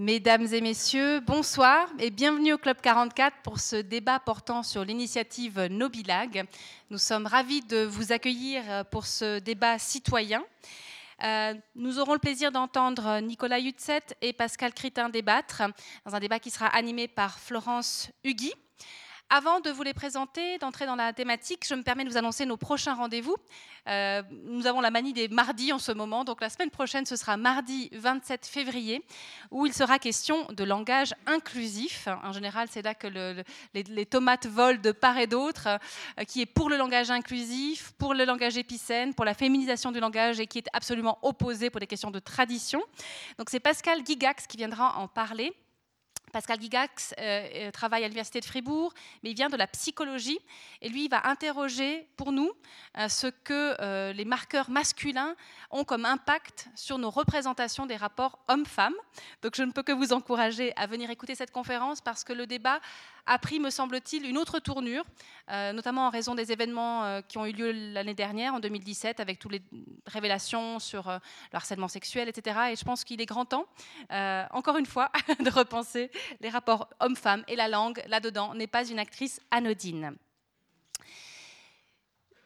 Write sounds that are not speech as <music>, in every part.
Mesdames et messieurs, bonsoir et bienvenue au Club 44 pour ce débat portant sur l'initiative Nobilag. Nous sommes ravis de vous accueillir pour ce débat citoyen. Euh, nous aurons le plaisir d'entendre Nicolas Hutzet et Pascal Critin débattre dans un débat qui sera animé par Florence Hugui. Avant de vous les présenter, d'entrer dans la thématique, je me permets de vous annoncer nos prochains rendez-vous. Euh, nous avons la manie des mardis en ce moment, donc la semaine prochaine, ce sera mardi 27 février, où il sera question de langage inclusif. En général, c'est là que les, tomates volent de part et d'autre, euh, qui est pour le langage inclusif, pour le langage épicène, pour la féminisation du langage et qui est absolument opposé pour des questions de tradition. Donc c'est Pascal Gigax qui viendra en parler. Pascal Gigax euh, euh, travaille à l'Université de Fribourg, mais il vient de la psychologie. Et lui, il va interroger pour nous euh, ce que les marqueurs masculins ont comme impact sur nos représentations des rapports hommes-femmes. Donc je ne peux que vous encourager à venir écouter cette conférence parce que le débat a pris, me semble-t-il, une autre tournure, notamment en raison des événements qui ont eu lieu l'année dernière, en 2017, avec toutes les révélations sur le harcèlement sexuel, etc. Et je pense qu'il est grand temps, encore une fois, <laughs> de repenser les rapports hommes-femmes et la langue là-dedans n'est pas une actrice anodine.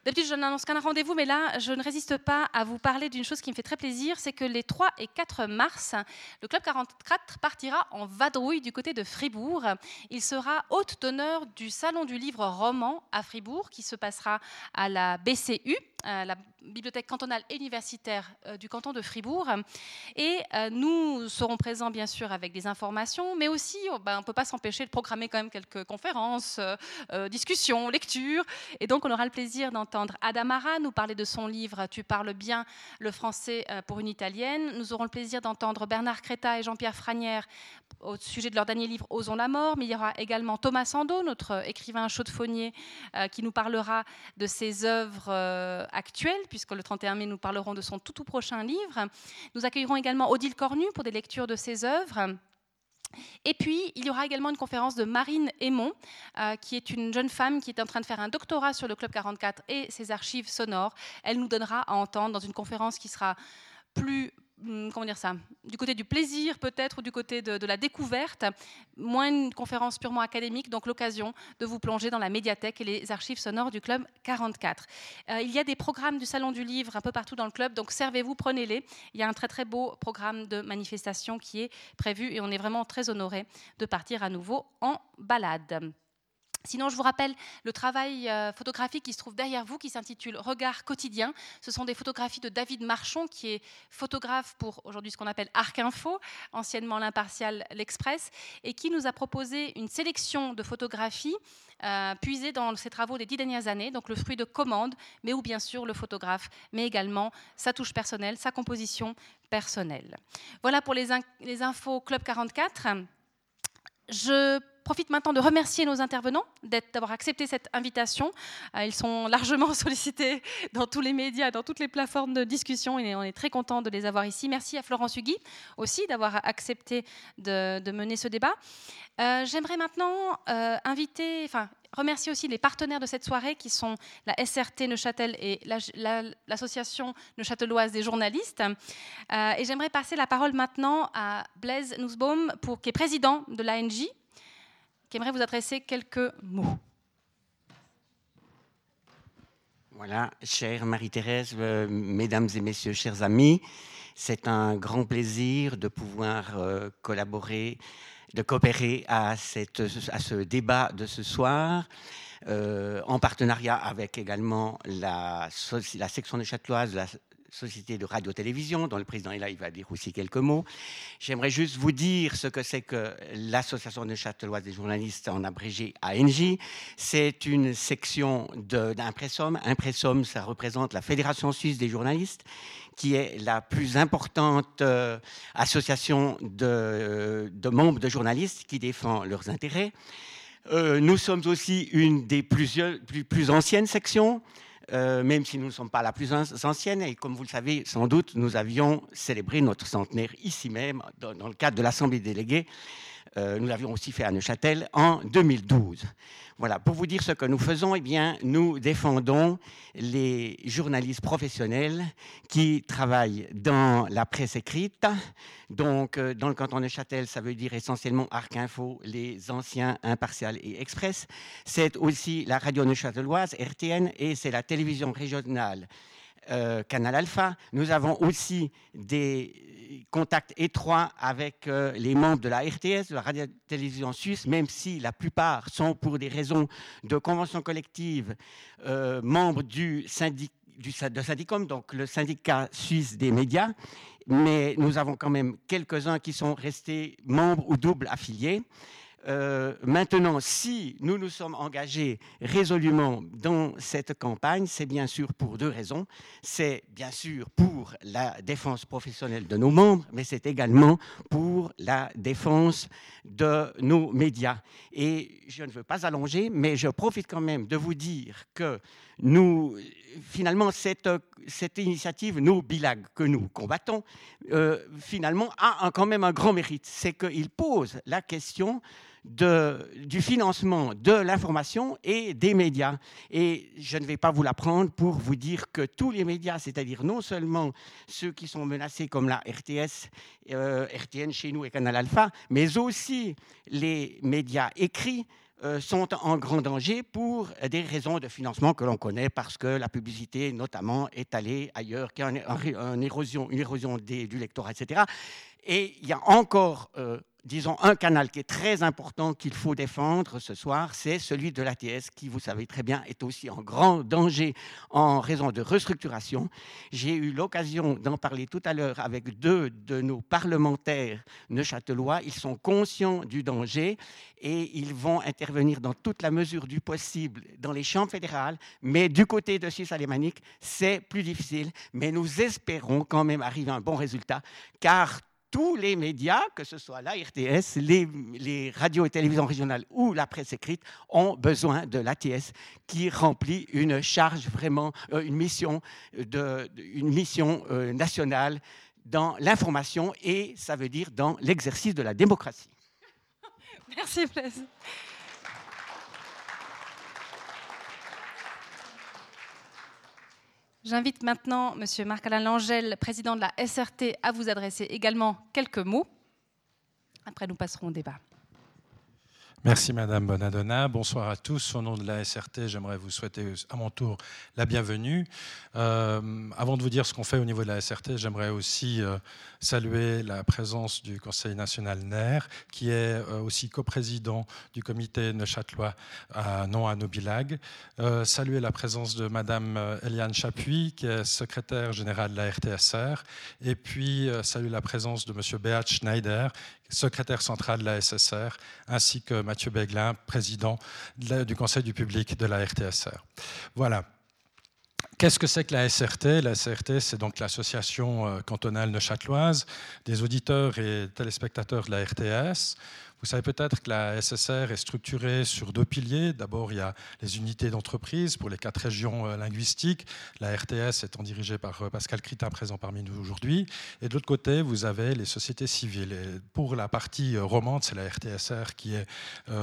D'habitude, je n'annonce qu'un rendez-vous, mais là, je ne résiste pas à vous parler d'une chose qui me fait très plaisir, c'est que les 3 et 4 mars, le Club 44 partira en vadrouille du côté de Fribourg. Il sera hôte d'honneur du Salon du livre roman à Fribourg, qui se passera à la BCU, la bibliothèque cantonale et universitaire euh, du canton de Fribourg. Et euh, nous serons présents, bien sûr, avec des informations, mais aussi, oh, ben, on ne peut pas s'empêcher de programmer quand même quelques conférences, euh, discussions, lectures. Et donc, on aura le plaisir d'entendre Adamara nous parler de son livre Tu parles bien le français pour une italienne. Nous aurons le plaisir d'entendre Bernard Créta et Jean-Pierre Franière au sujet de leur dernier livre Osons la mort, mais il y aura également Thomas Sando, notre écrivain chaudefonnier, qui nous parlera de ses œuvres actuelles, puisque le 31 mai, nous parlerons de son tout, tout prochain livre. Nous accueillerons également Odile Cornu pour des lectures de ses œuvres. Et puis, il y aura également une conférence de Marine Aymon, euh, qui est une jeune femme qui est en train de faire un doctorat sur le Club 44 et ses archives sonores. Elle nous donnera à entendre dans une conférence qui sera plus comment dire ça, du côté du plaisir peut-être ou du côté de, la découverte, moins une conférence purement académique, donc l'occasion de vous plonger dans la médiathèque et les archives sonores du club 44. Euh, il y a des programmes du Salon du Livre un peu partout dans le club, donc servez-vous, prenez-les. Il y a un très très beau programme de manifestation qui est prévu et on est vraiment très honoré de partir à nouveau en balade. Sinon, je vous rappelle le travail euh, photographique qui se trouve derrière vous, qui s'intitule Regard quotidien. Ce sont des photographies de David Marchon, qui est photographe pour aujourd'hui ce qu'on appelle Arc Info, anciennement l'impartial L'Express, et qui nous a proposé une sélection de photographies euh, puisées dans ses travaux des dix dernières années, donc le fruit de commande, mais où bien sûr le photographe, mais également sa touche personnelle, sa composition personnelle. Voilà pour les, les infos Club 44. Je profite maintenant de remercier nos intervenants d'avoir accepté cette invitation. Euh, ils sont largement <laughs> sollicités dans tous les médias, dans toutes les plateformes de discussion et on est très content de les avoir ici. Merci à Florence Hugui aussi d'avoir accepté de, mener ce débat. Euh, j'aimerais maintenant euh, remercier aussi les partenaires de cette soirée qui sont la SRT Neuchâtel et l'association neuchâteloise des journalistes. et j'aimerais passer la parole maintenant à Blaise Nussbaum, pour, qui est président de l'ANJ, qui aimerait vous adresser quelques mots. Voilà, chère Marie-Thérèse, euh, mesdames et messieurs, chers amis, c'est un grand plaisir de pouvoir euh, collaborer, de coopérer à, cette, à, ce débat de ce soir. Euh, en partenariat avec également la, la section de Châteloise, la société de radio-télévision, dont le président est là, il va dire aussi quelques mots. J'aimerais juste vous dire ce que c'est que l'Association de Châtelois des journalistes, en abrégé ANJ. C'est une section d'Impressum. Impressum, ça représente la Fédération suisse des journalistes, qui est la plus importante euh, association de, de, membres de journalistes qui défend leurs intérêts. Euh, nous sommes aussi une des plus anciennes sections. Euh, même si nous ne sommes pas la plus ancienne. Et comme vous le savez, sans doute, nous avions célébré notre centenaire ici même, dans, le cadre de l'Assemblée déléguée, Euh, nous l'avions aussi fait à Neuchâtel en 2012. Voilà, pour vous dire ce que nous faisons, eh bien, nous défendons les journalistes professionnels qui travaillent dans la presse écrite. Donc, euh, dans le canton de Neuchâtel, ça veut dire essentiellement Arc Info, les anciens Impartial et Express. C'est aussi la radio neuchâteloise, RTN, et c'est la télévision régionale euh, Canal Alpha. Nous avons aussi des contacts étroits avec euh, les membres de la RTS, de la radio-télévision suisse, même si la plupart sont pour des raisons de convention collective euh, membres du syndicat du, de donc le syndicat suisse des médias, mais nous avons quand même quelques-uns qui sont restés membres ou doubles affiliés. Euh, maintenant, si nous nous sommes engagés résolument dans cette campagne, c'est bien sûr pour deux raisons. C'est bien sûr pour la défense professionnelle de nos membres, mais c'est également pour la défense de nos médias. Et je ne veux pas allonger, mais je profite quand même de vous dire que nous, finalement, cette, cette initiative, nos bilag que nous combattons, euh, finalement, a quand même un grand mérite. C'est qu'il pose la question du financement de l'information et des médias. Et je ne vais pas vous l'apprendre pour vous dire que tous les médias, c'est-à-dire non seulement ceux qui sont menacés comme la RTS, euh, RTN chez nous et Canal Alpha, mais aussi les médias écrits, euh, sont en grand danger pour des raisons de financement que l'on connaît, parce que la publicité, notamment, est allée ailleurs, qu'il y a une érosion, une érosion du lectorat, etc. Et il y a encore euh, disons, un canal qui est très important qu'il faut défendre ce soir, c'est celui de l'ATS, qui, vous savez très bien, est aussi en grand danger en raison de restructuration. J'ai eu l'occasion d'en parler tout à l'heure avec deux de nos parlementaires neuchâtelois. Ils sont conscients du danger et ils vont intervenir dans toute la mesure du possible dans les chambres fédérales. Mais du côté de Suisse alémanique, c'est plus difficile. Mais nous espérons quand même arriver à un bon résultat, car tous les médias, que ce soit la RTS, les, radios et télévisions régionales ou la presse écrite, ont besoin de l'ATS qui remplit une charge vraiment, euh, une mission, de, une mission euh, nationale dans l'information et ça veut dire dans l'exercice de la démocratie. <laughs> Merci Blaise. J'invite maintenant M. Marc-Alain Langel, président de la SRT, à vous adresser également quelques mots. Après, nous passerons au débat. Merci Madame Bonadonna. Bonsoir à tous. Au nom de la SRT, j'aimerais vous souhaiter à mon tour la bienvenue. Euh, avant de vous dire ce qu'on fait au niveau de la SRT, j'aimerais aussi euh, saluer la présence du Conseil national NER, qui est euh, aussi coprésident du comité neuchâtelois à non à Nobilag. saluer la présence de Madame Eliane Chapuis, qui est secrétaire générale de la RTSR. Et puis saluer la présence de Monsieur Beat Schneider, secrétaire central de la SSR, ainsi que Mathieu Beglin, président du Conseil du public de la RTSR. Voilà. Qu'est-ce que c'est que la SRT La SRT, c'est donc l'association euh, cantonale neuchâteloise des auditeurs et téléspectateurs de la RTS. Vous savez peut-être que la SSR est structurée sur deux piliers. D'abord, il y a les unités d'entreprise pour les quatre régions euh, linguistiques. La RTS étant dirigée par euh, Pascal Critin, présent parmi nous aujourd'hui. Et de l'autre côté, vous avez les sociétés civiles. Pour la partie euh, romande, c'est la RTSR qui est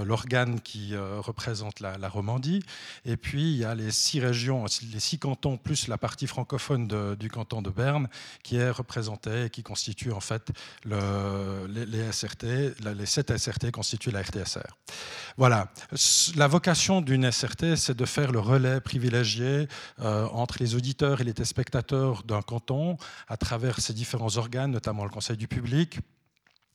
l'organe qui représente la, Romandie. Et puis, il y a les six régions, les six cantons, plus la partie francophone du canton de Berne, qui est représentée et qui constitue en fait le, les, SRT, les sept SRT Constitue la RTSR. Voilà. La vocation d'une SRT, c'est de faire le relais privilégié euh, entre les auditeurs et les téléspectateurs d'un canton à travers ses différents organes, notamment le Conseil du public,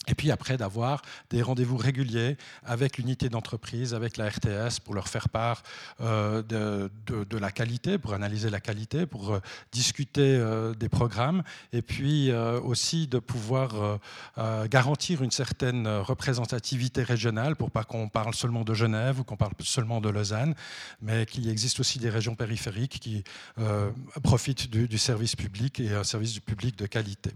et puis après, d'avoir des rendez-vous réguliers avec l'unité d'entreprise, avec la RTS, pour leur faire part euh, de, la qualité, pour analyser la qualité, pour euh, discuter euh, des programmes, et puis aussi de pouvoir garantir une certaine représentativité régionale, pour pas qu'on parle seulement de Genève ou qu'on parle seulement de Lausanne, mais qu'il existe aussi des régions périphériques qui profitent du, service public et un service du public de qualité.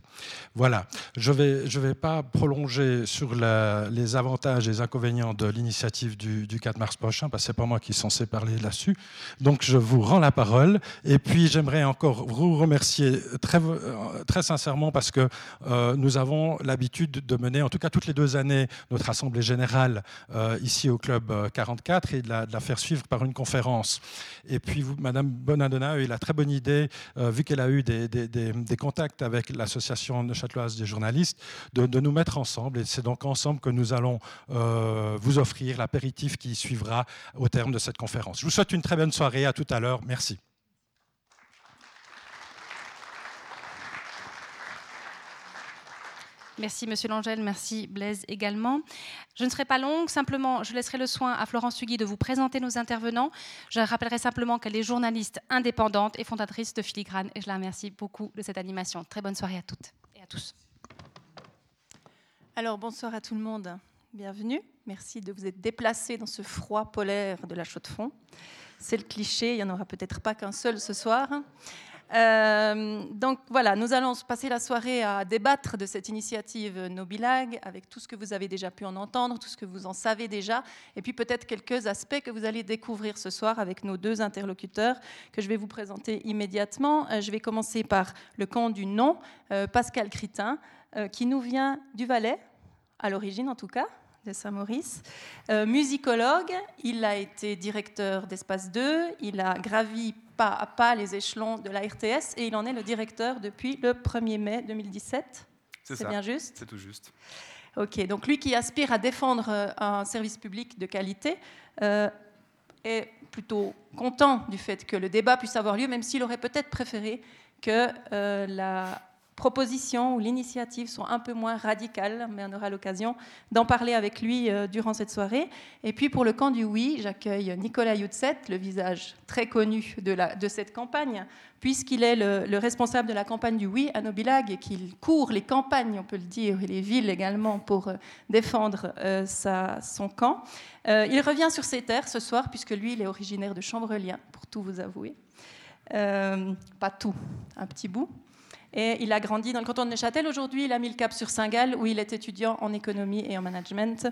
Voilà. Je ne vais, je vais pas prolonger prolonger sur les avantages et les inconvénients de l'initiative du, 4 mars prochain, parce que ce n'est pas moi qui suis censé parler là-dessus. Donc je vous rends la parole. Et puis j'aimerais encore vous remercier très, euh, très sincèrement parce que euh, nous avons l'habitude de mener, en tout cas toutes les deux années, notre assemblée générale euh, ici au Club 44 et de la, faire suivre par une conférence. Et puis vous, Madame Bonadonna a eu la très bonne idée, vu qu'elle a eu des, contacts avec l'association neuchâteloise des journalistes, de, de, nous mettre ensemble. Et c'est donc ensemble que nous allons vous offrir l'apéritif qui suivra au terme de cette conférence. Je vous souhaite une très bonne soirée. À tout à l'heure. Merci. Merci Monsieur Langel, merci Blaise également. Je ne serai pas longue, simplement je laisserai le soin à Florence Hugui de vous présenter nos intervenants. Je rappellerai simplement qu'elle est journaliste indépendante et fondatrice de Filigrane et je la remercie beaucoup de cette animation. Très bonne soirée à toutes et à tous. Alors bonsoir à tout le monde, bienvenue. Merci de vous être déplacés dans ce froid polaire de la Chaux-de-Fonds. C'est le cliché, il n'y en aura peut-être pas qu'un seul ce soir. Euh, donc voilà, nous allons passer la soirée à débattre de cette initiative Nobilag avec tout ce que vous avez déjà pu en entendre, tout ce que vous en savez déjà, et puis peut-être quelques aspects que vous allez découvrir ce soir avec nos deux interlocuteurs que je vais vous présenter immédiatement. Euh, je vais commencer par le camp du nom, euh, Pascal Critin, qui nous vient du Valais, à l'origine en tout cas de Saint-Maurice. musicologue, il a été directeur d'Espace 2, il a gravi pas à pas les échelons de la RTS et il en est le directeur depuis le 1er mai 2017. C'est bien juste? C'est tout juste. Ok, donc lui qui aspire à défendre euh, un service public de qualité euh, est plutôt content du fait que le débat puisse avoir lieu, même s'il aurait peut-être préféré que euh, la propositions ou l'initiative sont un peu moins radicales, mais on aura l'occasion d'en parler avec lui euh, durant cette soirée. Et puis pour le camp du oui, j'accueille Nicolas Youtset, le visage très connu de, cette campagne, puisqu'il est le, responsable de la campagne du oui à Nobilag et qu'il court les campagnes, on peut le dire, et les villes également pour euh, défendre euh, son camp. il revient sur ses terres ce soir, puisque lui, il est originaire de Chambrelien, pour tout vous avouer. pas tout, un petit bout. Et il a grandi dans le canton de Neuchâtel. Aujourd'hui, il a mis le cap sur Saint-Gall, où il est étudiant en économie et en management.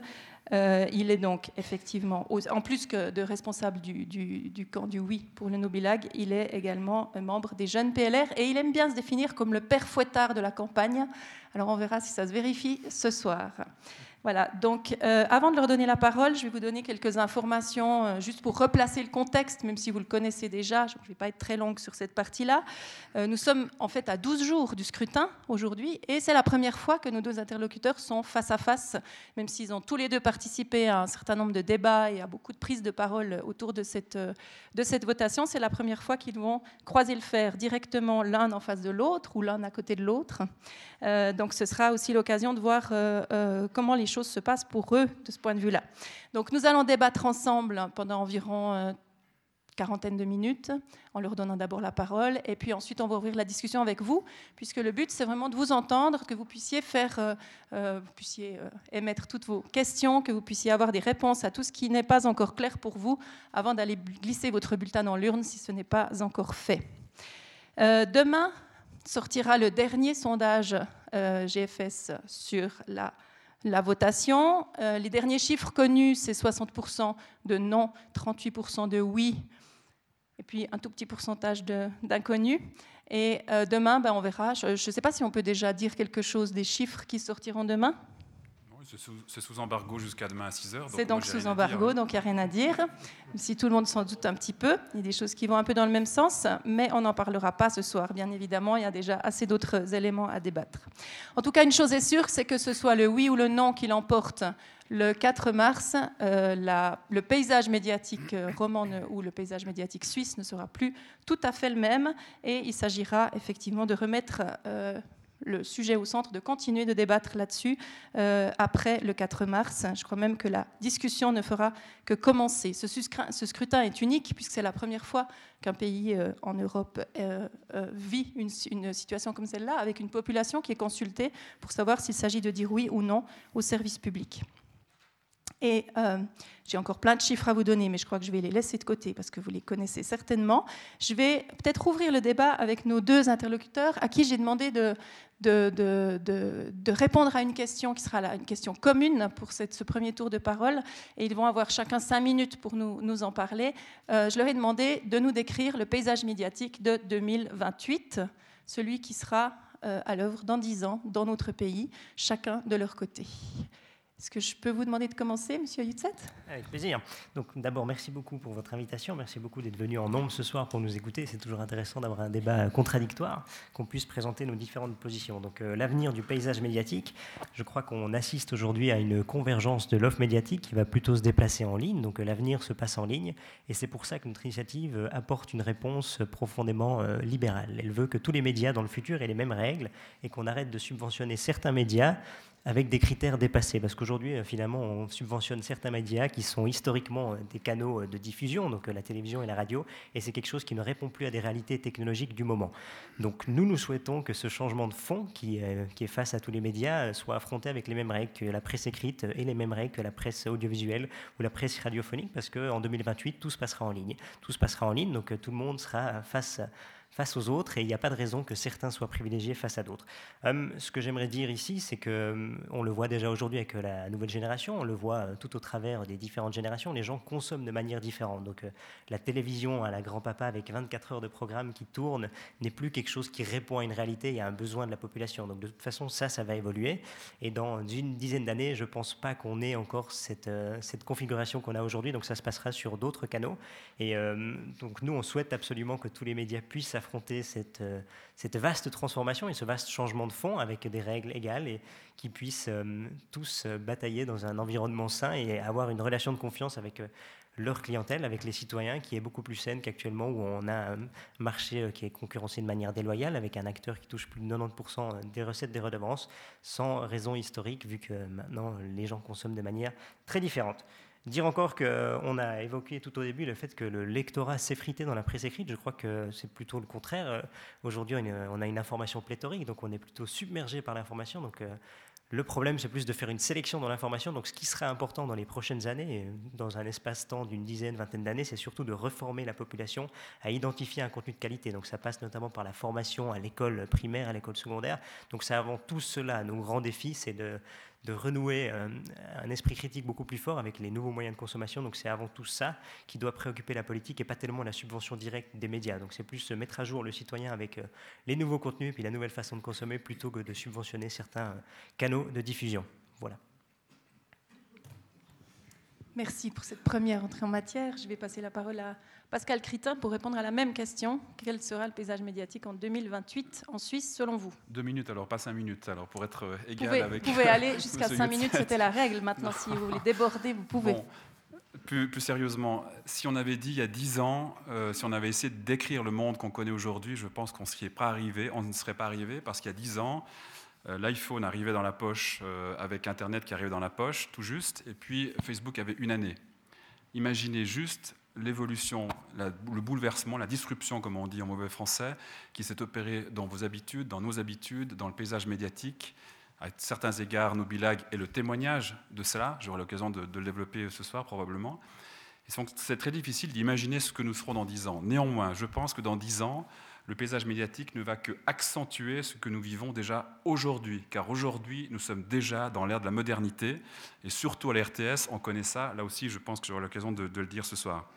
Euh, il est donc effectivement, en plus que de responsable du, du, camp du Oui pour le Nobilag, il est également membre des jeunes PLR et il aime bien se définir comme le père fouettard de la campagne. Alors on verra si ça se vérifie ce soir. Voilà, donc euh, avant de leur donner la parole, je vais vous donner quelques informations euh, juste pour replacer le contexte, même si vous le connaissez déjà, je ne vais pas être très longue sur cette partie-là. Euh, nous sommes en fait à 12 jours du scrutin aujourd'hui et c'est la première fois que nos deux interlocuteurs sont face à face, même s'ils ont tous les deux participé à un certain nombre de débats et à beaucoup de prises de parole autour de cette, de cette votation. C'est la première fois qu'ils vont croiser le fer directement l'un en face de l'autre ou l'un à côté de l'autre. donc ce sera aussi l'occasion de voir comment les choses se passent pour eux de ce point de vue-là. Donc nous allons débattre ensemble pendant environ euh, quarantaine de minutes, en leur donnant d'abord la parole, et puis ensuite on va ouvrir la discussion avec vous, puisque le but c'est vraiment de vous entendre, que vous puissiez faire, euh, euh, vous puissiez émettre toutes vos questions, que vous puissiez avoir des réponses à tout ce qui n'est pas encore clair pour vous, avant d'aller glisser votre bulletin dans l'urne si ce n'est pas encore fait. demain sortira le dernier sondage GFS sur la la votation. Euh, les derniers chiffres connus, c'est 60% de non, 38% de oui, et puis un tout petit pourcentage d'inconnus. Et euh, demain, ben, on verra. Je ne sais pas si on peut déjà dire quelque chose des chiffres qui sortiront demain. C'est sous, embargo jusqu'à demain à 6 heures. C'est donc sous embargo, donc il n'y a rien à dire. Si tout le monde s'en doute un petit peu, il y a des choses qui vont un peu dans le même sens, mais on n'en parlera pas ce soir, bien évidemment. Il y a déjà assez d'autres éléments à débattre. En tout cas, une chose est sûre, c'est que ce soit le oui ou le non qui l'emporte le 4 mars, euh, le paysage médiatique euh, roman ou le paysage médiatique suisse ne sera plus tout à fait le même et il s'agira effectivement de remettre euh, le sujet au centre, de continuer de débattre là-dessus euh, après le 4 mars. Je crois même que la discussion ne fera que commencer. Ce, scrutin est unique puisque c'est la première fois qu'un pays euh, en Europe euh, vit une, une, situation comme celle-là avec une population qui est consultée pour savoir s'il s'agit de dire oui ou non au service public. Et euh, j'ai encore plein de chiffres à vous donner, mais je crois que je vais les laisser de côté parce que vous les connaissez certainement. Je vais peut-être ouvrir le débat avec nos deux interlocuteurs à qui j'ai demandé de, répondre à une question qui sera une question commune pour ce premier tour de parole. Et ils vont avoir chacun cinq minutes pour nous, nous en parler. Euh, je leur ai demandé de nous décrire le paysage médiatique de 2028, celui qui sera euh, à l'œuvre dans dix ans dans notre pays, chacun de leur côté. Est-ce que je peux vous demander de commencer, Monsieur Yutzet Avec plaisir. Donc, d'abord, merci beaucoup pour votre invitation. Merci beaucoup d'être venu en nombre ce soir pour nous écouter. C'est toujours intéressant d'avoir un débat contradictoire, qu'on puisse présenter nos différentes positions. Donc, euh, l'avenir du paysage médiatique, je crois qu'on assiste aujourd'hui à une convergence de l'offre médiatique qui va plutôt se déplacer en ligne. Donc, euh, l'avenir se passe en ligne. Et c'est pour ça que notre initiative euh, apporte une réponse profondément libérale. Elle veut que tous les médias dans le futur aient les mêmes règles et qu'on arrête de subventionner certains médias avec des critères dépassés. Parce qu'aujourd'hui, euh, finalement, on subventionne certains médias qui sont historiquement euh, des canaux euh, de diffusion, donc la télévision et la radio, et c'est quelque chose qui ne répond plus à des réalités technologiques du moment. Donc nous, nous souhaitons que ce changement de fond qui, est face à tous les médias soit affronté avec les mêmes règles que la presse écrite et les mêmes règles que la presse audiovisuelle ou la presse radiophonique, parce qu'en 2028, tout se passera en ligne. Tout se passera en ligne, donc tout le monde sera face à face aux autres et il n'y a pas de raison que certains soient privilégiés face à d'autres. Hum, ce que j'aimerais dire ici, c'est que hum, on le voit déjà aujourd'hui avec euh, la nouvelle génération, on le voit euh, tout au travers des différentes générations, les gens consomment de manière différente. Donc euh, la télévision à la grand-papa avec 24 heures de programme qui tourne n'est plus quelque chose qui répond à une réalité et à un besoin de la population. Donc de toute façon, ça, ça va évoluer. Et dans une dizaine d'années, je ne pense pas qu'on ait encore cette, cette configuration qu'on a aujourd'hui. Donc ça se passera sur d'autres canaux. Et hum, donc nous, on souhaite absolument que tous les médias puissent affronter cette, euh, cette vaste transformation et ce vaste changement de fond avec des règles égales et qui puissent euh, tous euh, batailler dans un environnement sain et avoir une relation de confiance avec leur clientèle, avec les citoyens, qui est beaucoup plus saine qu'actuellement où on a un marché qui est concurrencé de manière déloyale avec un acteur qui touche plus de 90% des recettes des redevances sans raison historique vu que maintenant les gens consomment de manière très différente. Dire encore qu'on a évoqué tout au début le fait que le lectorat s'effritait dans la presse écrite, je crois que c'est plutôt le contraire. Aujourd'hui, on a une information pléthorique, donc on est plutôt submergé par l'information. Donc euh, le problème, c'est plus de faire une sélection dans l'information. Donc ce qui serait important dans les prochaines années, dans un espace-temps d'une dizaine, vingtaine d'années, c'est surtout de reformer la population à identifier un contenu de qualité. Donc ça passe notamment par la formation à l'école primaire, à l'école secondaire. Donc c'est avant tout cela. Nos grands défis, c'est de de renouer un, esprit critique beaucoup plus fort avec les nouveaux moyens de consommation. Donc c'est avant tout ça qui doit préoccuper la politique et pas tellement la subvention directe des médias. Donc c'est plus se mettre à jour le citoyen avec euh, les nouveaux contenus et puis la nouvelle façon de consommer plutôt que de subventionner certains canaux de diffusion. Voilà. Merci pour cette première entrée en matière. Je vais passer la parole à Pascal Critin pour répondre à la même question. Quel sera le paysage médiatique en 2028 en Suisse, selon vous? Deux minutes, alors pas cinq minutes, alors pour être euh, égal avec. Vous pouvez aller jusqu'à cinq minutes, c'était la règle. Maintenant, si vous voulez déborder, vous pouvez. plus, sérieusement, si on avait dit il y a dix ans, euh, si on avait essayé de décrire le monde qu'on connaît aujourd'hui, je pense qu'on est pas arrivé, on ne serait pas arrivé, parce qu'il y a dix ans, euh, l'iPhone arrivait dans la poche avec Internet qui arrivait dans la poche, tout juste, et puis Facebook avait une année. Imaginez juste l'évolution, le bouleversement, la disruption, comme on dit en mauvais français, qui s'est opérée dans vos habitudes, dans nos habitudes, dans le paysage médiatique. À certains égards, nos bilagues est le témoignage de cela. J'aurai l'occasion de, le développer ce soir probablement. C'est très difficile d'imaginer ce que nous serons dans dix ans. Néanmoins, je pense que dans dix ans, le paysage médiatique ne va que accentuer ce que nous vivons déjà aujourd'hui, car aujourd'hui, nous sommes déjà dans l'ère de la modernité, et surtout à la RTS, on connaît ça. Là aussi, je pense que j'aurai l'occasion de, le dire ce soir.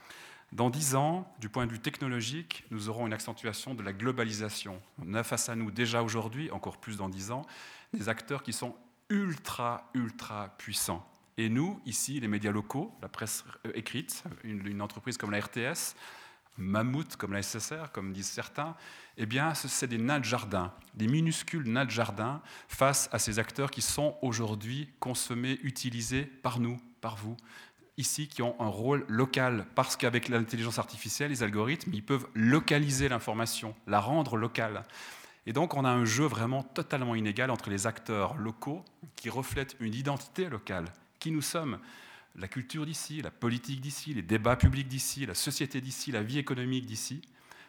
Dans dix ans, du point de vue technologique, nous aurons une accentuation de la globalisation. On a face à nous déjà aujourd'hui, encore plus dans dix ans, des acteurs qui sont ultra, ultra puissants. Et nous, ici, les médias locaux, la presse écrite, une, une entreprise comme la RTS, mammouth comme la SSR, comme disent certains, eh bien, c'est des nains de jardin, des minuscules nains de jardin face à ces acteurs qui sont aujourd'hui consommés, utilisés par nous, par vous, ici, qui ont un rôle local, parce qu'avec l'intelligence artificielle, les algorithmes, ils peuvent localiser l'information, la rendre locale. Et donc, on a un jeu vraiment totalement inégal entre les acteurs locaux qui reflètent une identité locale, qui nous sommes la culture d'ici, la politique d'ici, les débats publics d'ici, la société d'ici, la vie économique d'ici,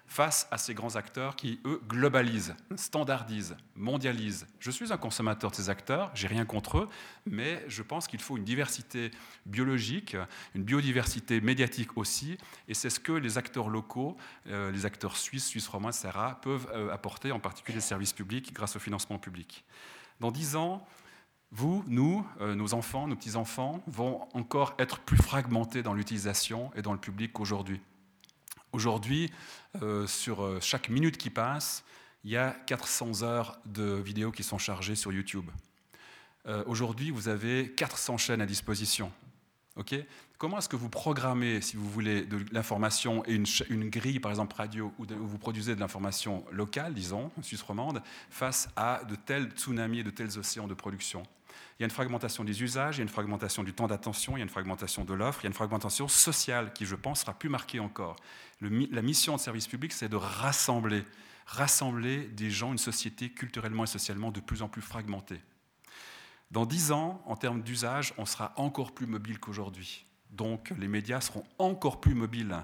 face à ces grands acteurs qui, eux, globalisent, standardisent, mondialisent. Je suis un consommateur de ces acteurs, j'ai rien contre eux, mais je pense qu'il faut une diversité biologique, une biodiversité médiatique aussi, et c'est ce que les acteurs locaux, euh, les acteurs suisses, suisses romains, etc., peuvent euh, apporter, en particulier les services publics, grâce au financement public. Dans dix ans, vous, nous, euh, nos enfants, nos petits-enfants vont encore être plus fragmentés dans l'utilisation et dans le public qu'aujourd'hui. Aujourd'hui, euh, sur euh, chaque minute qui passe, il y a 400 heures de vidéos qui sont chargées sur YouTube. Aujourd'hui, vous avez 400 chaînes à disposition. Comment est-ce que vous programmez, si vous voulez, de l'information et une, grille, par exemple radio, où, vous produisez de l'information locale, disons, Suisse romande, face à de tels tsunamis et de tels océans de production? Il y a une fragmentation des usages, il y a une fragmentation du temps d'attention, il y a une fragmentation de l'offre, il y a une fragmentation sociale qui, je pense, sera plus marquée encore. la mission de service public, c'est de rassembler, rassembler des gens, une société culturellement et socialement de plus en plus fragmentée. Dans dix ans, en termes d'usage, on sera encore plus mobile qu'aujourd'hui. Donc les médias seront encore plus mobiles.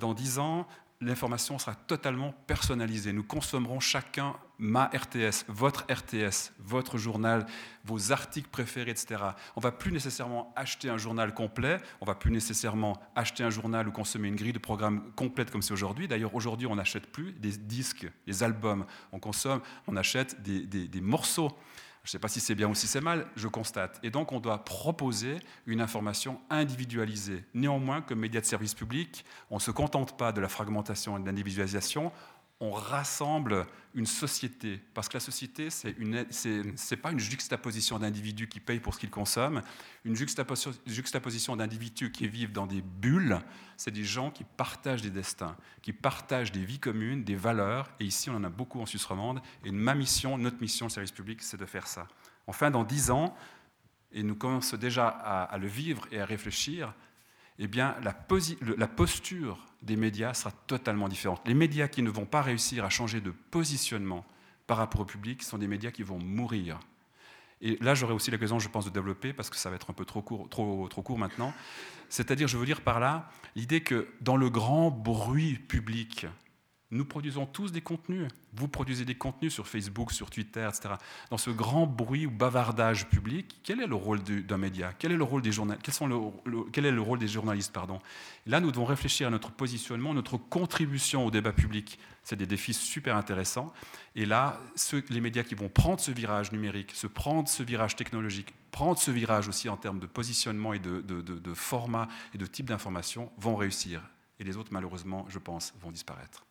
Dans dix ans, l'information sera totalement personnalisée. Nous consommerons chacun ma RTS, votre RTS, votre journal, vos articles préférés, etc. On va plus nécessairement acheter un journal complet, on va plus nécessairement acheter un journal ou consommer une grille de programme complète comme c'est aujourd'hui. D'ailleurs, aujourd'hui, on n'achète plus des disques, des albums. On consomme, on achète des, des morceaux. Je ne sais pas si c'est bien ou si c'est mal, je constate. Et donc, on doit proposer une information individualisée. Néanmoins, comme média de service public, on ne se contente pas de la fragmentation et de l'individualisation, on rassemble une société. Parce que la société, ce n'est pas une juxtaposition d'individus qui payent pour ce qu'ils consomment, une juxtaposition, d'individus qui vivent dans des bulles, c'est des gens qui partagent des destins, qui partagent des vies communes, des valeurs, et ici on en a beaucoup en Suisse romande, et ma mission, notre mission, le service public, c'est de faire ça. Enfin, dans dix ans, et nous commençons déjà à le vivre et à réfléchir, eh bien, la, posture des médias sera totalement différente. Les médias qui ne vont pas réussir à changer de positionnement par rapport au public sont des médias qui vont mourir. Et là, j'aurai aussi l'occasion, je pense, de développer, parce que ça va être un peu trop court, trop court maintenant. C'est-à-dire, je veux dire par là, l'idée que dans le grand bruit public, nous produisons tous des contenus. Vous produisez des contenus sur Facebook, sur Twitter, etc. Dans ce grand bruit ou bavardage public, quel est le rôle d'un média? Quel est le rôle des journalistes Quel est le rôle des journalistes pardon? Là, nous devons réfléchir à notre positionnement, notre contribution au débat public. C'est des défis super intéressants. Et là, les médias qui vont prendre ce virage numérique, se prendre ce virage technologique, prendre ce virage aussi en termes de positionnement et de, de format et de type d'information, vont réussir. Et les autres, malheureusement, je pense, vont disparaître.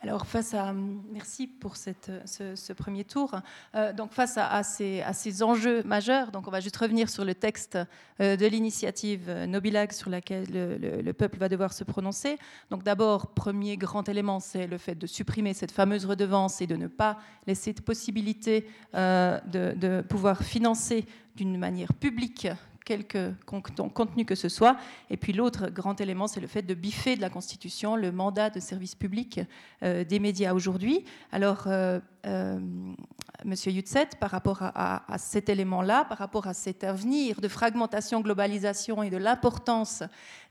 Alors face à, merci pour ce, premier tour. Euh, donc face à, ces, enjeux majeurs, donc on va juste revenir sur le texte euh, de l'initiative Nobilag sur laquelle le, peuple va devoir se prononcer. Donc d'abord, premier grand élément, c'est le fait de supprimer cette fameuse redevance et de ne pas laisser de possibilité euh, de pouvoir financer d'une manière publique quelque contenu que ce soit. Et puis l'autre grand élément, c'est le fait de biffer de la Constitution le mandat de service public euh, des médias aujourd'hui. Alors, euh, euh, Monsieur par rapport à, cet élément-là, par rapport à cet avenir de fragmentation, globalisation et de l'importance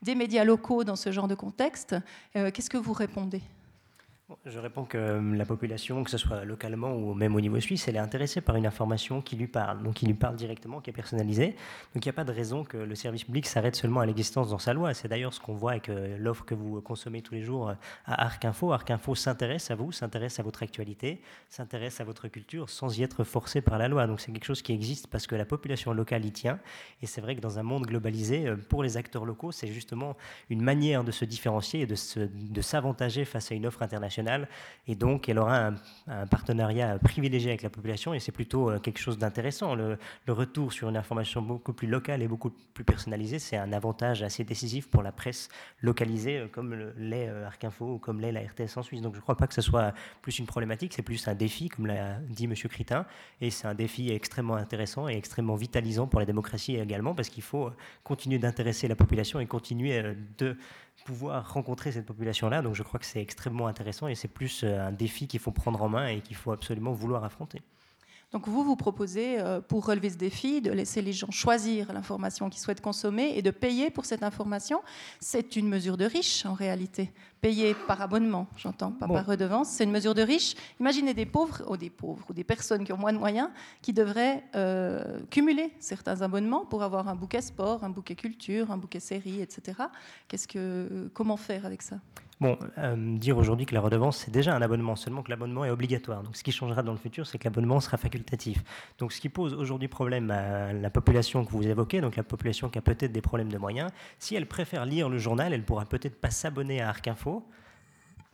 des médias locaux dans ce genre de contexte, qu'est-ce que vous répondez? Je réponds que euh, la population, que ce soit localement ou même au niveau suisse, elle est intéressée par une information qui lui parle, donc qui lui parle directement, qui est personnalisée. Donc il n'y a pas de raison que le service public s'arrête seulement à l'existence dans sa loi. C'est d'ailleurs ce qu'on voit avec euh, l'offre que vous consommez tous les jours euh, à Arc Info. Arc Info s'intéresse à vous, s'intéresse à votre actualité, s'intéresse à votre culture sans y être forcé par la loi. Donc c'est quelque chose qui existe parce que la population locale y tient. Et c'est vrai que dans un monde globalisé, pour les acteurs locaux, c'est justement une manière de se différencier et de s'avantager face à une offre internationale et donc elle aura un, partenariat privilégié avec la population, et c'est plutôt euh, quelque chose d'intéressant. Le, retour sur une information beaucoup plus locale et beaucoup plus personnalisée, c'est un avantage assez décisif pour la presse localisée, euh, comme l'est euh, Arc Info ou comme l'est la RTS en Suisse. Donc je ne crois pas que ce soit plus une problématique, c'est plus un défi, comme l'a dit M. Critin, et c'est un défi extrêmement intéressant et extrêmement vitalisant pour la démocratie également, parce qu'il faut continuer d'intéresser la population et continuer de pouvoir rencontrer cette population-là. Donc je crois que c'est extrêmement intéressant et c'est plus euh, un défi qu'il faut prendre en main et qu'il faut absolument vouloir affronter. Donc vous, vous proposez, euh, pour relever ce défi, de laisser les gens choisir l'information qu'ils souhaitent consommer et de payer pour cette information. C'est une mesure de riche en réalité. Payer par abonnement, j'entends, pas par redevance. C'est une mesure de riche. Imaginez des pauvres, ou des pauvres, ou des personnes qui ont moins de moyens, qui devraient euh, cumuler certains abonnements pour avoir un bouquet sport, un bouquet culture, un bouquet série, etc. Qu'est-ce que, comment faire avec ça? Bon, euh, dire aujourd'hui que la redevance, c'est déjà un abonnement, seulement que l'abonnement est obligatoire. Donc ce qui changera dans le futur, c'est que l'abonnement sera facultatif. Donc ce qui pose aujourd'hui problème à la population que vous évoquez, donc la population qui a peut-être des problèmes de moyens, si elle préfère lire le journal, elle pourra peut-être pas s'abonner à Arc Info.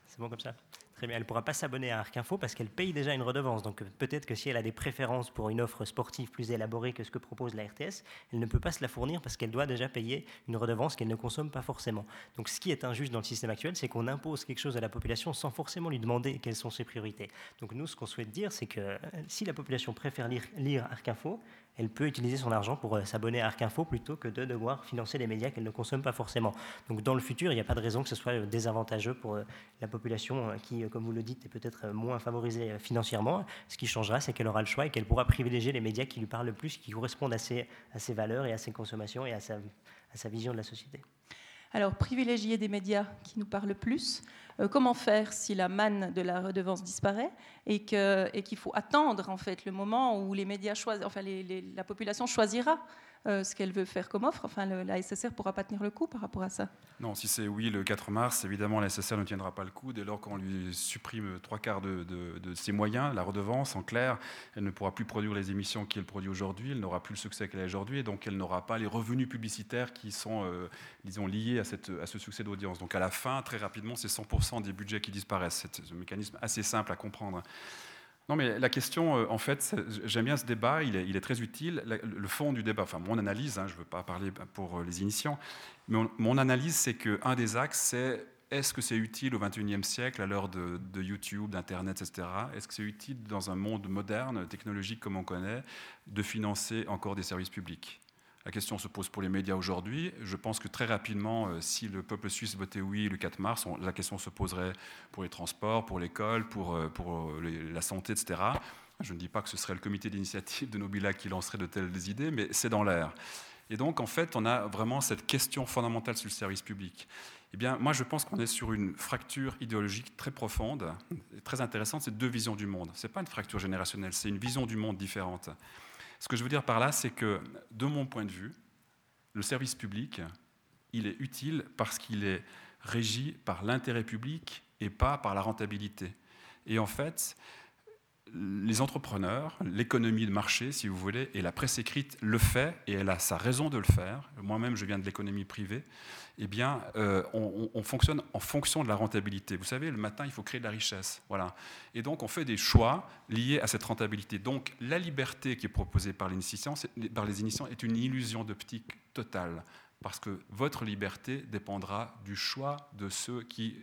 C'est bon comme ça? Elle ne pourra pas s'abonner à Arc Info parce qu'elle paye déjà une redevance. Donc peut-être que si elle a des préférences pour une offre sportive plus élaborée que ce que propose la RTS, elle ne peut pas se la fournir parce qu'elle doit déjà payer une redevance qu'elle ne consomme pas forcément. Donc ce qui est injuste dans le système actuel, c'est qu'on impose quelque chose à la population sans forcément lui demander quelles sont ses priorités. Donc nous, ce qu'on souhaite dire, c'est que euh, si la population préfère lire, lire Arc Info, elle peut utiliser son argent pour euh, s'abonner à Arc Info plutôt que de devoir financer des médias qu'elle ne consomme pas forcément. Donc dans le futur, il n'y a pas de raison que ce soit euh, désavantageux pour euh, la population qui, comme vous le dites, est peut-être moins favorisée financièrement. Ce qui changera, c'est qu'elle aura le choix et qu'elle pourra privilégier les médias qui lui parlent le plus, qui correspondent à ses, à ses valeurs et à ses consommations et à sa, à sa vision de la société. Alors, privilégier des médias qui nous parlent plus, euh, comment faire si la manne de la redevance disparaît et qu'il faut attendre en fait le moment où les médias choisissent, enfin la population choisira euh, ce qu'elle veut faire comme offre. Enfin, la SSR ne pourra pas tenir le coup par rapport à ça. Non, si c'est oui le 4 mars, évidemment, la SSR ne tiendra pas le coup. Dès lors qu'on lui supprime trois quarts de, ses moyens, la redevance, en clair, elle ne pourra plus produire les émissions qu'elle produit aujourd'hui, elle n'aura plus le succès qu'elle a aujourd'hui, et donc elle n'aura pas les revenus publicitaires qui sont, euh, disons, liés à, cette, à ce succès d'audience. Donc à la fin, très rapidement, c'est 100% des budgets qui disparaissent. C'est un mécanisme assez simple à comprendre. Non, mais la question, euh, en fait, j'aime bien ce débat, il est, très utile. Le fond du débat, enfin mon analyse, hein, je ne veux pas parler pour euh, les initiants, mais mon, analyse, c'est qu'un des axes, c'est est-ce que c'est utile au XXIe siècle, à l'heure de, de, YouTube, d'Internet, etc. Est-ce que c'est utile dans un monde moderne, technologique comme on connaît, de financer encore des services publics? La question se pose pour les médias aujourd'hui. Je pense que très rapidement, euh, si le peuple suisse votait oui le 4 mars, la question se poserait pour les transports, pour l'école, pour, euh, euh, la santé, etc. Je ne dis pas que ce serait le comité d'initiative de Nobila qui lancerait de telles idées, mais c'est dans l'air. Et donc, en fait, on a vraiment cette question fondamentale sur le service public. Eh bien, moi, je pense qu'on est sur une fracture idéologique très profonde, très intéressante. C'est deux visions du monde. Ce n'est pas une fracture générationnelle, c'est une vision du monde différente. Ce que je veux dire par là, c'est que, de mon point de vue, le service public, il est utile parce qu'il est régi par l'intérêt public et pas par la rentabilité. Et en fait, les entrepreneurs, l'économie de marché, si vous voulez, et la presse écrite le fait, et elle a sa raison de le faire. Moi-même, je viens de l'économie privée. Eh bien, euh, on, fonctionne en fonction de la rentabilité. Vous savez, le matin, il faut créer de la richesse. Voilà. Et donc, on fait des choix liés à cette rentabilité. Donc, la liberté qui est proposée par par les initiants est une illusion d'optique totale. Parce que votre liberté dépendra du choix de ceux qui,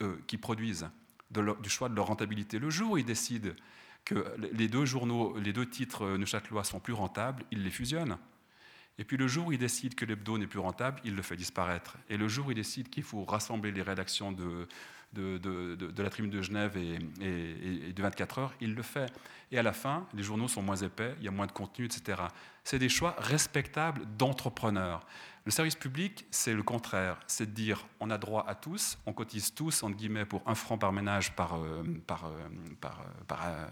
euh, qui produisent, du choix de leur rentabilité. Le jour où ils décident que les deux journaux, les deux titres euh, neuchâtelois sont plus rentables, il les fusionne. Et puis le jour où il décide que l'hebdo n'est plus rentable, il le fait disparaître. Et le jour où il décide qu'il faut rassembler les rédactions de, de, la Tribune de Genève et, et, de 24 heures, il le fait. Et à la fin, les journaux sont moins épais, il y a moins de contenu, etc. C'est des choix respectables d'entrepreneurs. Le service public, c'est le contraire. C'est de dire on a droit à tous, on cotise tous, entre guillemets, pour un franc par ménage par, euh, par, euh, par, euh,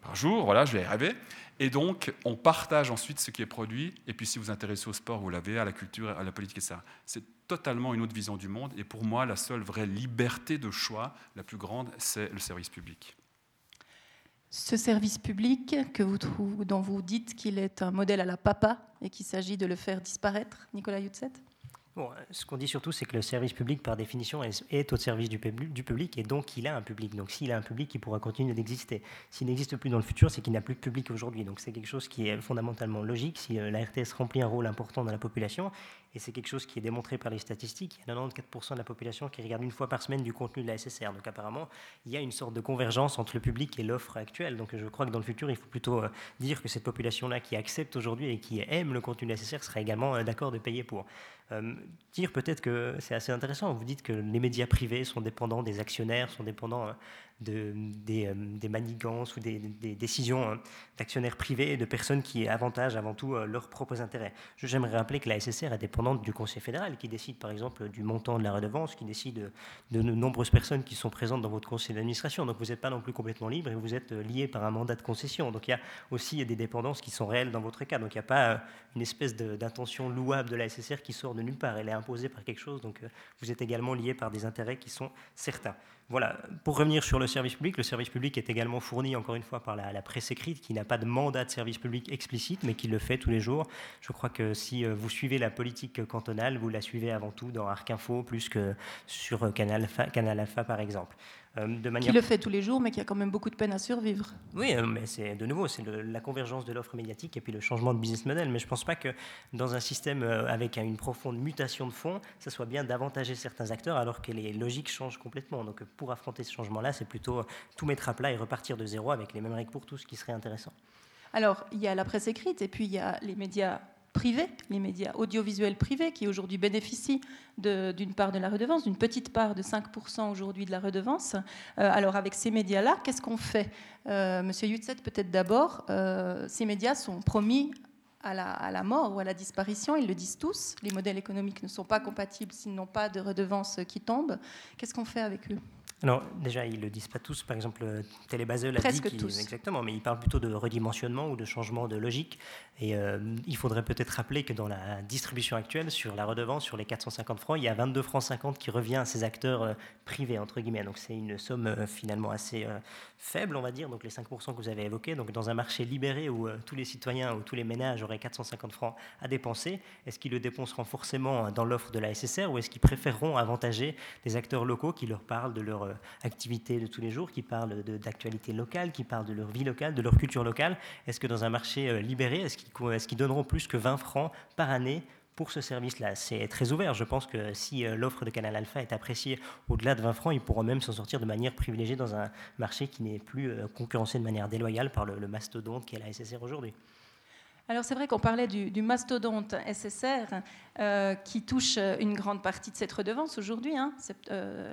par, jour. Voilà, je vais y arriver. Et donc, on partage ensuite ce qui est produit. Et puis, si vous vous intéressez au sport, vous l'avez, à la culture, à la politique, etc. C'est totalement une autre vision du monde. Et pour moi, la seule vraie liberté de choix, la plus grande, c'est le service public. Ce service public que vous dont vous dites qu'il est un modèle à la papa et qu'il s'agit de le faire disparaître, Nicolas Youtset Bon, ce qu'on dit surtout, c'est que le service public, par définition, est au service du, du public et donc il a un public. Donc s'il a un public, il pourra continuer d'exister. S'il n'existe plus dans le futur, c'est qu'il n'a plus de public aujourd'hui. Donc c'est quelque chose qui est fondamentalement logique. Si euh, la RTS remplit un rôle important dans la population, et c'est quelque chose qui est démontré par les statistiques. Il y a 94% de la population qui regarde une fois par semaine du contenu de la SSR. Donc apparemment, il y a une sorte de convergence entre le public et l'offre actuelle. Donc je crois que dans le futur, il faut plutôt euh, dire que cette population-là qui accepte aujourd'hui et qui aime le contenu de la SSR sera également euh, d'accord de payer pour. Euh, dire peut-être que c'est assez intéressant. Vous dites que les médias privés sont dépendants des actionnaires, sont dépendants de, des, manigances ou des, décisions hein, d'actionnaires privés et de personnes qui avantagent avant tout leurs propres intérêts. J'aimerais rappeler que la SSR est dépendante du Conseil fédéral qui décide par exemple du montant de la redevance, qui décide de, de nombreuses personnes qui sont présentes dans votre conseil d'administration. Donc vous n'êtes pas non plus complètement libre et vous êtes lié par un mandat de concession. Donc il y a aussi des dépendances qui sont réelles dans votre cas. Donc il n'y a pas une espèce d'intention louable de la SSR qui sort de nulle part. Elle est imposée par quelque chose. Donc vous êtes également lié par des intérêts qui sont certains. Voilà, pour revenir sur le service public, le service public est également fourni, encore une fois, par la, presse écrite, qui n'a pas de mandat de service public explicite, mais qui le fait tous les jours. Je crois que si euh, vous suivez la politique cantonale, vous la suivez avant tout dans Arc Info, plus que sur Alpha, Canal Alpha par exemple. Euh, de manière... Qui le fait tous les jours, mais qui a quand même beaucoup de peine à survivre. Oui, euh, mais c'est de nouveau, c'est la convergence de l'offre médiatique et puis le changement de business model. Mais je ne pense pas que dans un système euh, avec une profonde mutation de fond, ça soit bien d'avantager certains acteurs alors que les logiques changent complètement. Donc pour affronter ce changement-là, c'est plutôt tout mettre à plat et repartir de zéro avec les mêmes règles pour tous, ce qui serait intéressant. Alors, il y a la presse écrite et puis il y a les médias privés, les médias audiovisuels privés, qui aujourd'hui bénéficient d'une part de la redevance, d'une petite part de 5% aujourd'hui de la redevance. Euh, alors avec ces médias-là, qu'est-ce qu'on fait? Euh, Monsieur Yutset, peut-être d'abord, euh, ces médias sont promis à la, à la, mort ou à la disparition, ils le disent tous. Les modèles économiques ne sont pas compatibles s'ils n'ont pas de redevance qui tombe. Qu'est-ce qu'on fait avec eux? Alors, déjà, ils ne le disent pas tous. Par exemple, Télébasel a Presque dit tous. Exactement, mais ils parlent plutôt de redimensionnement ou de changement de logique. Et euh, il faudrait peut-être rappeler que dans la distribution actuelle, sur la redevance, sur les 450 francs, il y a 22 francs 50 qui revient à ces acteurs euh, privés, entre guillemets. Donc, c'est une somme euh, finalement assez faible, on va dire, donc les 5% que vous avez évoqués. Donc, dans un marché libéré où tous les citoyens ou tous les ménages auraient 450 francs à dépenser, est-ce qu'ils le dépenseront forcément dans l'offre de la SSR ou est-ce qu'ils préféreront avantager des acteurs locaux qui leur parlent de leur euh, activité de tous les jours, qui parlent d'actualité locale, qui parlent de leur vie locale, de leur culture locale. Est-ce que dans un marché euh, libéré, est-ce qu'ils donneront plus que 20 francs par année pour ce service-là? C'est très ouvert. Je pense que si euh, l'offre de Canal Alpha est appréciée au-delà de 20 francs, ils pourront même s'en sortir de manière privilégiée dans un marché qui n'est plus concurrencé de manière déloyale par le, le mastodonte qu'est la SSR aujourd'hui. Alors c'est vrai qu'on parlait du, mastodonte SSR euh, qui touche une grande partie de cette redevance aujourd'hui. Hein, 75% euh,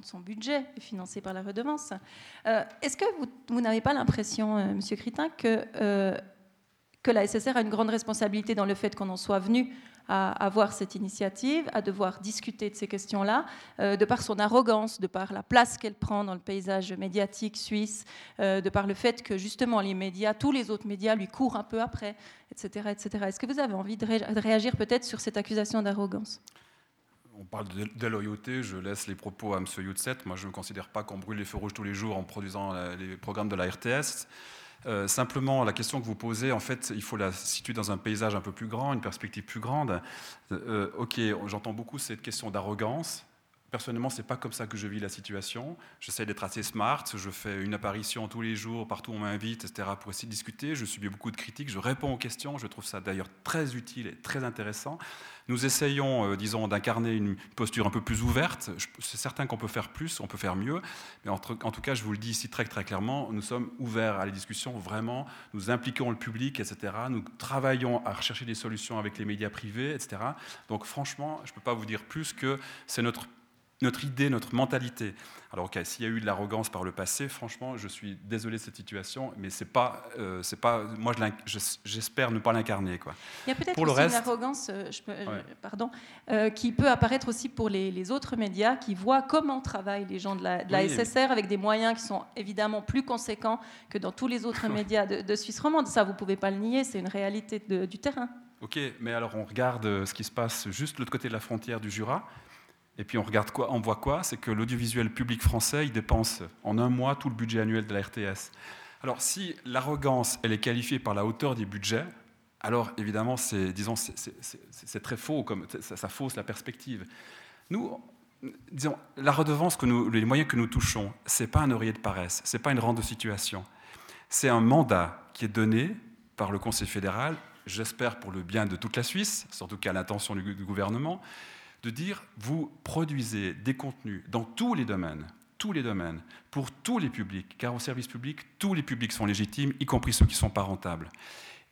de son budget est financé par la redevance. Euh, est-ce que vous, n'avez pas l'impression, Monsieur Critin, que, que la SSR a une grande responsabilité dans le fait qu'on en soit venu à avoir cette initiative, à devoir discuter de ces questions-là, euh, de par son arrogance, de par la place qu'elle prend dans le paysage médiatique suisse, euh, de par le fait que justement les médias, tous les autres médias lui courent un peu après, etc. etc. Est-ce que vous avez envie de, réagir peut-être sur cette accusation d'arrogance? On parle de, loyauté, je laisse les propos à M. Youtset. Moi, je ne considère pas qu'on brûle les feux rouges tous les jours en produisant les programmes de la RTS. Euh, simplement, la question que vous posez, en fait, il faut la situer dans un paysage un peu plus grand, une perspective plus grande. Euh, ok, j'entends beaucoup cette question d'arrogance. Personnellement, c'est pas comme ça que je vis la situation. J'essaie d'être assez smart. Je fais une apparition tous les jours, partout où on m'invite, etc., pour essayer de discuter. Je subis beaucoup de critiques. Je réponds aux questions. Je trouve ça d'ailleurs très utile et très intéressant. Nous essayons, euh, disons, d'incarner une posture un peu plus ouverte. C'est certain qu'on peut faire plus, on peut faire mieux. Mais en, tout cas, je vous le dis ici très, très clairement, nous sommes ouverts à la discussion. Vraiment, nous impliquons le public, etc. Nous travaillons à rechercher des solutions avec les médias privés, etc. Donc, franchement, je ne peux pas vous dire plus que c'est notre notre idée, notre mentalité. Alors, ok, s'il y a eu de l'arrogance par le passé, franchement, je suis désolé de cette situation, mais c'est pas, euh, c'est pas, moi, j'espère ne pas l'incarner, quoi. Il y a peut-être aussi reste... une arrogance, euh, je euh, pardon, qui peut apparaître aussi pour les, autres médias qui voient comment travaillent les gens de la, SSR avec des moyens qui sont évidemment plus conséquents que dans tous les autres <laughs> médias de, Suisse romande. Ça, vous pouvez pas le nier, c'est une réalité du terrain. Ok, mais alors on regarde ce qui se passe juste de l'autre côté de la frontière du Jura. Et puis on regarde quoi, on voit quoi? C'est que l'audiovisuel public français, dépense en un mois tout le budget annuel de la RTS. Alors si l'arrogance, elle est qualifiée par la hauteur des budgets, alors évidemment, c'est, disons, c'est, très faux, comme ça, fausse la perspective. Nous, disons, la redevance que nous, les moyens que nous touchons, c'est pas un oreiller de paresse, c'est pas une rente de situation, c'est un mandat qui est donné par le Conseil fédéral, j'espère pour le bien de toute la Suisse, surtout qu'à l'intention du gouvernement, de dire vous produisez des contenus dans tous les domaines, tous les domaines, pour tous les publics, car au service public, tous les publics sont légitimes, y compris ceux qui ne sont pas rentables.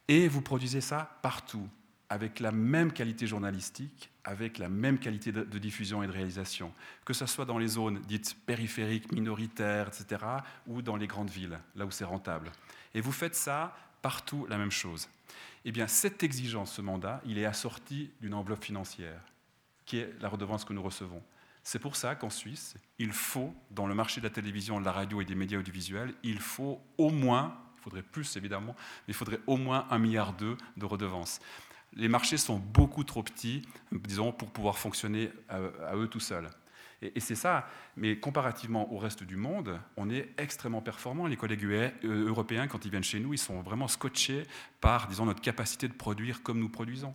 Et vous produisez ça partout. avec la même qualité journalistique, avec la même qualité de, diffusion et de réalisation, que ce soit dans les zones dites périphériques, minoritaires, etc., ou dans les grandes villes, là où c'est rentable. Et vous faites ça partout la même chose. Eh bien, cette exigence, ce mandat, il est assorti d'une enveloppe financière, qui est la redevance que nous recevons. C'est pour ça qu'en Suisse, il faut, dans le marché de la télévision, de la radio et des médias audiovisuels, il faut au moins, il faudrait plus évidemment, mais il faudrait au moins un milliard d'euros de redevances les marchés sont beaucoup trop petits, disons, pour pouvoir fonctionner à, eux tout seuls. Et, c'est ça, mais comparativement au reste du monde, on est extrêmement performant. Les collègues euh, européens, quand ils viennent chez nous, ils sont vraiment scotchés par, disons, notre capacité de produire comme nous produisons.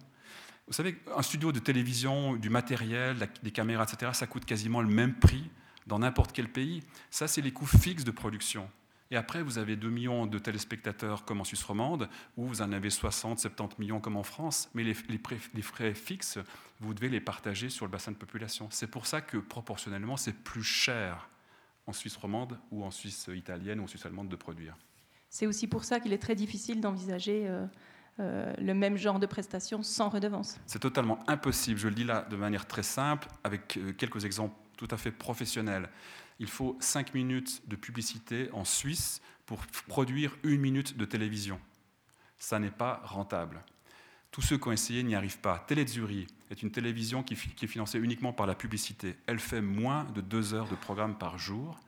Vous savez, un studio de télévision, du matériel, des caméras, etc., ça coûte quasiment le même prix dans n'importe quel pays. Ça, c'est les coûts fixes de production. Et après, vous avez 2 millions de téléspectateurs comme en Suisse romande, ou vous en avez 60, 70 millions comme en France, mais les, frais fixes, vous devez les partager sur le bassin de population. C'est pour ça que proportionnellement, c'est plus cher en Suisse romande ou en Suisse italienne ou en Suisse allemande de produire. C'est aussi pour ça qu'il est très difficile d'envisager euh, euh, le même genre de prestations sans redevance. C'est totalement impossible, je le dis là de manière très simple, avec euh, quelques exemples tout à fait professionnels il faut 5 minutes de publicité en Suisse pour produire une minute de télévision. Ça n'est pas rentable. Tous ceux qui ont essayé n'y arrivent pas. Télé Zurich est une télévision qui, est financée uniquement par la publicité. Elle fait moins de deux heures de programme par jour.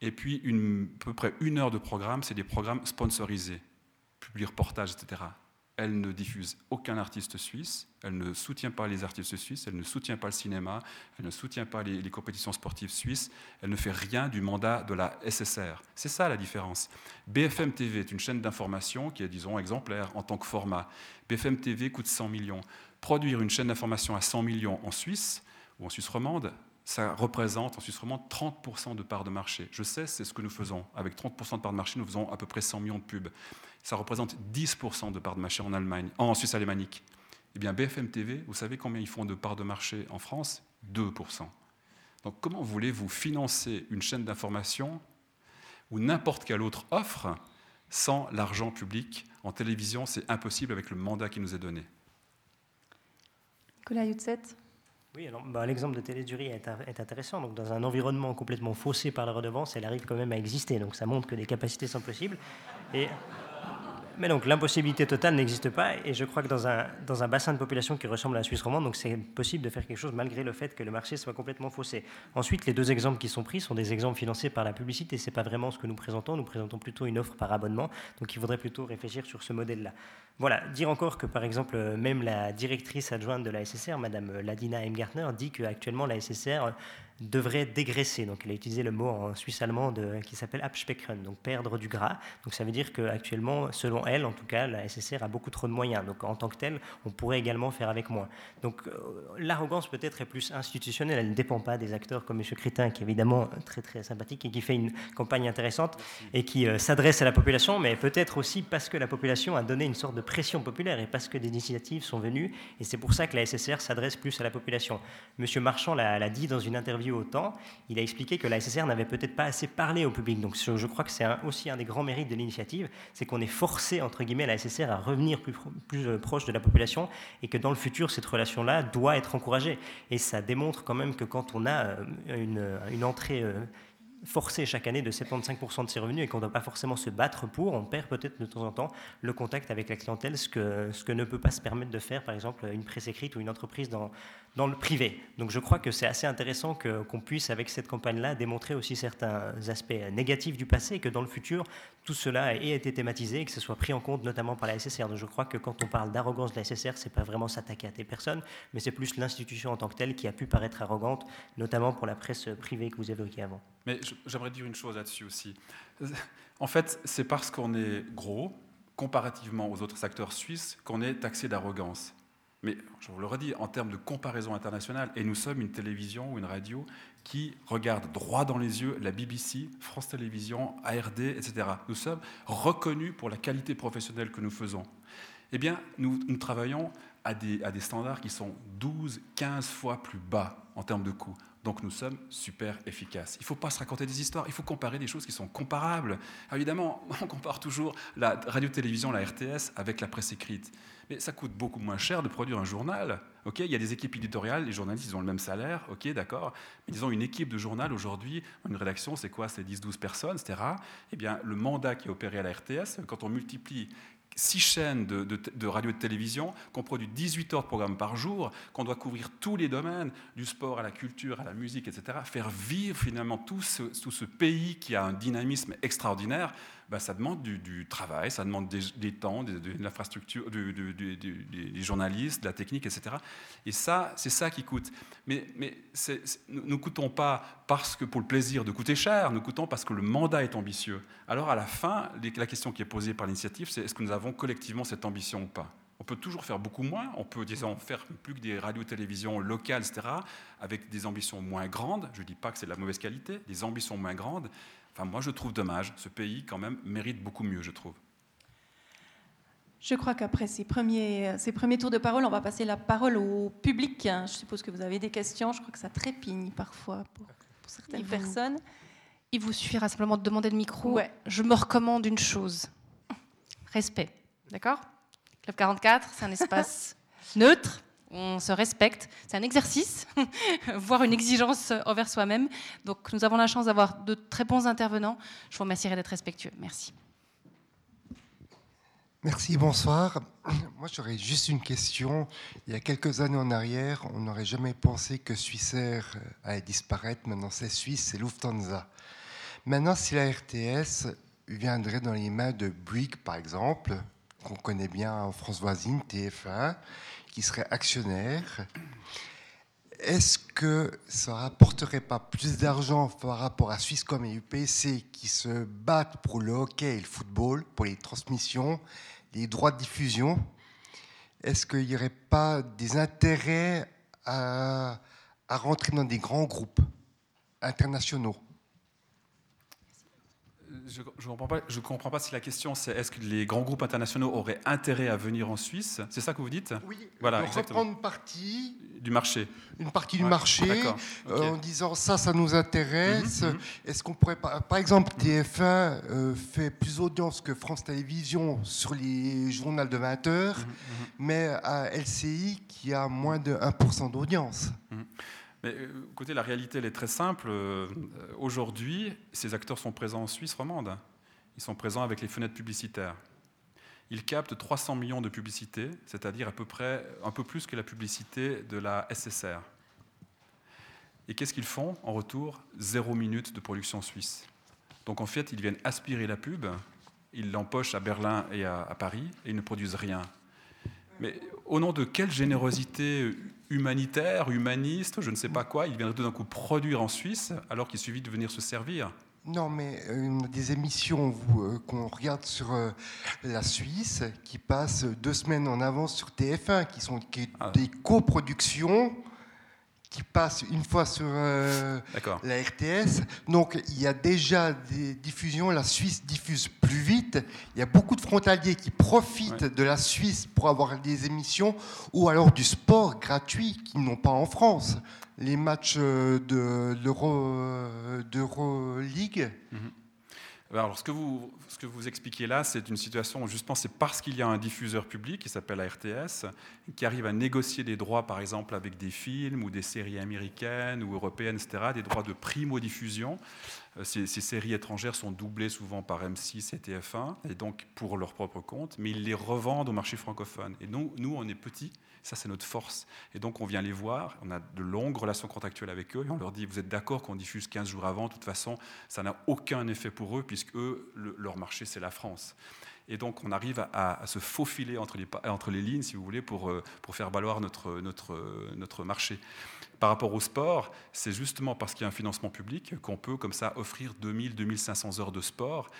Et puis, à peu près une heure de programme, c'est des programmes sponsorisés, publier reportages, etc elle ne diffuse aucun artiste suisse, elle ne soutient pas les artistes suisses, elle ne soutient pas le cinéma, elle ne soutient pas les, compétitions sportives suisses, elle ne fait rien du mandat de la SSR. C'est ça la différence. BFM TV est une chaîne d'information qui est, disons, exemplaire en tant que format. BFM TV coûte 100 millions. Produire une chaîne d'information à 100 millions en Suisse ou en Suisse romande, ça représente en Suisse romande 30% de part de marché. Je sais, c'est ce que nous faisons. Avec 30% de part de marché, nous faisons à peu près 100 millions de pubs ça représente 10% de part de marché en Allemagne, en Suisse alémanique. Eh bien, BFM TV, vous savez combien ils font de part de marché en France? 2%. Donc, comment voulez-vous financer une chaîne d'information ou n'importe quelle autre offre sans l'argent public En télévision, c'est impossible avec le mandat qui nous est donné? Nicolas Youtset oui, alors bah, l'exemple de Télé est, est, intéressant. Donc, dans un environnement complètement faussé par la redevance, elle arrive quand même à exister. Donc, ça montre que des capacités sont possibles. Et mais donc l'impossibilité totale n'existe pas et je crois que dans un, dans un bassin de population qui ressemble à la Suisse romande, donc c'est possible de faire quelque chose malgré le fait que le marché soit complètement faussé. Ensuite, les deux exemples qui sont pris sont des exemples financés par la publicité. C'est pas vraiment ce que nous présentons. Nous présentons plutôt une offre par abonnement. Donc il faudrait plutôt réfléchir sur ce modèle-là. Voilà, dire encore que par exemple, même la directrice adjointe de la SSR, Madame Ladina Heimgartner, dit qu'actuellement la SSR devrait dégraisser. Donc, elle a utilisé le mot en suisse allemand qui s'appelle Abspecken, donc perdre du gras. Donc, ça veut dire qu'actuellement, selon elle, en tout cas, la SSR a beaucoup trop de moyens. Donc, en tant que telle, on pourrait également faire avec moins. Donc, euh, l'arrogance peut-être est plus institutionnelle. Elle ne dépend pas des acteurs comme M. Crétin, qui est évidemment très très sympathique et qui fait une campagne intéressante et qui euh, s'adresse à la population, mais peut-être aussi parce que la population a donné une sorte de pression populaire et parce que des initiatives sont venues. Et c'est pour ça que la SSR s'adresse plus à la population. M. Marchand l'a dit dans une interview autant, il a expliqué que la SSR n'avait peut-être pas assez parlé au public. Donc je, crois que c'est aussi un des grands mérites de l'initiative, c'est qu'on est forcé, entre guillemets, la SSR à revenir plus, euh, proche de la population et que dans le futur, cette relation-là doit être encouragée. Et ça démontre quand même que quand on a euh, une, une entrée euh, forcé chaque année de 75% de ses revenus et qu'on ne doit pas forcément se battre pour, on perd peut-être de temps en temps le contact avec la clientèle, ce que, ce que ne peut pas se permettre de faire, par exemple, une presse écrite ou une entreprise dans, dans le privé. Donc je crois que c'est assez intéressant qu'on puisse, avec cette campagne-là, démontrer aussi certains aspects négatifs du passé et que dans le futur, tout cela ait été thématisé et que ce soit pris en compte notamment par la SSR. Donc je crois que quand on parle d'arrogance de la SSR, c'est pas vraiment s'attaquer à des personnes, mais c'est plus l'institution en tant que telle qui a pu paraître arrogante, notamment pour la presse privée que vous évoquiez avant. Mais j'aimerais dire une chose là-dessus aussi. En fait, c'est parce qu'on est gros, comparativement aux autres acteurs suisses, qu'on est taxé d'arrogance. Mais je vous le redis, en termes de comparaison internationale, et nous sommes une télévision ou une radio qui regarde droit dans les yeux la BBC, France Télévisions, ARD, etc. Nous sommes reconnus pour la qualité professionnelle que nous faisons. Eh bien, nous, travaillons à des, standards qui sont 12, 15 fois plus bas en termes de coûts. Donc nous sommes super efficaces. Il ne faut pas se raconter des histoires, il faut comparer des choses qui sont comparables. évidemment, <laughs> on compare toujours la radio-télévision, la RTS, avec la presse écrite. Mais ça coûte beaucoup moins cher de produire un journal. Ok, il y a des équipes éditoriales, les journalistes ils ont le même salaire, ok, d'accord? Mais disons une équipe de journal aujourd'hui, une rédaction, c'est quoi? C'est 10-12 personnes, etc. Eh bien, le mandat qui est opéré à la RTS, quand on multiplie six chaînes de, radio et de télévision, qu'on produit 18 heures de programme par jour, qu'on doit couvrir tous les domaines, du sport à la culture, à la musique, etc., faire vivre finalement tout tout ce pays qui a un dynamisme extraordinaire, bah, ça demande du, travail, ça demande des, temps, de, l'infrastructure, des journalistes, de la technique, etc. Et ça, c'est ça qui coûte. Mais, mais nous ne coûtons pas parce que pour le plaisir de coûter cher, nous coûtons parce que le mandat est ambitieux. Alors à la fin, la question qui est posée par l'initiative, c'est est-ce que nous avons collectivement cette ambition ou pas? On peut toujours faire beaucoup moins, on peut disons, faire plus que des radios-télévisions locales, etc., avec des ambitions moins grandes. Je ne dis pas que c'est de la mauvaise qualité, des ambitions moins grandes, moi, je trouve dommage. Ce pays, quand même, mérite beaucoup mieux, je trouve. Je crois qu'après ces premiers, ces premiers tours de parole, on va passer la parole au public. Je suppose que vous avez des questions. Je crois que ça trépigne parfois pour, certaines personnes. Il vous suffira simplement de demander le micro. Ouais. Je me recommande une chose. Respect. D'accord? Club 44, c'est un espace <laughs> neutre on se respecte. C'est un exercice, <laughs> voire une exigence envers soi-même. Donc nous avons la chance d'avoir de très bons intervenants. Je vous remercierai d'être respectueux. Merci. Merci, bonsoir. <clears throat> Moi, j'aurais juste une question. Il y a quelques années en arrière, on n'aurait jamais pensé que Swissair allait disparaître. Maintenant, c'est Suisse, c'est Lufthansa. Maintenant, si la RTS viendrait dans les mains de Bouygues, par exemple, qu'on connaît bien en France voisine, TF1, qui serait actionnaire, est-ce que ça rapporterait pas plus d'argent par rapport à Swisscom et UPC qui se battent pour le hockey et le football, pour les transmissions, les droits de diffusion? Est-ce qu'il n'y aurait pas des intérêts à, à rentrer dans des grands groupes internationaux? Je ne comprends, pas, je comprends pas si la question c'est est-ce que les grands groupes internationaux auraient intérêt à venir en Suisse? C'est ça que vous dites? Oui, voilà, reprendre une partie du marché. Une partie du marché euh, en disant ça, ça nous intéresse. Mhm, mhm. Est-ce qu'on pourrait pas, par exemple, TF1 euh, fait plus d'audience que France Télévisions sur les journaux de 20 heures, mhm, mais à LCI qui a moins de 1% d'audience? Mais euh, écoutez, la réalité, elle est très simple. Euh, aujourd'hui, ces acteurs sont présents en Suisse romande. Ils sont présents avec les fenêtres publicitaires. Ils captent 300 millions de publicités, c'est-à-dire à peu près un peu plus que la publicité de la SSR. Et qu'est-ce qu'ils font en retour? Zéro minute de production suisse. Donc en fait, ils viennent aspirer la pub, ils l'empochent à Berlin et à, à Paris, et ils ne produisent rien. Mais au nom de quelle générosité humanitaire, humaniste, je ne sais pas quoi, il viendrait tout d'un coup produire en Suisse alors qu'il suffit de venir se servir non, mais euh, des émissions euh, qu'on regarde sur euh, la Suisse qui passent deux semaines en avance sur TF1, qui sont ah. des coproductions qui passe une fois sur euh, la RTS. Donc il y a déjà des diffusions, la Suisse diffuse plus vite. Il y a beaucoup de frontaliers qui profitent de la Suisse pour avoir des émissions ou alors du sport gratuit qu'ils n'ont pas en France. Les matchs euh, de l'Euroleague. Mhm. Alors, ce que vous, ce que vous expliquez là, c'est une situation où justement c'est parce qu'il y a un diffuseur public qui s'appelle la RTS, qui arrive à négocier des droits, par exemple, avec des films ou des séries américaines ou européennes, etc., des droits de primo-diffusion. Euh, ces, séries étrangères sont doublées souvent par M6 et TF1, et donc pour leur propre compte, mais ils les revendent au marché francophone. Et nous, nous on est petits, ça, c'est notre force. Et donc, on vient les voir, on a de longues relations contractuelles avec eux, et on leur dit, vous êtes d'accord qu'on diffuse 15 jours avant? De toute façon, ça n'a aucun effet pour eux, puisque eux, leur marché, c'est la France. Et donc, on arrive à, se faufiler entre les, lignes, si vous voulez, pour, euh, faire valoir notre marché. Par rapport au sport, c'est justement parce qu'il y a un financement public qu'on peut comme ça offrir 2000, 2500 heures de sport,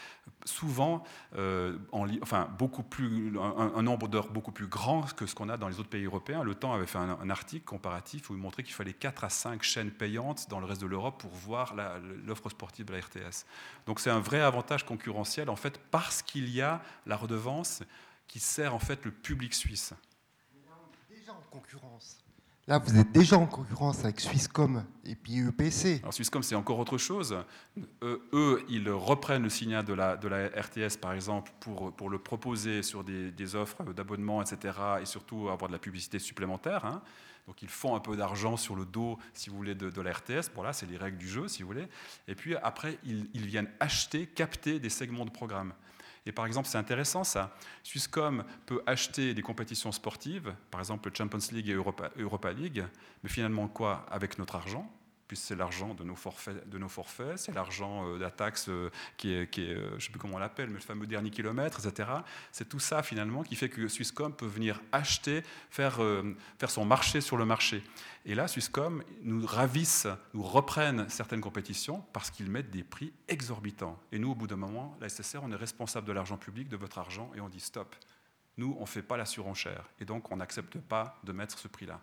souvent euh, en, enfin, beaucoup plus, un, nombre d'heures beaucoup plus grand que ce qu'on a dans les autres pays européens. Le Temps avait fait un, article comparatif où il montrait qu'il fallait 4 à 5 chaînes payantes dans le reste de l'Europe pour voir l'offre sportive de la RTS. Donc c'est un vrai avantage concurrentiel en fait parce qu'il y a la redevance qui sert en fait le public suisse. Déjà en concurrence Là, vous êtes déjà en concurrence avec Swisscom et puis EPC. Alors Swisscom, c'est encore autre chose. Euh, eux, ils reprennent le signal de la, RTS, par exemple, pour, pour le proposer sur des, offres d'abonnement, etc., et surtout avoir de la publicité supplémentaire. Hein. Donc ils font un peu d'argent sur le dos, si vous voulez, de, de la RTS. Bon là, c'est les règles du jeu, si vous voulez. Et puis après, ils, ils viennent acheter, capter des segments de programmes. Et par exemple, c'est intéressant ça. Swisscom peut acheter des compétitions sportives, par exemple le Champions League et Europa, Europa League, mais finalement quoi Avec notre argent? Puisque c'est l'argent de nos forfaits, c'est l'argent euh, de la taxe euh, qui est, qui est euh, je ne sais plus comment on l'appelle, mais le fameux dernier kilomètre, etc. C'est tout ça finalement qui fait que Swisscom peut venir acheter, faire, faire son marché sur le marché. Et là, Swisscom nous ravissent, nous reprennent certaines compétitions parce qu'ils mettent des prix exorbitants. Et nous, au bout d'un moment, la SSR, on est responsable de l'argent public, de votre argent, et on dit stop. Nous, on ne fait pas la surenchère. Et donc, on n'accepte pas de mettre ce prix-là.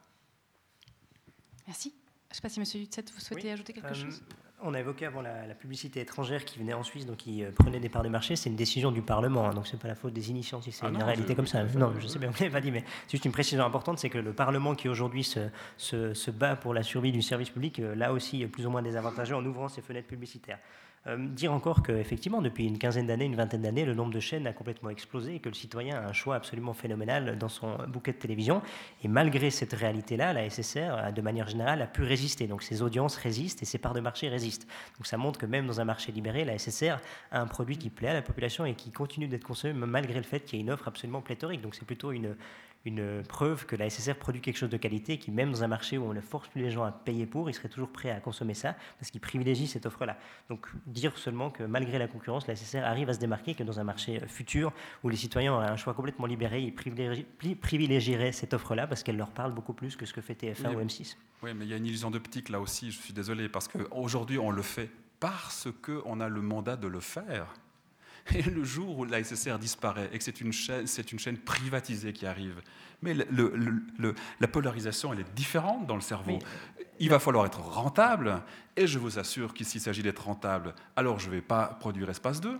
Merci. Je ne sais pas si Monsieur Hutset, vous souhaitez Oui. ajouter quelque Euh, chose? On a évoqué avant la, la publicité étrangère qui venait en Suisse, donc qui euh, prenait des parts de marché. C'est une décision du Parlement, hein, donc c'est pas la faute des initiants si c'est Ah une non, réalité je- comme ça. Non, je sais bien, vous l'avez pas dit, mais c'est juste une précision importante, c'est que le Parlement qui aujourd'hui se, se, se bat pour la survie du service public, euh, là aussi est plus ou moins désavantageux en ouvrant ses fenêtres publicitaires. Euh, dire encore qu'effectivement, depuis une quinzaine d'années, une vingtaine d'années, le nombre de chaînes a complètement explosé et que le citoyen a un choix absolument phénoménal dans son bouquet de télévision. Et malgré cette réalité-là, la SSR, de manière générale, a pu résister. Donc ses audiences résistent et ses parts de marché résistent. Donc ça montre que même dans un marché libéré, la SSR a un produit qui plaît à la population et qui continue d'être consommé malgré le fait qu'il y ait une offre absolument pléthorique. Donc c'est plutôt une, une preuve que la SSR produit quelque chose de qualité et qui, même dans un marché où on ne force plus les gens à payer pour, ils seraient toujours prêts à consommer ça parce qu'ils privilégient cette offre-là. Donc dire seulement que malgré la concurrence, la SSR arrive à se démarquer, que dans un marché euh, futur où les citoyens auraient un choix complètement libéré, ils privilégieraient cette offre-là parce qu'elle leur parle beaucoup plus que ce que fait TF1 Oui. ou M6. Oui, mais il y a une illusion d'optique là aussi, je suis désolé, parce qu'aujourd'hui, on le fait parce qu'on a le mandat de le faire. Et le jour où la SSR disparaît et que c'est une chaîne, c'est une chaîne privatisée qui arrive, mais le- le- le- le- la polarisation, elle est différente dans le cerveau. Il va falloir être rentable, et je vous assure que s'il s'agit d'être rentable, alors je ne vais pas produire Espace 2.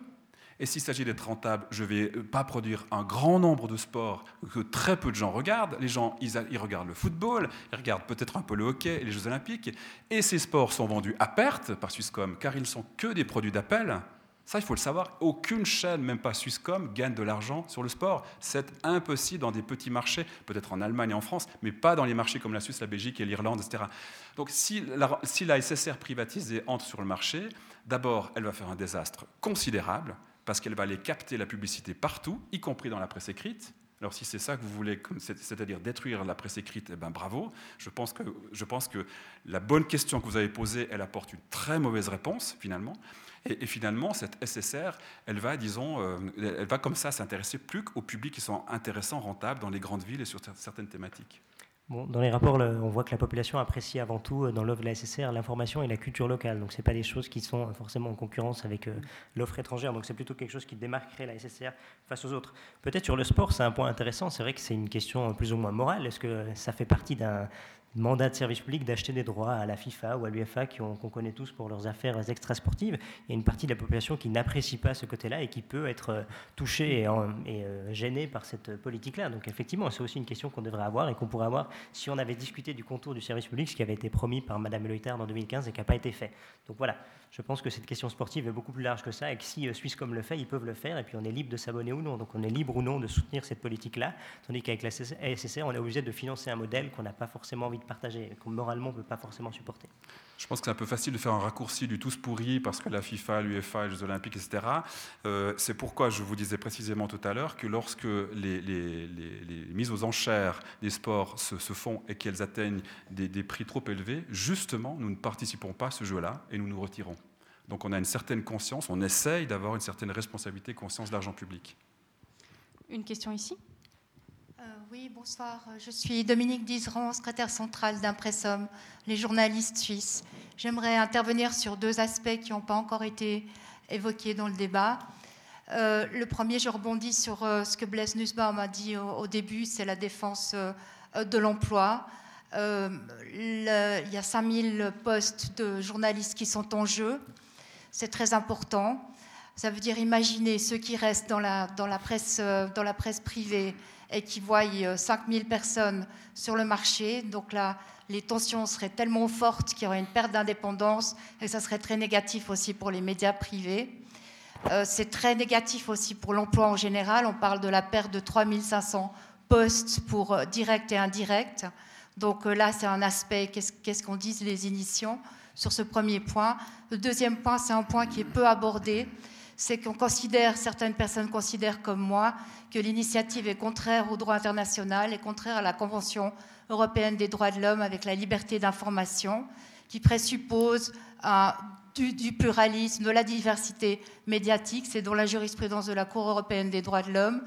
Et s'il s'agit d'être rentable, je ne vais pas produire un grand nombre de sports que très peu de gens regardent. Les gens, ils, regardent le football, ils regardent peut-être un peu le hockey et les Jeux Olympiques. Et ces sports sont vendus à perte par Swisscom, car ils ne sont que des produits d'appel. Ça, il faut le savoir. Aucune chaîne, même pas Swisscom, gagne de l'argent sur le sport. C'est impossible dans des petits marchés, peut-être en Allemagne et en France, mais pas dans les marchés comme la Suisse, la Belgique et l'Irlande, etc. Donc si la, SSR privatisée entre sur le marché, d'abord, elle va faire un désastre considérable, parce qu'elle va aller capter la publicité partout, y compris dans la presse écrite. Alors si c'est ça que vous voulez, c'est-à-dire détruire la presse écrite, eh ben bravo. Je pense, que, je pense que la bonne question que vous avez posée, elle apporte une très mauvaise réponse finalement. Et, finalement, cette SSR, elle va, disons, euh, elle va comme ça s'intéresser plus qu'aux publics qui sont intéressants, rentables dans les grandes villes et sur cer- certaines thématiques. Bon, dans les rapports, on voit que la population apprécie avant tout, euh, dans l'offre de la SSR, l'information et la culture locale. Donc, ce pas des choses qui sont forcément en concurrence avec euh, l'offre étrangère. Donc, c'est plutôt quelque chose qui démarquerait la SSR face aux autres. Peut-être sur le sport, c'est un point intéressant. C'est vrai que c'est une question euh, plus ou moins morale. Est-ce que ça fait partie d'un mandat de service public d'acheter des droits à la FIFA ou à l'UFA qu'on connaît tous pour leurs affaires extrasportives Il y a une partie de la population qui n'apprécie pas ce côté-là et qui peut être euh, touchée et, euh, gênée par cette politique-là. Donc effectivement, c'est aussi une question qu'on devrait avoir et qu'on pourrait avoir si on avait discuté du contour du service public, ce qui avait été promis par Madame Leutard en 2015 et qui n'a pas été fait. Donc voilà, je pense que cette question sportive est beaucoup plus large que ça et que si euh, Swisscom le fait, ils peuvent le faire et puis on est libre de s'abonner ou non. Donc on est libre ou non de soutenir cette politique-là, tandis qu'avec la SSR, on est obligé de financer un modèle qu'on n'a pas forcément envie de partager qu'on moralement ne peut pas forcément supporter. Je pense que c'est un peu facile de faire un raccourci du tous pourri parce que la FIFA, l'UEFA, les Jeux Olympiques, etc. Euh, c'est pourquoi je vous disais précisément tout à l'heure que lorsque les, mises aux enchères des sports se, font et qu'elles atteignent des, des prix trop élevés, justement, nous ne participons pas à ce jeu-là et nous nous retirons. Donc on a une certaine conscience, on essaye d'avoir une certaine responsabilité, conscience de l'argent public. Une question ici? Oui, bonsoir. Je suis Dominique Dizeran, secrétaire centrale d'Impressum, les journalistes suisses. J'aimerais intervenir sur deux aspects qui n'ont pas encore été évoqués dans le débat. Euh, le premier, je rebondis sur euh, ce que Blaise Nussbaum a dit au, début, c'est la défense euh, de l'emploi. Euh, le- il y a 5000 postes de journalistes qui sont en jeu. C'est très important. Ça veut dire imaginer ceux qui restent euh, dans la presse privée et qui voient 5000 personnes sur le marché. Donc là, les tensions seraient tellement fortes qu'il y aurait une perte d'indépendance et ça serait très négatif aussi pour les médias privés. c'est très négatif aussi pour l'emploi en général. On parle de la perte de 3500 postes pour direct et indirect. Donc là, c'est un aspect, qu'est-ce qu'on dit les initiants sur ce premier point. Le deuxième point, c'est un point qui est peu abordé, c'est qu'on considère, certaines personnes considèrent comme moi, que l'initiative est contraire au droit international et contraire à la Convention européenne des droits de l'homme avec la liberté d'information, qui présuppose du, pluralisme, de la diversité médiatique, c'est dans la jurisprudence de la Cour européenne des droits de l'homme.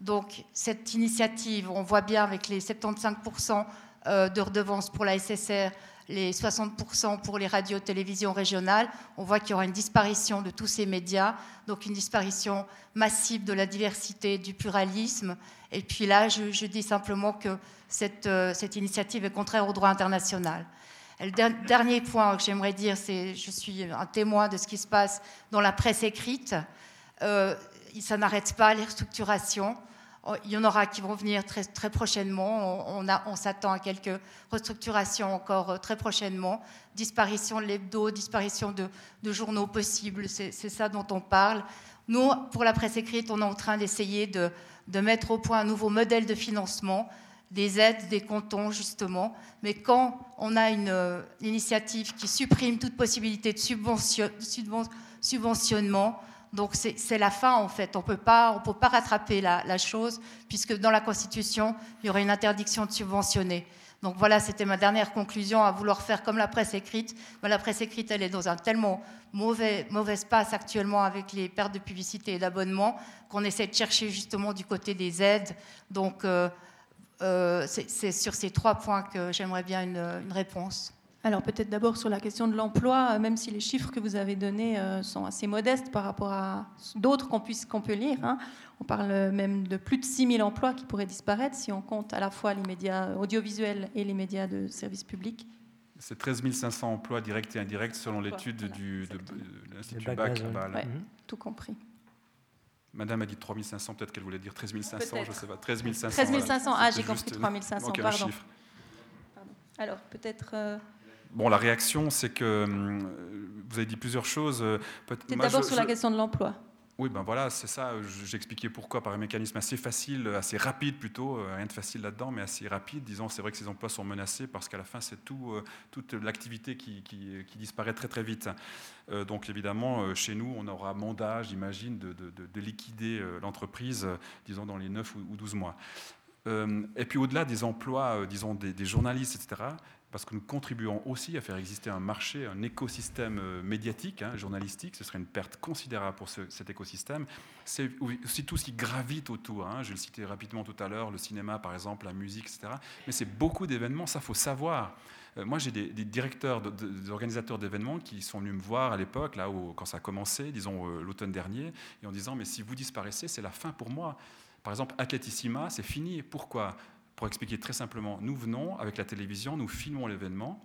Donc cette initiative, on voit bien avec les 75% euh, de redevances pour la SSR, les 60% pour les radios télévisions régionales, on voit qu'il y aura une disparition de tous ces médias, donc une disparition massive de la diversité, du pluralisme. Et puis là, je, dis simplement que cette, euh, cette, initiative est contraire au droit international. le dernier point que j'aimerais dire, c'est je suis un témoin de ce qui se passe dans la presse écrite. Euh, ça n'arrête pas les restructurations. Oh, il y en aura qui vont venir très, très prochainement. On, s'attend à quelques restructurations encore euh, très prochainement. Disparition de l'hebdo, disparition de, journaux possibles, c'est ça dont on parle. Nous, pour la presse écrite, on est en train d'essayer de, mettre au point un nouveau modèle de financement, des aides, des cantons, justement. Mais quand on a une, euh, initiative qui supprime toute possibilité de subvention, subventionnement, donc c'est la fin en fait. On ne peut pas rattraper la, chose puisque dans la Constitution, il y aurait une interdiction de subventionner. Donc voilà, c'était ma dernière conclusion à vouloir faire comme la presse écrite. Mais la presse écrite, elle est dans un tellement mauvais, mauvais espace actuellement avec les pertes de publicité et d'abonnement qu'on essaie de chercher justement du côté des aides. Donc euh, euh, c'est sur ces trois points que j'aimerais bien une réponse. Alors peut-être d'abord sur la question de l'emploi, euh, même si les chiffres que vous avez donnés euh, sont assez modestes par rapport à d'autres qu'on peut lire. Hein. On parle même de plus de 6 000 emplois qui pourraient disparaître si on compte à la fois les médias audiovisuels et les médias de service public. C'est 13 500 emplois directs et indirects selon l'étude du, de, l'Institut BAC. Mhm. Tout compris. Madame a dit 3 500, peut-être qu'elle voulait dire 13 500, je ne sais pas. 13 500. 13 500, ah j'ai compris 3 500, pardon. Alors peut-être... Euh, Bon, la réaction, c'est que hum, vous avez dit plusieurs choses. Euh, peut-être d'abord sur la question de l'emploi. Oui, ben voilà, c'est ça. J'ai expliqué pourquoi par un mécanisme assez facile, assez rapide plutôt, euh, rien de facile là-dedans, mais assez rapide. Disons, c'est vrai que ces emplois sont menacés parce qu'à la fin, c'est tout, euh, toute l'activité qui, disparaît très très vite. donc évidemment, chez nous, on aura mandat, j'imagine, de, liquider l'entreprise, disons, dans les 9 ou 12 mois. et puis au-delà des emplois, disons, des, des journalistes, etc., parce que nous contribuons aussi à faire exister un marché, un écosystème euh, médiatique, hein, journalistique. Ce serait une perte considérable pour cet écosystème. C'est aussi tout ce qui gravite autour. Hein. Je le citais rapidement tout à l'heure, le cinéma par exemple, la musique, etc. Mais c'est beaucoup d'événements, ça faut savoir. Euh, moi, j'ai des, directeurs, des organisateurs d'événements qui sont venus me voir à l'époque, là où, quand ça a commencé, disons euh, l'automne dernier, et en disant, mais si vous disparaissez, c'est la fin pour moi. Par exemple, Atletissima, c'est fini. Pourquoi? Pour expliquer très simplement, nous venons avec la télévision, nous filmons l'événement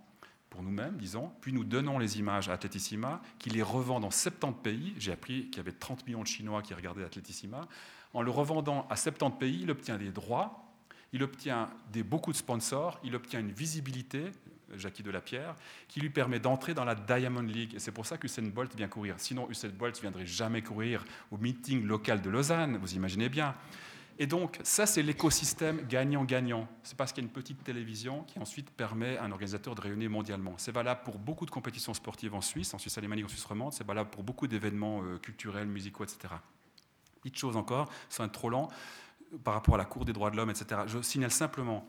pour nous-mêmes, disons, puis nous donnons les images à Atletissima, qui les revend dans 70 pays. J'ai appris qu'il y avait 30 millions de Chinois qui regardaient Atletissima. En le revendant à 70 pays, il obtient des droits, il obtient des, beaucoup de sponsors, il obtient une visibilité, Jackie Delapierre, qui lui permet d'entrer dans la Diamond League. Et c'est pour ça qu'Usain Bolt vient courir. Sinon, Usain Bolt ne viendrait jamais courir au meeting local de Lausanne, vous imaginez bien. Et donc, ça, c'est l'écosystème gagnant-gagnant. C'est parce qu'il y a une petite télévision qui ensuite permet à un organisateur de rayonner mondialement. C'est valable pour beaucoup de compétitions sportives en Suisse, en Suisse alémanique, en Suisse romande. C'est valable pour beaucoup d'événements euh, culturels, musicaux, etc. Petite chose encore, sans être trop lent, par rapport à la Cour des droits de l'homme, etc. Je signale simplement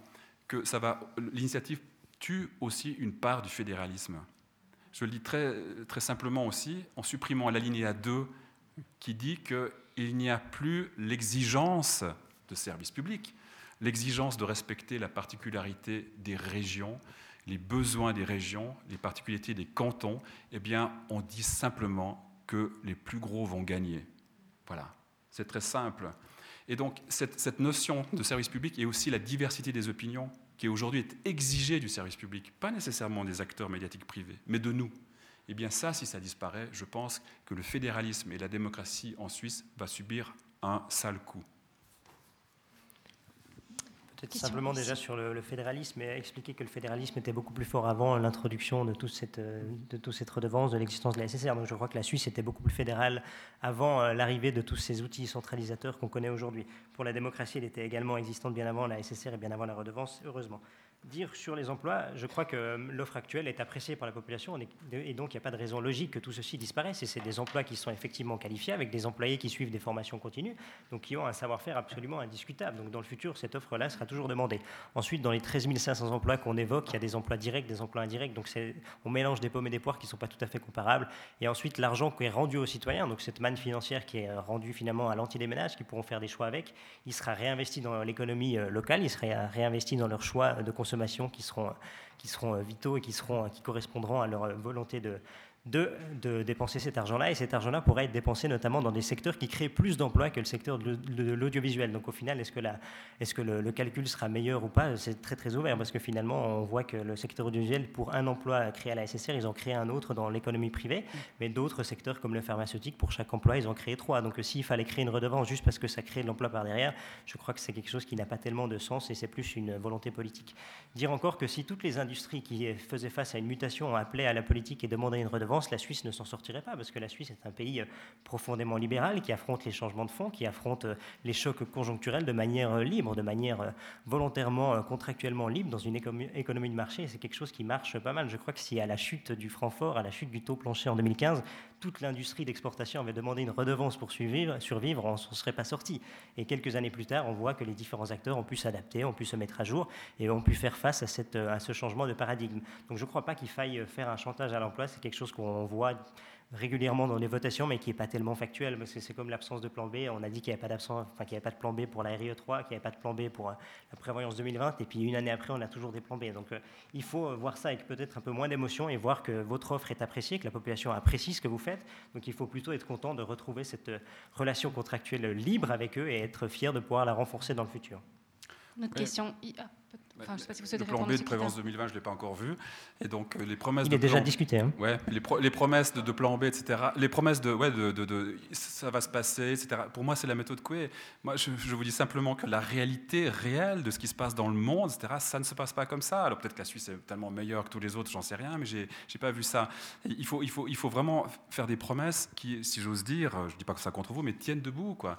que ça va, l'initiative tue aussi une part du fédéralisme. Je le dis très, très simplement aussi, en supprimant la ligne A2 qui dit que il n'y a plus l'exigence de service public, l'exigence de respecter la particularité des régions, les besoins des régions, les particularités des cantons, eh bien, on dit simplement que les plus gros vont gagner. Voilà, c'est très simple. Et donc, cette, notion de service public et aussi la diversité des opinions qui aujourd'hui est exigée du service public, pas nécessairement des acteurs médiatiques privés, mais de nous, eh bien ça, si ça disparaît, je pense que le fédéralisme et la démocratie en Suisse va subir un sale coup. Peut-être simplement déjà sur le, fédéralisme et expliquer que le fédéralisme était beaucoup plus fort avant l'introduction de, toute cette, de toute cette redevance, de l'existence de la SSR. Donc je crois que la Suisse était beaucoup plus fédérale avant euh, l'arrivée de tous ces outils centralisateurs qu'on connaît aujourd'hui. Pour la démocratie, elle était également existante bien avant la SSR et bien avant la redevance, heureusement dire sur les emplois, je crois que euh, l'offre actuelle est appréciée par la population et donc il n'y a pas de raison logique que tout ceci disparaisse. Et c'est des emplois qui sont effectivement qualifiés avec des employés qui suivent des formations continues, donc qui ont un savoir-faire absolument indiscutable. Donc dans le futur, cette offre-là sera toujours demandée. Ensuite, dans les 13 500 emplois qu'on évoque, il y a des emplois directs, des emplois indirects. Donc on mélange des pommes et des poires qui ne sont pas tout à fait comparables. Et ensuite, l'argent qui est rendu aux citoyens, donc cette manne financière qui est rendue finalement à l'anti-déménage, qui pourront faire des choix avec, il sera réinvesti dans l'économie euh, locale, il sera réinvesti dans leurs choix de consommation qui seront, qui seront euh, vitaux et qui, seront, qui correspondront à leur euh, volonté de, de, dépenser cet argent-là. Et cet argent-là pourrait être dépensé notamment dans des secteurs qui créent plus d'emplois que le secteur de, l'audiovisuel. Donc au final, est-ce que, le, calcul sera meilleur ou pas? C'est très très ouvert parce que finalement, on voit que le secteur audiovisuel, pour un emploi créé à la SSR, ils ont créé un autre dans l'économie privée. Mais d'autres secteurs comme le pharmaceutique, pour chaque emploi, ils ont créé trois. Donc s'il fallait créer une redevance juste parce que ça crée de l'emploi par derrière, je crois que c'est quelque chose qui n'a pas tellement de sens et c'est plus une volonté politique. Dire encore que si toutes les industries qui faisaient face à une mutation ont appelé à la politique et demandaient une redevance, la Suisse ne s'en sortirait pas, parce que la Suisse est un pays euh, profondément libéral qui affronte les changements de fonds, qui affronte euh, les chocs conjoncturels de manière euh, libre, de manière volontairement, contractuellement libre dans une économie de marché. C'est quelque chose qui marche pas mal. Je crois que si à la chute du Francfort, à la chute du taux plancher en 2015, toute l'industrie d'exportation avait demandé une redevance pour survivre, survivre on ne serait pas sorti. Et quelques années plus tard, on voit que les différents acteurs ont pu s'adapter, ont pu se mettre à jour et ont pu faire face à, cette, à ce changement de paradigme. Donc je ne crois pas qu'il faille faire un chantage à l'emploi, c'est quelque chose qu'on voit régulièrement dans les votations, mais qui n'est pas tellement factuel, parce que c'est comme l'absence de plan B. On a dit qu'il n'y avait, pas enfin, qu'il avait pas de plan B pour la RIE 3, qu'il n'y avait pas de plan B pour euh, la prévoyance 2020, et puis une année après, on a toujours des plans B. Donc euh, il faut euh, voir ça avec peut-être un peu moins d'émotion et voir que votre offre est appréciée, que la population apprécie ce que vous faites. Donc il faut plutôt être content de retrouver cette relation contractuelle libre avec eux et être fier de pouvoir la renforcer dans le futur. Notre question. Ah, le plan B de prévention 2020, je ne l'ai pas encore vu. Et donc, euh, les promesses Il est déjà discuté. Hein. Ouais, les, les, promesses de, plan B, etc. Les promesses de, ouais, de, de, ça va se passer, etc. Pour moi, c'est la méthode Coué. Moi, je, vous dis simplement que la réalité réelle de ce qui se passe dans le monde, etc., ça ne se passe pas comme ça. Alors peut-être que la Suisse est tellement meilleure que tous les autres, j'en sais rien, mais je n'ai pas vu ça. Il faut, il, faut, il faut vraiment faire des promesses qui, si j'ose dire, je ne dis pas que ça contre vous, mais tiennent debout. Quoi.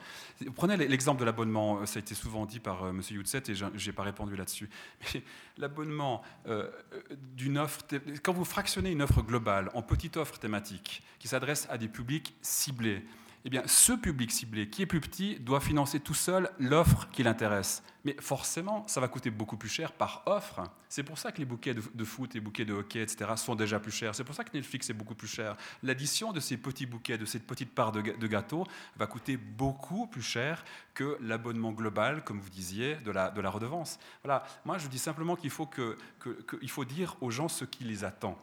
Prenez l'exemple de l'abonnement. Ça a été souvent dit par euh, M. Youtset et je n'ai pas répondu là-dessus. <laughs> L'abonnement euh, d'une offre, quand vous fractionnez une offre globale en petites offres thématiques qui s'adressent à des publics ciblés, eh bien, ce public ciblé qui est plus petit doit financer tout seul l'offre qui l'intéresse. Mais forcément, ça va coûter beaucoup plus cher par offre. C'est pour ça que les bouquets de, foot et bouquets de hockey, etc., sont déjà plus chers. C'est pour ça que Netflix est beaucoup plus cher. L'addition de ces petits bouquets, de cette petite part de, gâteau, va coûter beaucoup plus cher que l'abonnement global, comme vous disiez, de la, de la redevance. Voilà. Moi, je dis simplement qu'il faut, faut dire aux gens ce qui les attend.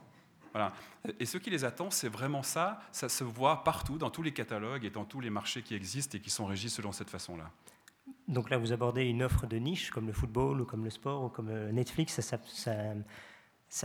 Et ce qui les attend, c'est vraiment ça. Ça se voit partout, dans tous les catalogues et dans tous les marchés qui existent et qui sont régis selon cette façon-là. Donc là, vous abordez une offre de niche comme le football ou comme le sport ou comme euh, Netflix.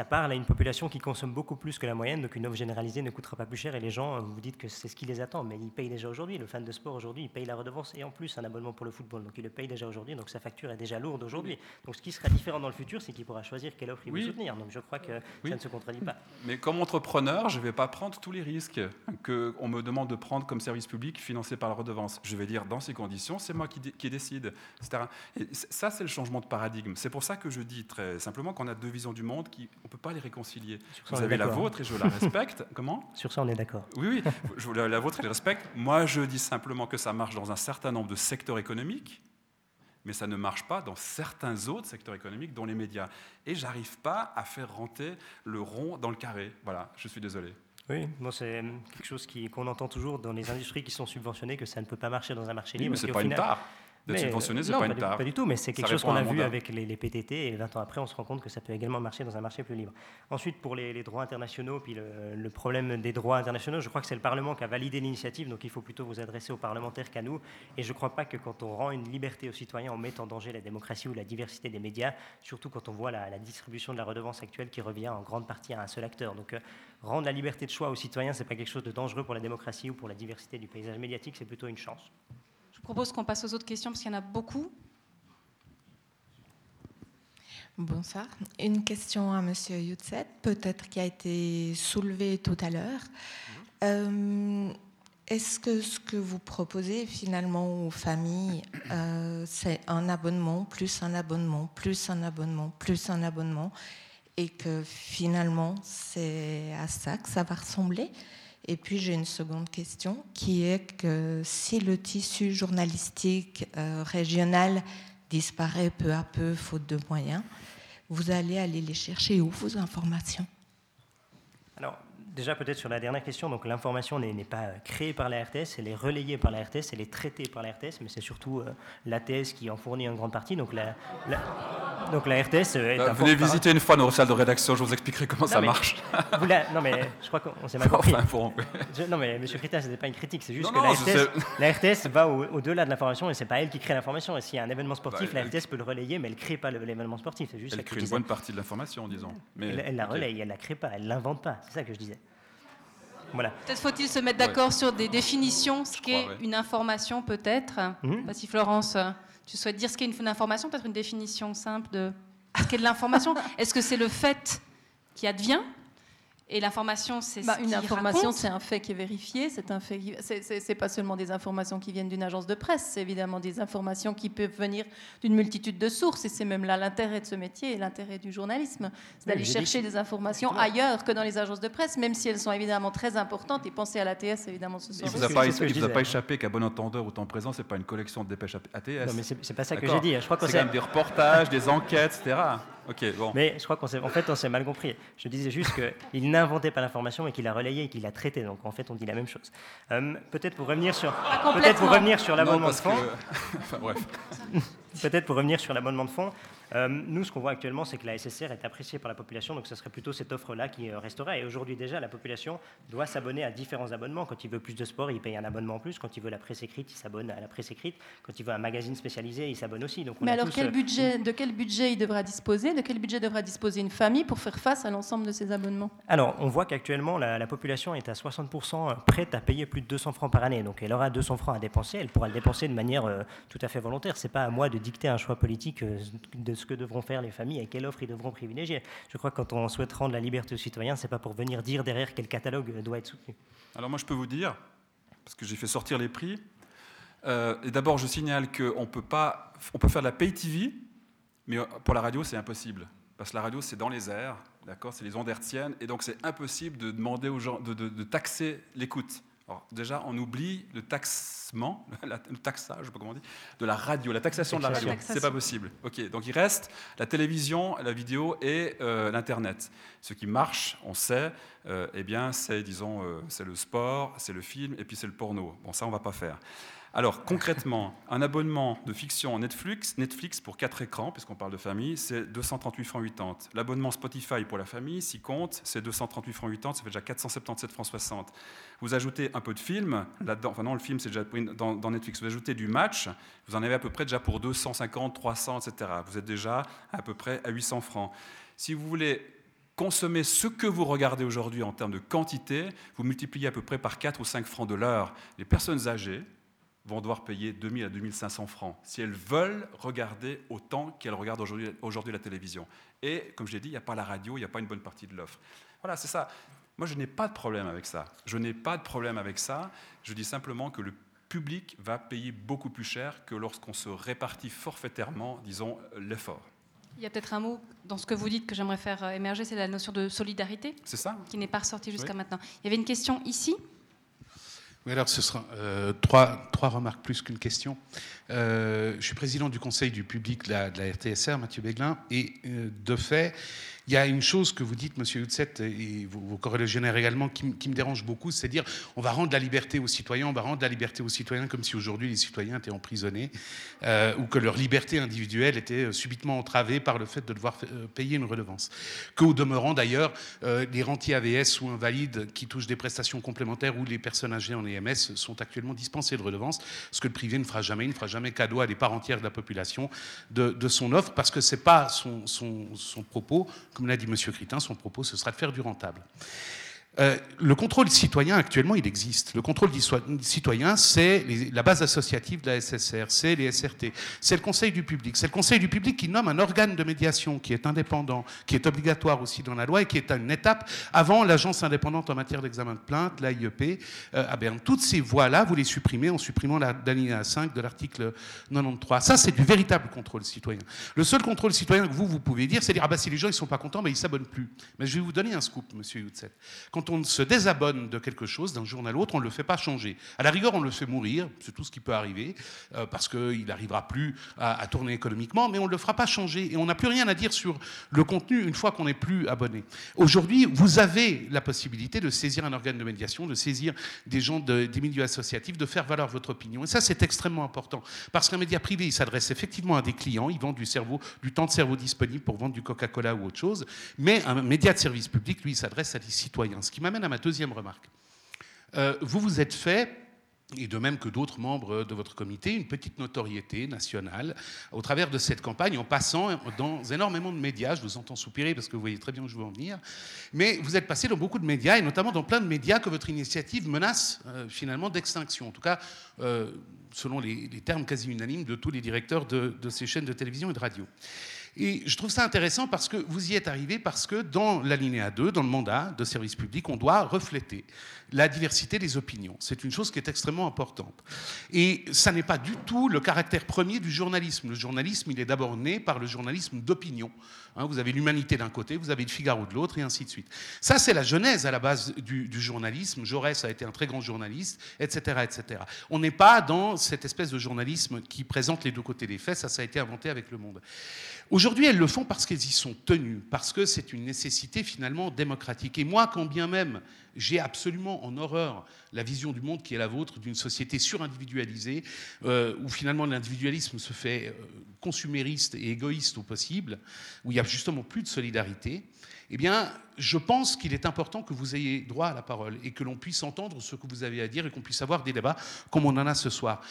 Parle à une population qui consomme beaucoup plus que la moyenne, donc une offre généralisée ne coûtera pas plus cher. Et les gens, vous dites que c'est ce qui les attend, mais ils payent déjà aujourd'hui. Le fan de sport aujourd'hui, il paye la redevance et en plus un abonnement pour le football. Donc il le paye déjà aujourd'hui, donc sa facture est déjà lourde aujourd'hui. Donc ce qui sera différent dans le futur, c'est qu'il pourra choisir quelle offre il veut soutenir. Donc je crois que ça ne se contredit pas. Mais comme entrepreneur, je ne vais pas prendre tous les risques qu'on me demande de prendre comme service public financé par la redevance. Je vais dire, dans ces conditions, c'est moi qui, qui décide, etc. Et ça, c'est le changement de paradigme. C'est pour ça que je dis très simplement qu'on a deux visions du monde qui on ne peut pas les réconcilier. Vous avez la vôtre et je la respecte. <laughs> Comment? Sur ça, on est d'accord. Oui, oui, je, la, la vôtre et je la respecte. Moi, je dis simplement que ça marche dans un certain nombre de secteurs économiques, mais ça ne marche pas dans certains autres secteurs économiques, dont les médias. Et j'arrive pas à faire rentrer le rond dans le carré. Voilà, je suis désolé. Oui, bon, c'est quelque chose qu'on entend toujours dans les industries qui sont subventionnées, que ça ne peut pas marcher dans un marché libre. mais ce n'est pas une tare. D'être subventionné, c'est pas une tare. Pas du tout, mais c'est quelque chose qu'on a vu avec les, PTT et 20 ans après, on se rend compte que ça peut également marcher dans un marché plus libre. Ensuite, pour les, droits internationaux, puis le, problème des droits internationaux, je crois que c'est le Parlement qui a validé l'initiative, donc il faut plutôt vous adresser aux parlementaires qu'à nous. Et je ne crois pas que quand on rend une liberté aux citoyens, on met en danger la démocratie ou la diversité des médias, surtout quand on voit la, distribution de la redevance actuelle qui revient en grande partie à un seul acteur. Donc euh, rendre la liberté de choix aux citoyens, ce n'est pas quelque chose de dangereux pour la démocratie ou pour la diversité du paysage médiatique, c'est plutôt une chance. Je propose qu'on passe aux autres questions parce qu'il y en a beaucoup. Bonsoir. Une question à M. Youtset, peut-être qui a été soulevée tout à l'heure. Euh, est-ce que ce que vous proposez finalement aux familles, euh, c'est un abonnement, plus un abonnement, plus un abonnement, plus un abonnement, et que finalement c'est à ça que ça va ressembler? Et puis j'ai une seconde question qui est que si le tissu journalistique euh, régional disparaît peu à peu faute de moyens, vous allez aller les chercher où, vos informations? Déjà peut-être sur la dernière question, donc l'information n'est pas créée par la RTS, elle est relayée par la RTS, elle est traitée par la RTS, mais c'est surtout euh, l'ATS qui en fournit en grande partie. Donc la, donc la RTS euh, est euh, Venez visiter une fois nos salles de rédaction, je vous expliquerai comment ça marche. <laughs> non mais je crois qu'on s'est mal compris. non mais Monsieur Critin, ce n'est pas une critique, c'est juste que la, RTS, va au-delà de l'information et c'est pas elle qui crée l'information. Et s'il y a un événement sportif, bah, la RTS peut le relayer, mais elle ne crée pas l'événement sportif. Juste elle crée une bonne partie de l'information, disons. Mais, elle, la relaye, elle la crée pas, elle l'invente pas. C'est ça que je disais. Peut-être faut-il se mettre d'accord sur des définitions, ce qu'est une information peut-être. Mhm. Si Florence, tu souhaites dire ce qu'est une, information, peut-être une définition simple de ce qu'est de l'information. <laughs> Est-ce que c'est le fait qui advient et l'information, c'est bah, Une information, c'est un fait qui est vérifié. C'est un fait. C'est pas seulement des informations qui viennent d'une agence de presse. C'est évidemment des informations qui peuvent venir d'une multitude de sources. Et c'est même là l'intérêt de ce métier et l'intérêt du journalisme, c'est d'aller chercher des informations ailleurs que dans les agences de presse, même si elles sont évidemment très importantes. Et penser à l'ATS, évidemment, ce soir. Il ne vous a pas, échappé qu'à bon entendeur ou temps présent, c'est pas une collection de dépêches ATS. Non, mais c'est pas ça que j'ai dit. Je crois c'est quand même des reportages, des enquêtes, etc. Mais je crois qu'en en fait, on s'est mal compris. Je disais juste qu'il <laughs> n'inventait pas l'information, mais qu'il la relayée et qu'il la traitait. Donc en fait, on dit la même chose. Euh, peut-être pour revenir sur, <laughs> <laughs> peut-être pour revenir sur l'abonnement de fond. enfin, bref. peut-être pour revenir sur l'abonnement de fonds. Euh, nous, ce qu'on voit actuellement, c'est que la SSR est appréciée par la population, donc ce serait plutôt cette offre-là qui euh, resterait. Et aujourd'hui déjà, la population doit s'abonner à différents abonnements. Quand il veut plus de sport, il paye un abonnement en plus. Quand il veut la presse écrite, il s'abonne à la presse écrite. Quand il veut un magazine spécialisé, il s'abonne aussi. Donc Mais alors, quel euh, budget, de quel budget il devra disposer De quel budget devra disposer une famille pour faire face à l'ensemble de ces abonnements? Alors, on voit qu'actuellement, la, population est à 60% prête à payer plus de 200 francs par année. Donc, elle aura 200 francs à dépenser. Elle pourra le dépenser de manière tout à fait volontaire. C'est pas à moi de dicter un choix politique de ce que devront faire les familles et quelle offre ils devront privilégier. Je crois que quand on souhaite rendre la liberté aux citoyens, c'est pas pour venir dire derrière quel catalogue doit être soutenu. Alors moi, je peux vous dire, parce que j'ai fait sortir les prix, euh, et d'abord, je signale qu'on peut pas, on peut faire de la pay TV, mais pour la radio, c'est impossible. Parce que la radio, c'est dans les airs, d'accord? C'est les ondes hertziennes, et donc c'est impossible de demander aux gens de, de taxer l'écoute déjà, on oublie le taxement, <laughs> le taxage, je sais pas comment on dit, de la radio, la taxation, de la radio. C'est pas possible. Ok, donc il reste la télévision, la vidéo et euh, l'internet. Ce qui marche, on sait, euh, eh bien, c'est disons, euh, c'est le sport, c'est le film et puis c'est le porno. Bon, ça, on va pas faire. Alors concrètement, un abonnement de fiction Netflix, Netflix pour 4 écrans, puisqu'on parle de famille, c'est 238 francs 80. L'abonnement Spotify pour la famille, s'il compte, c'est 238 francs 80, ça fait déjà 477 francs 60. Vous ajoutez un peu de film là-dedans, enfin non, le film c'est déjà dans, dans, Netflix, vous ajoutez du match, vous en avez à peu près déjà pour 250, 300, etc. Vous êtes déjà à peu près à 800 francs. Si vous voulez consommer ce que vous regardez aujourd'hui en termes de quantité, vous multipliez à peu près par 4 ou 5 francs de l'heure. Les personnes âgées, vont devoir payer 2000 à 2500 francs si elles veulent regarder autant qu'elles regardent aujourd'hui la télévision. Et comme je l'ai dit, il n'y a pas la radio, il n'y a pas une bonne partie de l'offre. Voilà, c'est ça. Moi, je n'ai pas de problème avec ça. Je n'ai pas de problème avec ça. Je dis simplement que le public va payer beaucoup plus cher que lorsqu'on se répartit forfaitairement, disons, l'effort. Il y a peut-être un mot dans ce que vous dites que j'aimerais faire émerger, c'est la notion de solidarité. C'est ça. Qui n'est pas ressortie jusqu'à maintenant. Il y avait une question ici. Alors ce sera euh, trois, remarques plus qu'une question. Euh, je suis président du conseil du public de la, de la RTSR, Mathieu Béglin, et euh, de fait, il y a une chose que vous dites, Monsieur Hutzet, et vos, vos corrélégionnaires également, qui, me dérange beaucoup, c'est dire on va rendre la liberté aux citoyens, on va rendre la liberté aux citoyens comme si aujourd'hui les citoyens étaient emprisonnés, euh, ou que leur liberté individuelle était euh, subitement entravée par le fait de devoir euh, payer une redevance. Qu'au demeurant d'ailleurs, les rentiers AVS ou invalides qui touchent des prestations complémentaires ou les personnes âgées en EMS sont actuellement dispensés de redevance, ce que le privé ne fera jamais, il ne fera jamais cadeau à des parts entières de la population de, son offre, parce que ce n'est pas son propos comme l'a dit M. Critin, son propos, ce sera de faire du rentable. Euh, le contrôle citoyen, actuellement, il existe. Le contrôle citoyen, c'est la base associative de la SSR, c'est les SRT, c'est le Conseil du public. C'est le Conseil du public qui nomme un organe de médiation qui est indépendant, qui est obligatoire aussi dans la loi et qui est une étape avant l'agence indépendante en matière d'examen de plainte, l'AIEP, euh, à Berne. Toutes ces voies-là, vous les supprimez en supprimant la l'alinéa 5 de l'article 93. Ça, c'est du véritable contrôle citoyen. Le seul contrôle citoyen que vous, vous pouvez dire, c'est dire, ah bah si les gens ne sont pas contents, mais ils ne s'abonnent plus. Mais je vais vous donner un scoop, monsieur Youtset. Quand on se désabonne de quelque chose d'un jour à l'autre, on ne le fait pas changer. À la rigueur, on le fait mourir, c'est tout ce qui peut arriver, euh, parce qu'il n'arrivera plus à, tourner économiquement, mais on ne le fera pas changer. Et on n'a plus rien à dire sur le contenu une fois qu'on n'est plus abonné. Aujourd'hui, vous avez la possibilité de saisir un organe de médiation, de saisir des gens des milieux associatifs, de faire valoir votre opinion. Et ça, c'est extrêmement important. Parce qu'un média privé, il s'adresse effectivement à des clients, ils vendent du, cerveau, du temps de cerveau disponible pour vendre du Coca-Cola ou autre chose, mais un média de service public, lui, s'adresse à des citoyens. Ce qui m'amène à ma deuxième remarque. Euh, vous vous êtes fait et de même que d'autres membres de votre comité, une petite notoriété nationale au travers de cette campagne, en passant dans énormément de médias. Je vous entends soupirer parce que vous voyez très bien où je veux en venir. Mais vous êtes passé dans beaucoup de médias, et notamment dans plein de médias que votre initiative menace euh, finalement d'extinction. En tout cas, euh, selon les, termes quasi unanimes de tous les directeurs de, de ces chaînes de télévision et de radio. Et je trouve ça intéressant parce que vous y êtes arrivé parce que dans l'alinéa 2, dans le mandat de service public, on doit refléter la diversité des opinions. C'est une chose qui est extrêmement importante. Et ça n'est pas du tout le caractère premier du journalisme. Le journalisme, il est d'abord né par le journalisme d'opinion. Hein, vous avez l'humanité d'un côté, vous avez le Figaro de l'autre, et ainsi de suite. Ça, c'est la genèse à la base du, journalisme. Jaurès a été un très grand journaliste, etc. etc. On n'est pas dans cette espèce de journalisme qui présente les deux côtés des faits. Ça, ça a été inventé avec le monde. Aujourd'hui, elles le font parce qu'elles y sont tenues, parce que c'est une nécessité finalement démocratique. Et moi, quand bien même j'ai absolument en horreur la vision du monde qui est la vôtre, d'une société surindividualisée, euh, où finalement l'individualisme se fait euh, consumériste et égoïste au possible, où il n'y a justement plus de solidarité, eh bien, je pense qu'il est important que vous ayez droit à la parole et que l'on puisse entendre ce que vous avez à dire et qu'on puisse avoir des débats comme on en a ce soir.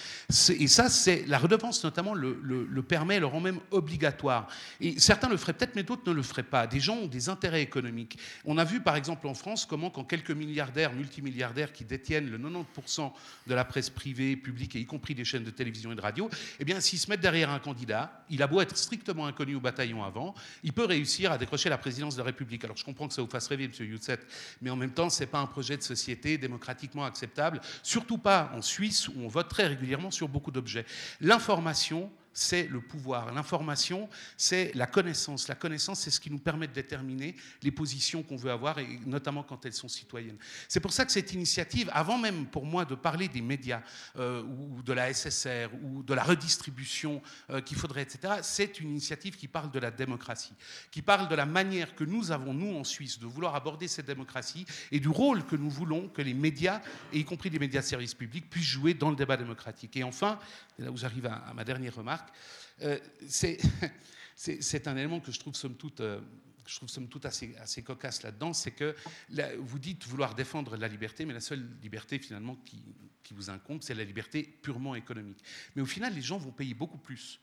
Et ça, c'est la redevance notamment le, le, permet, le rend même obligatoire. Et certains le feraient peut-être, mais d'autres ne le feraient pas. Des gens ont des intérêts économiques. On a vu par exemple en France comment quand quelques milliardaires, multimilliardaires qui détiennent le 90% de la presse privée, publique et y compris des chaînes de télévision et de radio, eh bien s'ils se mettent derrière un candidat, il a beau être strictement inconnu au bataillon avant, il peut réussir à décrocher la présidence de la République. Alors je comprends que ça vous fasse rêver, M. Youtset, mais en même temps, ce n'est pas un projet de société démocratiquement acceptable, surtout pas en Suisse où on vote très régulièrement sur beaucoup d'objets. L'information, c'est le pouvoir. L'information, c'est la connaissance. La connaissance, c'est ce qui nous permet de déterminer les positions qu'on veut avoir, et notamment quand elles sont citoyennes. C'est pour ça que cette initiative, avant même pour moi de parler des médias euh, ou de la SSR ou de la redistribution euh, qu'il faudrait, etc., c'est une initiative qui parle de la démocratie, qui parle de la manière que nous avons, nous, en Suisse, de vouloir aborder cette démocratie et du rôle que nous voulons que les médias, et y compris les médias de service public, puissent jouer dans le débat démocratique. Et enfin, là où j'arrive à ma dernière remarque, euh, <laughs> c'est un élément que je trouve somme toute, euh, assez cocasse là-dedans, c'est que vous dites vouloir défendre la liberté, mais la seule liberté finalement qui, qui vous incombe, c'est la liberté purement économique. Mais au final, les gens vont payer beaucoup plus.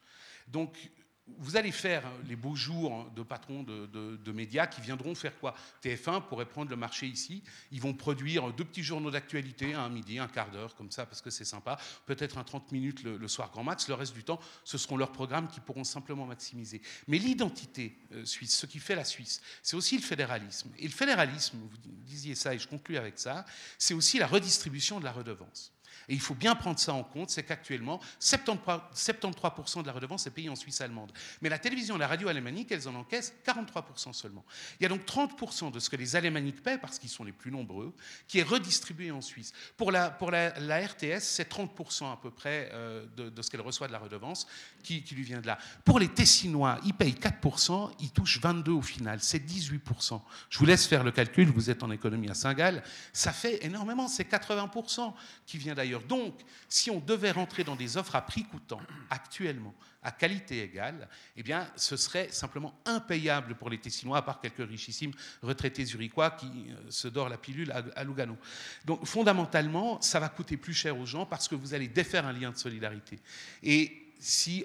Donc, vous allez faire les beaux jours de patrons de, médias qui viendront faire quoi? TF1 pourrait prendre le marché ici. Ils vont produire deux petits journaux d'actualité, un midi, un quart d'heure, comme ça, parce que c'est sympa. Peut-être un 30 minutes le, soir grand max. Le reste du temps, ce seront leurs programmes qui pourront simplement maximiser. Mais l'identité euh, suisse, ce qui fait la Suisse, c'est aussi le fédéralisme. Et le fédéralisme, vous disiez ça et je conclue avec ça, c'est aussi la redistribution de la redevance. Et il faut bien prendre ça en compte, c'est qu'actuellement, 73%, de la redevance est payée en Suisse allemande. Mais la télévision et la radio alémanique, elles en encaissent 43% seulement. Il y a donc 30% de ce que les alémaniques paient, parce qu'ils sont les plus nombreux, qui est redistribué en Suisse. Pour la, RTS, c'est 30% à peu près euh, de, ce qu'elle reçoit de la redevance qui, lui vient de là. Pour les Tessinois, ils payent 4%, ils touchent 22% au final, c'est 18%. Je vous laisse faire le calcul, vous êtes en économie à Saint-Gall, ça fait énormément, c'est 80% qui vient d'ailleurs. Donc, si on devait rentrer dans des offres à prix coûtant actuellement, à qualité égale, eh bien, ce serait simplement impayable pour les Tessinois, à part quelques richissimes retraités zurichois qui euh, se dorent la pilule à, Lugano. Donc, fondamentalement, ça va coûter plus cher aux gens parce que vous allez défaire un lien de solidarité. Et si,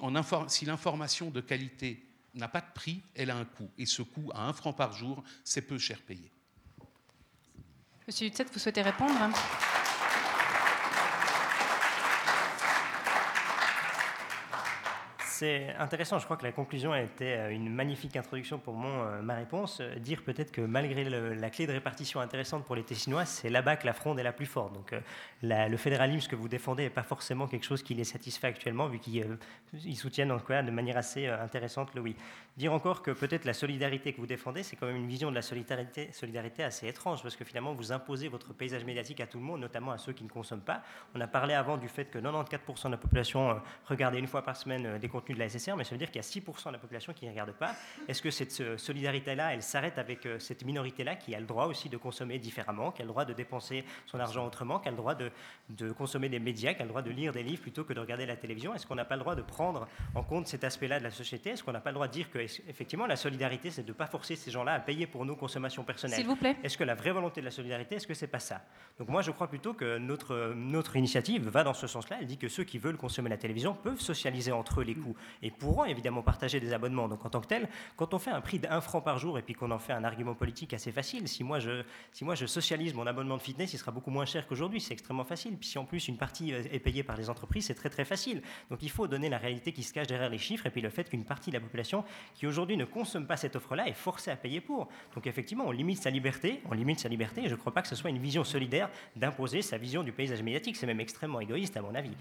l'information de qualité n'a pas de prix, elle a un coût. Et ce coût, à un franc par jour, c'est peu cher payé. Monsieur Hutset, vous souhaitez répondre? C'est intéressant. Je crois que la conclusion a été euh, une magnifique introduction pour mon, euh, ma réponse. Euh, dire peut-être que malgré la clé de répartition intéressante pour les Tessinois, c'est là-bas que la fronde est la plus forte. Donc le fédéralisme que vous défendez n'est pas forcément quelque chose qui les satisfait actuellement, vu qu'ils soutiennent en de manière assez intéressante le oui. Dire encore que peut-être la solidarité que vous défendez, c'est quand même une vision de la solidarité, solidarité assez étrange, parce que finalement vous imposez votre paysage médiatique à tout le monde, notamment à ceux qui ne consomment pas. On a parlé avant du fait que 94% de la population regardait une fois par semaine des contenus de la SSR, mais ça veut dire qu'il y a 6% de la population qui ne regarde pas. Est-ce que cette euh, solidarité-là, elle s'arrête avec euh, cette minorité-là qui a le droit aussi de consommer différemment, qui a le droit de dépenser son argent autrement, qui a le droit de consommer des médias, qui a le droit de lire des livres plutôt que de regarder la télévision? Est-ce qu'on n'a pas le droit de prendre en compte cet aspect-là de la société? Est-ce qu'on n'a pas le droit de dire que, effectivement, la solidarité, c'est de ne pas forcer ces gens-là à payer pour nos consommations personnelles S'il vous plaît. Est-ce que la vraie volonté de la solidarité, est-ce que c'est pas ça? Donc moi, je crois plutôt que notre, notre initiative va dans ce sens-là. Elle dit que ceux qui veulent consommer la télévision peuvent socialiser entre eux les coûts et pourront évidemment partager des abonnements. Donc en tant que tel, quand on fait un prix d'un franc par jour et puis qu'on en fait un argument politique assez facile, si moi, je, si moi je socialise mon abonnement de fitness, il sera beaucoup moins cher qu'aujourd'hui. C'est extrêmement facile. Puis si en plus une partie est payée par les entreprises, c'est très très facile. Donc il faut donner la réalité qui se cache derrière les chiffres et puis le fait qu'une partie de la population qui aujourd'hui ne consomme pas cette offre-là est forcée à payer pour. Donc effectivement, on limite sa liberté, on limite sa liberté et je ne crois pas que ce soit une vision solidaire d'imposer sa vision du paysage médiatique. C'est même extrêmement égoïste à mon avis.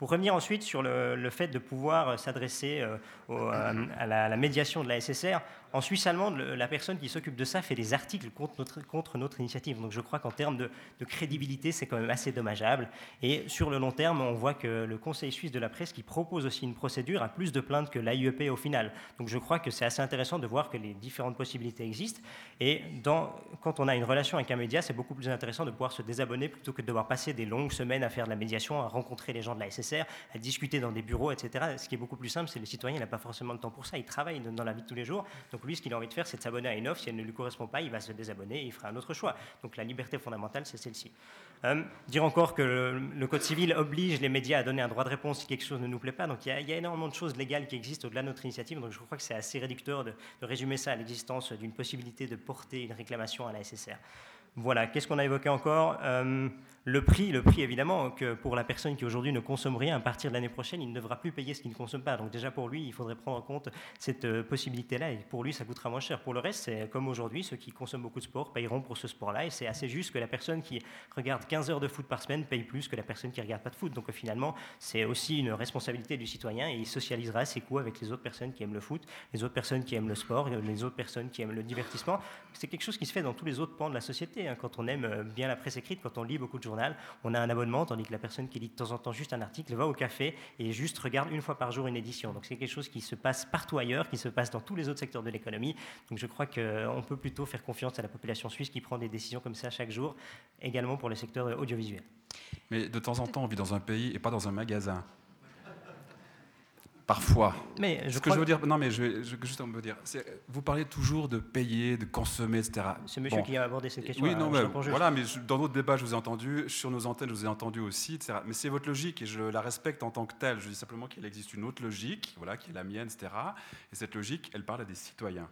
Pour revenir ensuite sur le, fait de pouvoir euh, s'adresser euh, à, la, médiation de la SSR, en Suisse allemande, la personne qui s'occupe de ça fait des articles contre notre, contre notre initiative. Donc je crois qu'en termes de, crédibilité, c'est quand même assez dommageable. Et sur le long terme, on voit que le Conseil suisse de la presse, qui propose aussi une procédure, a plus de plaintes que l'AIEP au final. Donc je crois que c'est assez intéressant de voir que les différentes possibilités existent. Et dans, quand on a une relation avec un média, c'est beaucoup plus intéressant de pouvoir se désabonner plutôt que de devoir passer des longues semaines à faire de la médiation, à rencontrer les gens de la SSR, à discuter dans des bureaux, etc. Ce qui est beaucoup plus simple, c'est le citoyen n'a pas forcément le temps pour ça. Il travaille dans la vie de tous les jours. Donc lui, ce qu'il a envie de faire, c'est de s'abonner à une offre. Si elle ne lui correspond pas, il va se désabonner et il fera un autre choix. Donc la liberté fondamentale, c'est celle-ci. Euh, dire encore que le, Code civil oblige les médias à donner un droit de réponse si quelque chose ne nous plaît pas. Donc il y a, énormément de choses légales qui existent au-delà de notre initiative. Donc je crois que c'est assez réducteur de, de résumer ça à l'existence d'une possibilité de porter une réclamation à la SSR. Voilà, qu'est-ce qu'on a évoqué encore? Euh, Le prix, le prix évidemment, que pour la personne qui aujourd'hui ne consomme rien, à partir de l'année prochaine, il ne devra plus payer ce qu'il ne consomme pas. Donc déjà pour lui, il faudrait prendre en compte cette euh, possibilité-là, et pour lui, ça coûtera moins cher. Pour le reste, c'est comme aujourd'hui, ceux qui consomment beaucoup de sport payeront pour ce sport-là, et c'est assez juste que la personne qui regarde 15 heures de foot par semaine paye plus que la personne qui ne regarde pas de foot. Donc finalement, c'est aussi une responsabilité du citoyen, et il socialisera ses coûts avec les autres personnes qui aiment le foot, les autres personnes qui aiment le sport, les autres personnes qui aiment le divertissement. C'est quelque chose qui se fait dans tous les autres pans de la société. Hein. Quand on aime euh, bien la presse écrite, quand on lit beaucoup de on a un abonnement, tandis que la personne qui lit de temps en temps juste un article va au café et juste regarde une fois par jour une édition. Donc c'est quelque chose qui se passe partout ailleurs, qui se passe dans tous les autres secteurs de l'économie. Donc je crois qu'on peut plutôt faire confiance à la population suisse qui prend des décisions comme ça chaque jour, également pour le secteur audiovisuel. Mais de temps en temps, on vit dans un pays et pas dans un magasin. Parfois. Mais je Ce que je veux dire, non, mais je vais juste me dire, vous parlez toujours de payer, de consommer, etc. C'est monsieur qui a abordé cette question. Oui, non, mais, voilà, mais dans d'autres débats, je vous ai entendu, sur nos antennes, je vous ai entendu aussi, etc. Mais c'est votre logique et je la respecte en tant que telle. Je dis simplement qu'il existe une autre logique, voilà, qui est la mienne, etc. Et cette logique, elle parle à des citoyens.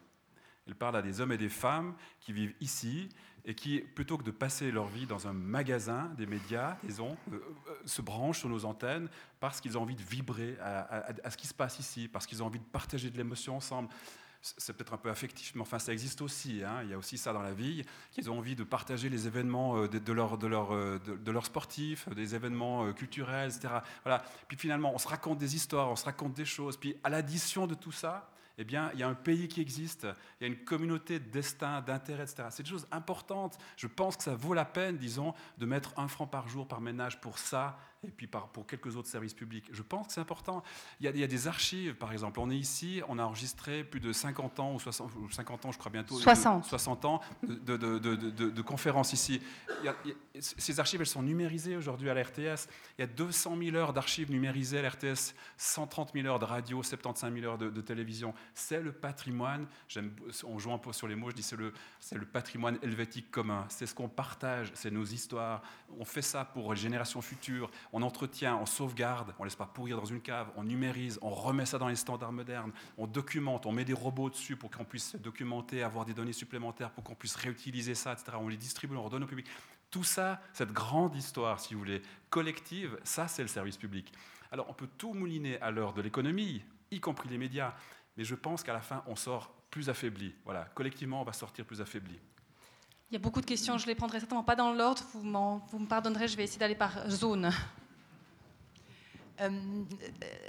Elle parle à des hommes et des femmes qui vivent ici et qui, plutôt que de passer leur vie dans un magasin des médias, disons, euh, euh, se branchent sur nos antennes parce qu'ils ont envie de vibrer à, ce qui se passe ici, parce qu'ils ont envie de partager de l'émotion ensemble c'est peut-être un peu affectif, mais enfin ça existe aussi. Hein. Il y a aussi ça dans la vie, qu'ils ont envie de partager les événements euh, de, de leurs de leur, sportifs, des événements culturels, etc. Voilà. Puis finalement, on se raconte des histoires, on se raconte des choses. Puis à l'addition de tout ça, eh bien, il y a un pays qui existe, il y a une communauté de destin, d'intérêt, etc. C'est des choses importantes. Je pense que ça vaut la peine, disons, de mettre un franc par jour par ménage pour ça et puis pour quelques autres services publics. Je pense que c'est important. Il y, a, des archives, par exemple. On est ici, on a enregistré plus de 50 ans, ou 60, 50 ans, je crois bientôt. 60. 60 ans de, de, conférences ici. ces archives, elles sont numérisées aujourd'hui à la RTS. Il y a 200 000 heures d'archives numérisées à la RTS, 130 000 heures de radio, 75 000 heures de, télévision. C'est le patrimoine, on joue un peu sur les mots, je dis c'est le, le patrimoine helvétique commun. C'est ce qu'on partage, c'est nos histoires. On fait ça pour les générations futures on entretient, on sauvegarde, on ne laisse pas pourrir dans une cave, on numérise, on remet ça dans les standards modernes, on documente, on met des robots dessus pour qu'on puisse documenter, avoir des données supplémentaires, pour qu'on puisse réutiliser ça, etc. On les distribue, on redonne au public. Tout ça, cette grande histoire, si vous voulez, collective, ça c'est le service public. Alors on peut tout mouliner à l'heure de l'économie, y compris les médias, mais je pense qu'à la fin on sort plus affaibli. Voilà, collectivement on va sortir plus affaibli. Il y a beaucoup de questions, je les prendrai certainement pas dans l'ordre, vous, me pardonnerez, je vais essayer d'aller par zone. Euh,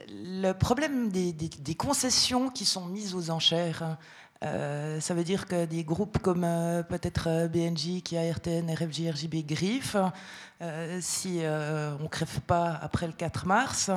le problème des, concessions qui sont mises aux enchères, euh, ça veut dire que des groupes comme euh, peut-être BNJ, qui a RTN, RFJ, RJB, Griff, si on ne crève pas après le 4 mars,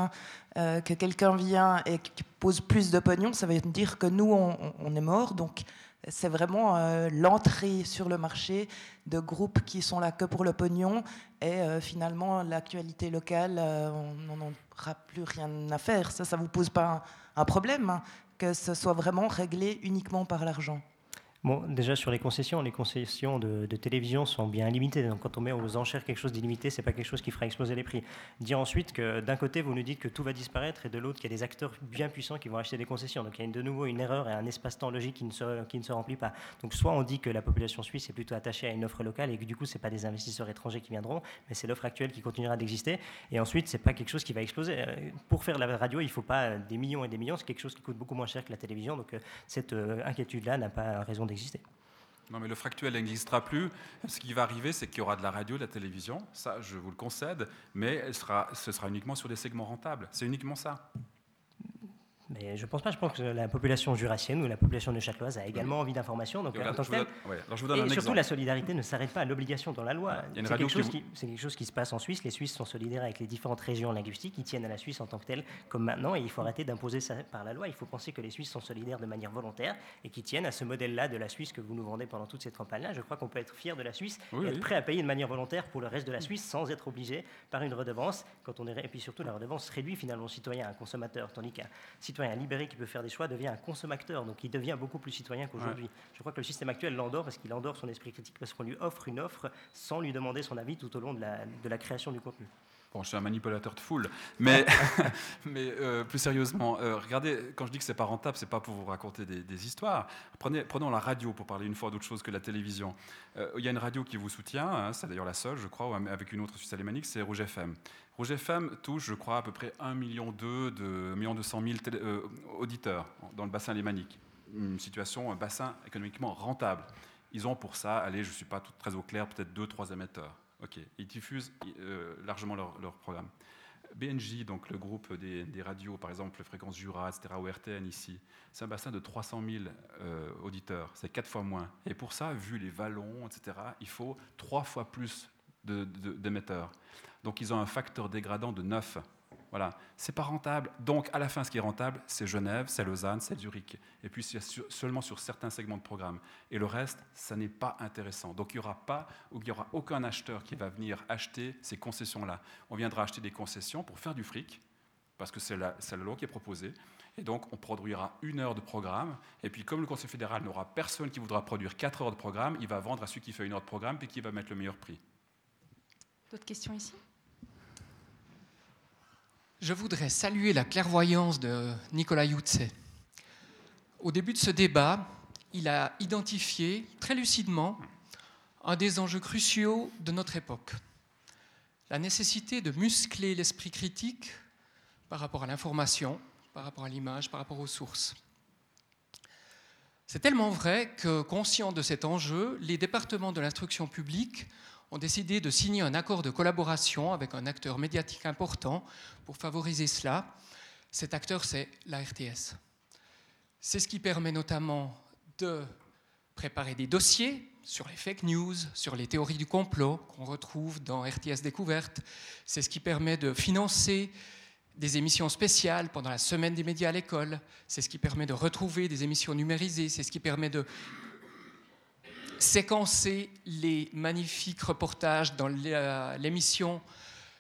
que quelqu'un vient et pose plus de pognon, ça veut dire que nous, on, on est mort. Donc, c'est vraiment euh, l'entrée sur le marché de groupes qui sont là que pour le pognon et euh, finalement l'actualité locale, euh, on n'en aura plus rien à faire. Ça, ça vous pose pas un, problème hein, que ce soit vraiment réglé uniquement par l'argent Bon, déjà sur les concessions, les concessions de, télévision sont bien limitées. Donc quand on met aux enchères quelque chose d'illimité, c'est pas quelque chose qui fera exploser les prix. Dire ensuite que d'un côté vous nous dites que tout va disparaître et de l'autre qu'il y a des acteurs bien puissants qui vont acheter des concessions. Donc il y a de nouveau une erreur et un espace-temps logique qui ne, se, qui ne se remplit pas. Donc soit on dit que la population suisse est plutôt attachée à une offre locale et que du coup c'est pas des investisseurs étrangers qui viendront, mais c'est l'offre actuelle qui continuera d'exister. Et ensuite c'est pas quelque chose qui va exploser. Euh, pour faire la radio, il faut pas des millions et des millions. C'est quelque chose qui coûte beaucoup moins cher que la télévision. Donc euh, cette euh, inquiétude-là n'a pas raison Non, mais le fractuel n'existera plus. Ce qui va arriver, c'est qu'il y aura de la radio, de la télévision. Ça, je vous le concède. Mais ce sera uniquement sur des segments rentables. C'est uniquement ça. Mais je pense pas. Je pense que la population jurassienne ou la population neuchâteloise a également envie d'information. Donc, en tant que et surtout, la solidarité ne s'arrête pas à l'obligation dans la loi. C'est quelque, chose qui, quelque chose qui se passe en Suisse. Les Suisses sont solidaires avec les différentes régions linguistiques. Ils tiennent à la Suisse en tant que telle, comme maintenant. Et il faut arrêter d'imposer ça par la loi. Il faut penser que les Suisses sont solidaires de manière volontaire et qui tiennent à ce modèle-là de la Suisse que vous nous vendez pendant toute cette campagne-là. Je crois qu'on peut être fier de la Suisse et être prêt à payer de manière volontaire pour le reste de la Suisse sans être obligé par une redevance. Quand on est... Et puis surtout, la redevance réduit finalement le citoyen, un consommateur, tandis qu'un citoyen libéré qui peut faire des choix devient un consommateur, donc il devient beaucoup plus citoyen qu'aujourd'hui. Je crois que le système actuel l'endort parce qu'il endort son esprit critique, parce qu'on lui offre une offre sans lui demander son avis tout au long de la, de la création du contenu. Bon, je suis un manipulateur de foule, mais, <laughs> mais euh, plus sérieusement, euh, regardez, quand je dis que c'est pas rentable, c'est pas pour vous raconter des, histoires. Prenez, prenons la radio pour parler une fois d'autre chose que la télévision. Euh, il y a une radio qui vous soutient, hein, c'est d'ailleurs la seule, je crois, avec une autre suisse alémanique, c'est Rouge FM. Rouge FM touche, je crois, à peu près 1,2 million de 1 million 200 000 auditeurs dans le bassin alémanique. Une situation, un bassin économiquement rentable. Ils ont pour ça, allez, je ne suis pas tout, très au clair, peut-être 2-3 émetteurs. Ok, ils diffusent euh, largement leur, programme. BNJ, donc le groupe des, radios, par exemple Fréquence Jura, etc., ou RTN ici, c'est un bassin de 300 000 euh, auditeurs, c'est quatre fois moins. Et pour ça, vu les vallons, etc., il faut trois fois plus d'émetteurs. Donc ils ont un facteur dégradant de 9. Voilà, c'est pas rentable. Donc à la fin, ce qui est rentable, c'est Genève, c'est Lausanne, c'est Zurich. Et puis c'est seulement sur certains segments de programme. Et le reste, ça n'est pas intéressant. Donc il n'y aura pas, ou il y aura aucun acheteur qui va venir acheter ces concessions-là. On viendra acheter des concessions pour faire du fric, parce que c'est la, la loi qui est proposée. Et donc, on produira une heure de programme. Et puis, comme le Conseil fédéral n'aura personne qui voudra produire quatre heures de programme, il va vendre à celui qui fait une heure de programme et qui va mettre le meilleur prix. D'autres questions ici? Je voudrais saluer la clairvoyance de Nicolas Youtse. Au début de ce débat, il a identifié très lucidement un des enjeux cruciaux de notre époque, la nécessité de muscler l'esprit critique par rapport à l'information, par rapport à l'image, par rapport aux sources. C'est tellement vrai que, conscients de cet enjeu, les départements de l'instruction publique ont décidé de signer un accord de collaboration avec un acteur médiatique important pour favoriser cela. Cet acteur, c'est la RTS. C'est ce qui permet notamment de préparer des dossiers sur les fake news, sur les théories du complot qu'on retrouve dans RTS Découverte. C'est ce qui permet de financer des émissions spéciales pendant la semaine des médias à l'école. C'est ce qui permet de retrouver des émissions numérisées. C'est ce qui permet de séquencer les magnifiques reportages dans l'émission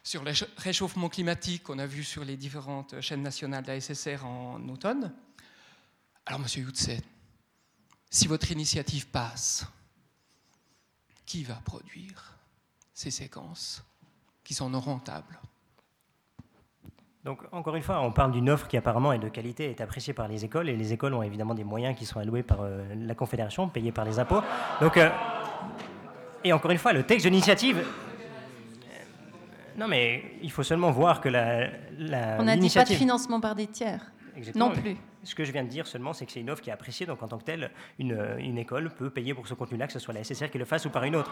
sur le réchauffement climatique qu'on a vu sur les différentes chaînes nationales de la SSR en automne. Alors, Monsieur Youtset, si votre initiative passe, qui va produire ces séquences qui sont non rentables? Donc, encore une fois, on parle d'une offre qui apparemment est de qualité, est appréciée par les écoles, et les écoles ont évidemment des moyens qui sont alloués par euh, la Confédération, payés par les impôts. Donc, euh, Et encore une fois, le texte de l'initiative. Non, mais il faut seulement voir que la. la On n'a dit pas de financement par des tiers. Exactement. Non plus. Ce que je viens de dire seulement, c'est que c'est une offre qui est appréciée, donc en tant que telle, une, une école peut payer pour ce contenu-là, que ce soit la SSR qui le fasse ou par une autre.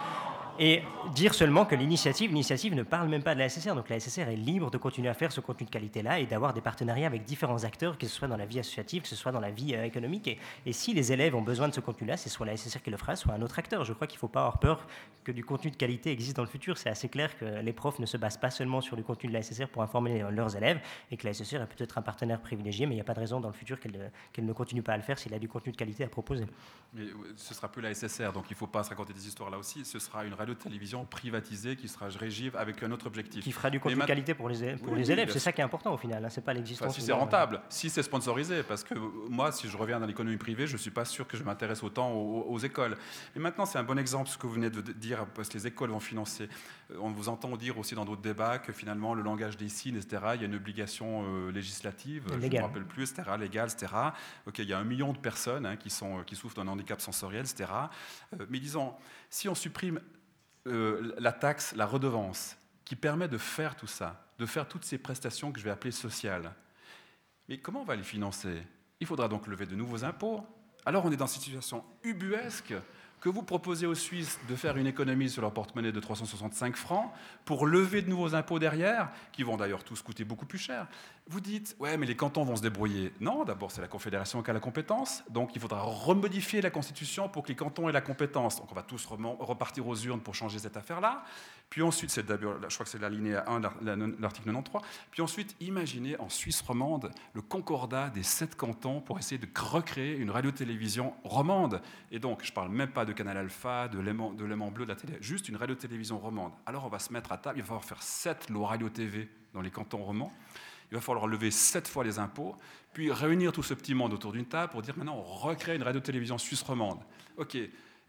Et dire seulement que l'initiative, l'initiative ne parle même pas de la SSR, donc la SSR est libre de continuer à faire ce contenu de qualité-là et d'avoir des partenariats avec différents acteurs, que ce soit dans la vie associative, que ce soit dans la vie euh, économique. Et, si les élèves ont besoin de ce contenu-là, c'est soit la SSR qui le fera, soit un autre acteur. Je crois qu'il ne faut pas avoir peur que du contenu de qualité existe dans le futur. C'est assez clair que les profs ne se basent pas seulement sur du contenu de la SSR pour informer leurs élèves et que la SSR est peut-être un partenaire privilégié, mais il n'y a pas de raison dans le futur qu'elle ne continue pas à le faire s'il a du contenu de qualité à proposer. Mais euh, ce sera plus la SSR, donc il ne faut pas se raconter des histoires là aussi. Ce sera une radio-télévision privatisée qui sera régie avec un autre objectif. Qui fera du contenu de qualité pour les, pour Oui, les élèves. C'est ça qui est important au final. hein. C'est pas l'existence. Enfin, si c'est rentable, si c'est sponsorisé, parce que euh, moi, si je reviens dans l'économie privée, je ne suis pas sûr que je m'intéresse autant aux, aux écoles. Mais maintenant, c'est un bon exemple ce que vous venez de dire, parce que les écoles vont financer. Euh, On vous entend dire aussi dans d'autres débats que finalement, le langage des signes, etc., il y a une obligation euh, législative, je ne me rappelle plus, etc., légale, etc. Ok, il y a un million de personnes hein, qui, sont, qui souffrent d'un handicap sensoriel, etc. Euh, mais disons, si on supprime euh, la taxe, la redevance, qui permet de faire tout ça, de faire toutes ces prestations que je vais appeler sociales. Mais comment on va les financer? Il faudra donc lever de nouveaux impôts. Alors on est dans cette situation ubuesque que vous proposez aux Suisses de faire une économie sur leur porte-monnaie de 365 francs pour lever de nouveaux impôts derrière, qui vont d'ailleurs tous coûter beaucoup plus cher. Vous dites, ouais, mais les cantons vont se débrouiller. Non, d'abord, c'est la Confédération qui a la compétence, donc il faudra remodifier la Constitution pour que les cantons aient la compétence. Donc on va tous repartir aux urnes pour changer cette affaire-là. Puis ensuite, c'est d'abord, je crois que c'est la lignée 1, l'ar- la- l'article 93. Puis ensuite, imaginez en Suisse romande le concordat des sept cantons pour essayer de recréer une radio-télévision romande. Et donc, je ne parle même pas de Canal Alpha, de l'aimant, bleu, de la télé, juste une radio-télévision romande. Alors, on va se mettre à table, il va falloir faire sept lots radio-TV dans les cantons romans. Il va falloir lever sept fois les impôts, puis réunir tout ce petit monde autour d'une table pour dire maintenant on recrée une radio-télévision suisse romande. Ok.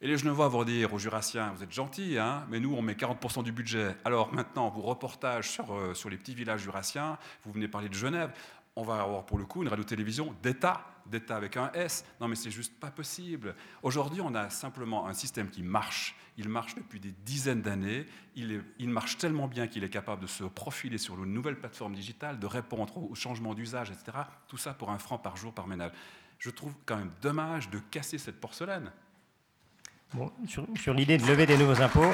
Et les Genevois vont dire aux Jurassiens, vous êtes gentils, hein, mais nous on met 40% du budget. Alors maintenant, vos reportages euh, sur les petits villages jurassiens, vous venez parler de Genève, on va avoir pour le coup une radio-télévision d'État, d'État avec un S. Non mais c'est juste pas possible. Aujourd'hui, on a simplement un système qui marche. Il marche depuis des dizaines d'années. Il, marche tellement bien qu'il est capable de se profiler sur une nouvelle plateforme digitale, de répondre aux changements d'usage, etc. Tout ça pour un franc par jour par ménage. Je trouve quand même dommage de casser cette porcelaine. Bon, sur l'idée de lever des nouveaux impôts,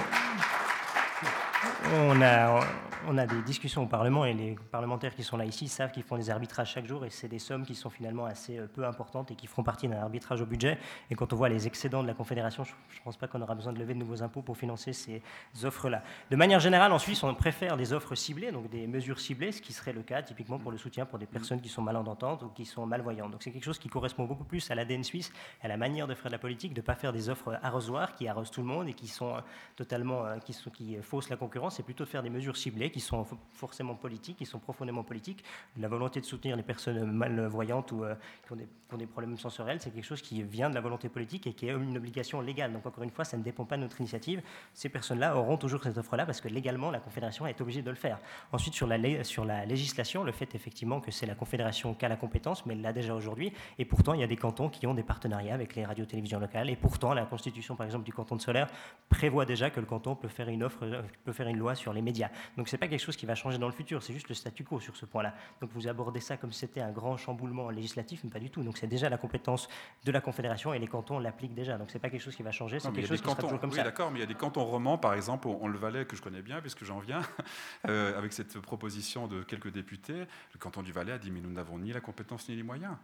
on a, des discussions au Parlement et les parlementaires qui sont là ici savent qu'ils font des arbitrages chaque jour et c'est des sommes qui sont finalement assez euh, peu importantes et qui feront partie d'un arbitrage au budget. Et quand on voit les excédents de la Confédération, je ne pense pas qu'on aura besoin de lever de nouveaux impôts pour financer ces offres-là. De manière générale, en Suisse, on préfère des offres ciblées, donc des mesures ciblées, ce qui serait le cas typiquement pour le soutien pour des personnes qui sont malentendantes ou qui sont malvoyantes. Donc c'est quelque chose qui correspond beaucoup plus à l'ADN suisse, à la manière de faire de la politique, de ne pas faire des offres arrosoirs qui arrosent tout le monde et qui sont euh, totalement, euh, qui, qui faussent la concurrence, c'est plutôt de faire des mesures ciblées qui sont fo- forcément politiques, qui sont profondément politiques. La volonté de soutenir les personnes malvoyantes ou euh, qui, ont des, problèmes sensoriels, c'est quelque chose qui vient de la volonté politique et qui est une obligation légale. Donc encore une fois, ça ne dépend pas de notre initiative. Ces personnes-là auront toujours cette offre-là parce que légalement, la Confédération est obligée de le faire. Ensuite, sur la, sur la législation, le fait effectivement que c'est la Confédération qui a la compétence, mais elle l'a déjà aujourd'hui. Et pourtant, il y a des cantons qui ont des partenariats avec les radios-télévisions locales. Et pourtant, la Constitution, par exemple, du canton de Solaire prévoit déjà que le canton peut faire une offre, euh, peut faire une loi sur les médias. Donc, c'est pas quelque chose qui va changer dans le futur. C'est juste le statu quo sur ce point-là. Donc, vous abordez ça comme si c'était un grand chamboulement législatif, mais pas du tout. Donc, c'est déjà la compétence de la Confédération et les cantons l'appliquent déjà. Donc, c'est pas quelque chose qui va changer. C'est quelque chose qui sera cantons- toujours comme oui, ça. d'accord, mais il y a des cantons romans, par exemple, on, on le Valais, que je connais bien, puisque j'en viens, <laughs> euh, avec cette proposition de quelques députés. Le canton du Valais a dit, mais nous n'avons ni la compétence ni les moyens.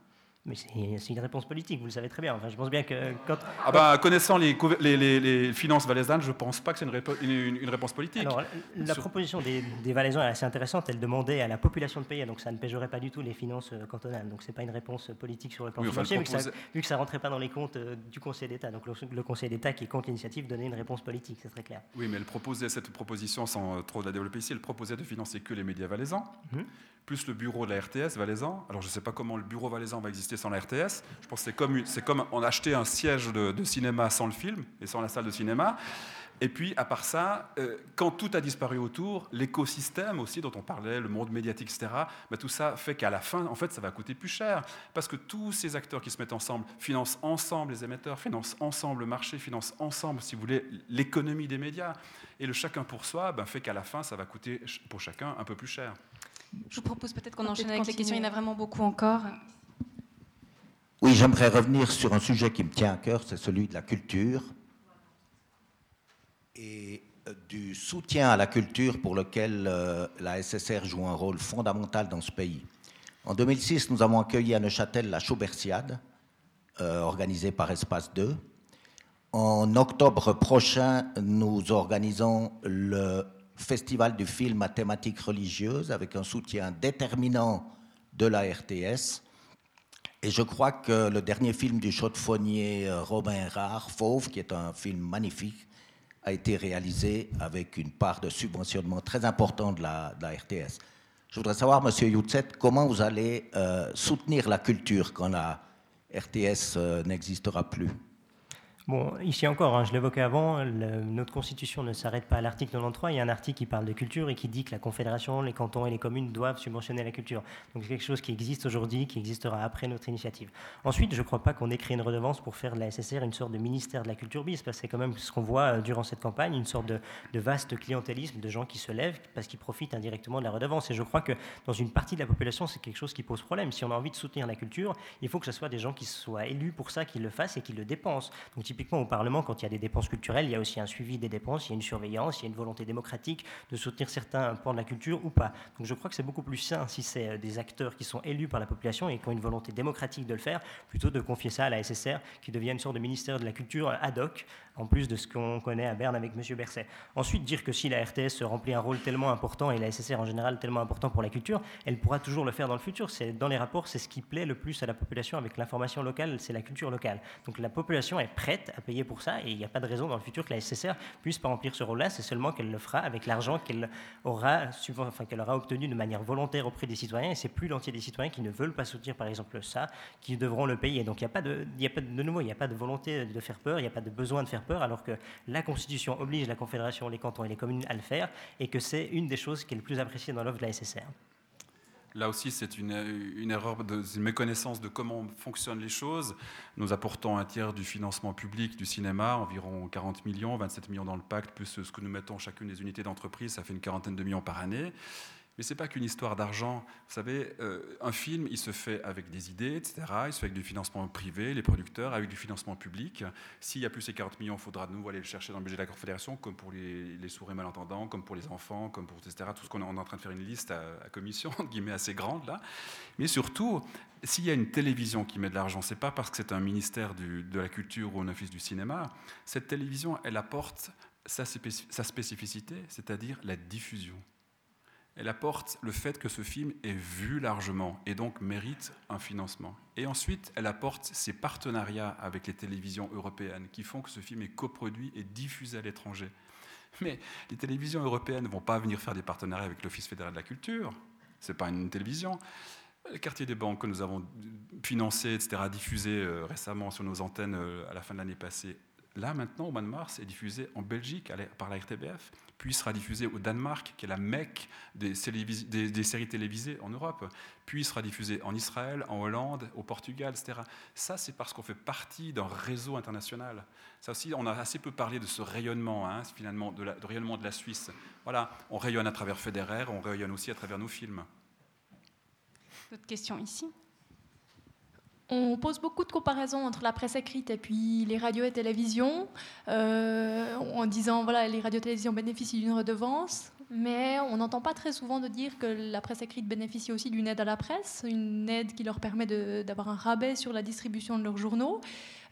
Mais c'est une réponse politique, vous le savez très bien. Enfin, je pense bien que quand. Ah ben, connaissant les, les, les- les finances valaisannes, je ne pense pas que c'est une, répo- une- une réponse politique. Alors, la Sur- proposition des, des Valaisans est assez intéressante. Elle demandait à la population de payer, donc ça ne pégerait pas du tout les finances euh, cantonales. Donc, ce n'est pas une réponse politique sur le plan Oui, financier, vu, que ça, proposer- vu que ça ne rentrait pas dans les comptes euh, du Conseil d'État. Donc, le, le Conseil d'État qui est contre l'initiative donnait une réponse politique, c'est très clair. Oui, mais elle proposait cette proposition, sans euh, trop la développer ici, elle proposait de financer que les médias valaisans, Mhm. plus le bureau de la RTS valaisan. Alors je ne sais pas comment le bureau valaisan va exister sans la RTS. Je pense que c'est comme, comme on achetait un siège de, de cinéma sans le film et sans la salle de cinéma. Et puis, à part ça, euh, quand tout a disparu autour, l'écosystème aussi dont on parlait, le monde médiatique, etc., bah, tout ça fait qu'à la fin, en fait, ça va coûter plus cher. Parce que tous ces acteurs qui se mettent ensemble financent ensemble les émetteurs, financent ensemble le marché, financent ensemble, si vous voulez, l'économie des médias. Et le chacun pour soi bah, fait qu'à la fin, ça va coûter pour chacun un peu plus cher. Je vous propose peut-être qu'on enchaîne avec les questions. Il y en a vraiment beaucoup encore. Oui, j'aimerais revenir sur un sujet qui me tient à cœur, c'est celui de la culture et euh, du soutien à la culture pour lequel euh, la SSR joue un rôle fondamental dans ce pays. En 2006, nous avons accueilli à Neuchâtel la Schaubertiade, euh, organisée par Espace 2. En octobre prochain, nous organisons le Festival du film à thématique religieuse avec un soutien déterminant de la RTS. Et je crois que le dernier film du chaudefonnier Robin Rare, Fauve, qui est un film magnifique, a été réalisé avec une part de subventionnement très importante de la, RTS. Je voudrais savoir, Monsieur Youtset, comment vous allez euh, soutenir la culture quand la RTS euh, n'existera plus? Bon, ici encore, hein, je l'évoquais avant, notre constitution ne s'arrête pas à l'article 93. Il y a un article qui parle de culture et qui dit que la Confédération, les cantons et les communes doivent subventionner la culture. Donc c'est quelque chose qui existe aujourd'hui, qui existera après notre initiative. Ensuite, je ne crois pas qu'on ait créé une redevance pour faire de la SSR une sorte de ministère de la culture bis, parce que c'est quand même ce qu'on voit euh, durant cette campagne, une sorte de, vaste clientélisme de gens qui se lèvent parce qu'ils profitent indirectement de la redevance. Et je crois que dans une partie de la population, c'est quelque chose qui pose problème. Si on a envie de soutenir la culture, il faut que ce soit des gens qui soient élus pour ça, qui le fassent et qui le dépensent. Donc typiquement au Parlement, quand il y a des dépenses culturelles, il y a aussi un suivi des dépenses, il y a une surveillance, il y a une volonté démocratique de soutenir certains pans de la culture ou pas. Donc je crois que c'est beaucoup plus sain si c'est euh, des acteurs qui sont élus par la population et qui ont une volonté démocratique de le faire, plutôt de confier ça à la SSR, qui devient une sorte de ministère de la culture ad hoc, en plus de ce qu'on connaît à Berne avec M. Berset. Ensuite, dire que si la RTS remplit un rôle tellement important, et la SSR en général tellement important pour la culture, elle pourra toujours le faire dans le futur. C'est Dans les rapports, c'est ce qui plaît le plus à la population avec l'information locale, c'est la culture locale. Donc la population est prête à payer pour ça, et il n'y a pas de raison dans le futur que la SSR puisse pas remplir ce rôle-là, c'est seulement qu'elle le fera avec l'argent qu'elle aura, enfin, qu'elle aura obtenu de manière volontaire auprès des citoyens, et c'est plus l'entier des citoyens qui ne veulent pas soutenir par exemple ça, qui devront le payer. Donc il n'y a pas de, a pas de nouveau, il n'y a pas de volonté de faire peur, il n'y a pas de besoin de faire peur, alors que la Constitution oblige la Confédération, les cantons et les communes à le faire, et que c'est une des choses qui est le plus appréciée dans l'offre de la SSR. Là aussi, c'est une, erreur, une méconnaissance de comment fonctionnent les choses. Nous apportons un tiers du financement public du cinéma, environ 40 millions, 27 millions dans le pacte, plus ce que nous mettons chacune des unités d'entreprise, ça fait une quarantaine de millions par année. Mais ce n'est pas qu'une histoire d'argent. Vous savez, euh, un film, il se fait avec des idées, etc. Il se fait avec du financement privé, les producteurs, avec du financement public. S'il n'y a plus ces 40 millions, il faudra de nouveau aller le chercher dans le budget de la Confédération, comme pour les, les sourds et malentendants, comme pour les enfants, comme pour etc. Tout ce qu'on est en train de faire une liste à, commission, entre <laughs> guillemets, assez grande là. Mais surtout, s'il y a une télévision qui met de l'argent, c'est pas parce que c'est un ministère de la culture ou un office du cinéma. Cette télévision, elle apporte sa spécificité, c'est-à-dire la diffusion elle apporte le fait que ce film est vu largement et donc mérite un financement. Et ensuite, elle apporte ses partenariats avec les télévisions européennes qui font que ce film est coproduit et diffusé à l'étranger. Mais les télévisions européennes ne vont pas venir faire des partenariats avec l'Office fédéral de la culture. Ce n'est pas une télévision. Le quartier des banques que nous avons financé, etc., diffusé euh, récemment sur nos antennes euh, à la fin de l'année passée, là maintenant, au mois de mars, est diffusé en Belgique par la RTBF puis sera diffusé au Danemark, qui est la mecque des, séries télévisées en Europe, puis sera diffusé en Israël, en Hollande, au Portugal, etc. Ça, c'est parce qu'on fait partie d'un réseau international. Ça aussi, on a assez peu parlé de ce rayonnement, hein, finalement, de, la, rayonnement de la Suisse. Voilà, on rayonne à travers Federer, on rayonne aussi à travers nos films. D'autres questions ici? On pose beaucoup de comparaisons entre la presse écrite et puis les radios et télévisions, euh, en disant voilà les radios et télévisions bénéficient d'une redevance, mais on n'entend pas très souvent de dire que la presse écrite bénéficie aussi d'une aide à la presse, une aide qui leur permet d'avoir un rabais sur la distribution de leurs journaux.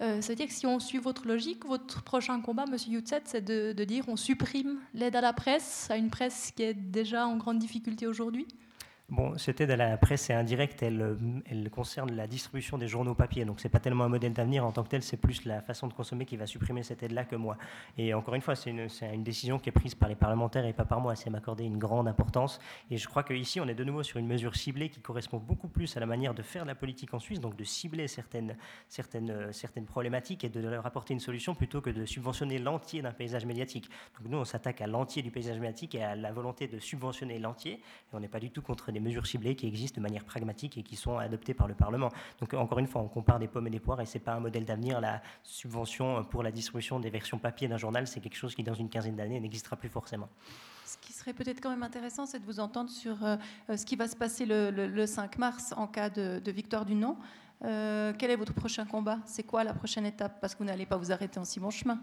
Euh, C'est-à-dire que si on suit votre logique, votre prochain combat, Monsieur Youtset, c'est de, de dire on supprime l'aide à la presse, à une presse qui est déjà en grande difficulté aujourd'hui? Bon, c'était de la presse et indirecte, elle, elle concerne la distribution des journaux papier, donc c'est pas tellement un modèle d'avenir en tant que tel, c'est plus la façon de consommer qui va supprimer cette aide-là que moi. Et encore une fois, c'est une, décision qui est prise par les parlementaires et pas par moi, c'est m'accorder une grande importance. Et je crois qu'ici, on est de nouveau sur une mesure ciblée qui correspond beaucoup plus à la manière de faire la politique en Suisse, donc de cibler certaines, certaines, certaines problématiques et de leur apporter une solution plutôt que de subventionner l'entier d'un paysage médiatique. Donc nous, on s'attaque à l'entier du paysage médiatique et à la volonté de subventionner l'entier, et on n'est pas du tout contre des mesures ciblées qui existent de manière pragmatique et qui sont adoptées par le Parlement. Donc encore une fois, on compare des pommes et des poires et c'est pas un modèle d'avenir. La subvention pour la distribution des versions papier d'un journal, c'est quelque chose qui dans une quinzaine d'années n'existera plus forcément. Ce qui serait peut-être quand même intéressant, c'est de vous entendre sur euh, ce qui va se passer le, 5 mars en cas de, de victoire du non. Euh, quel est votre prochain combat? C'est quoi la prochaine étape? Parce que vous n'allez pas vous arrêter en si bon chemin.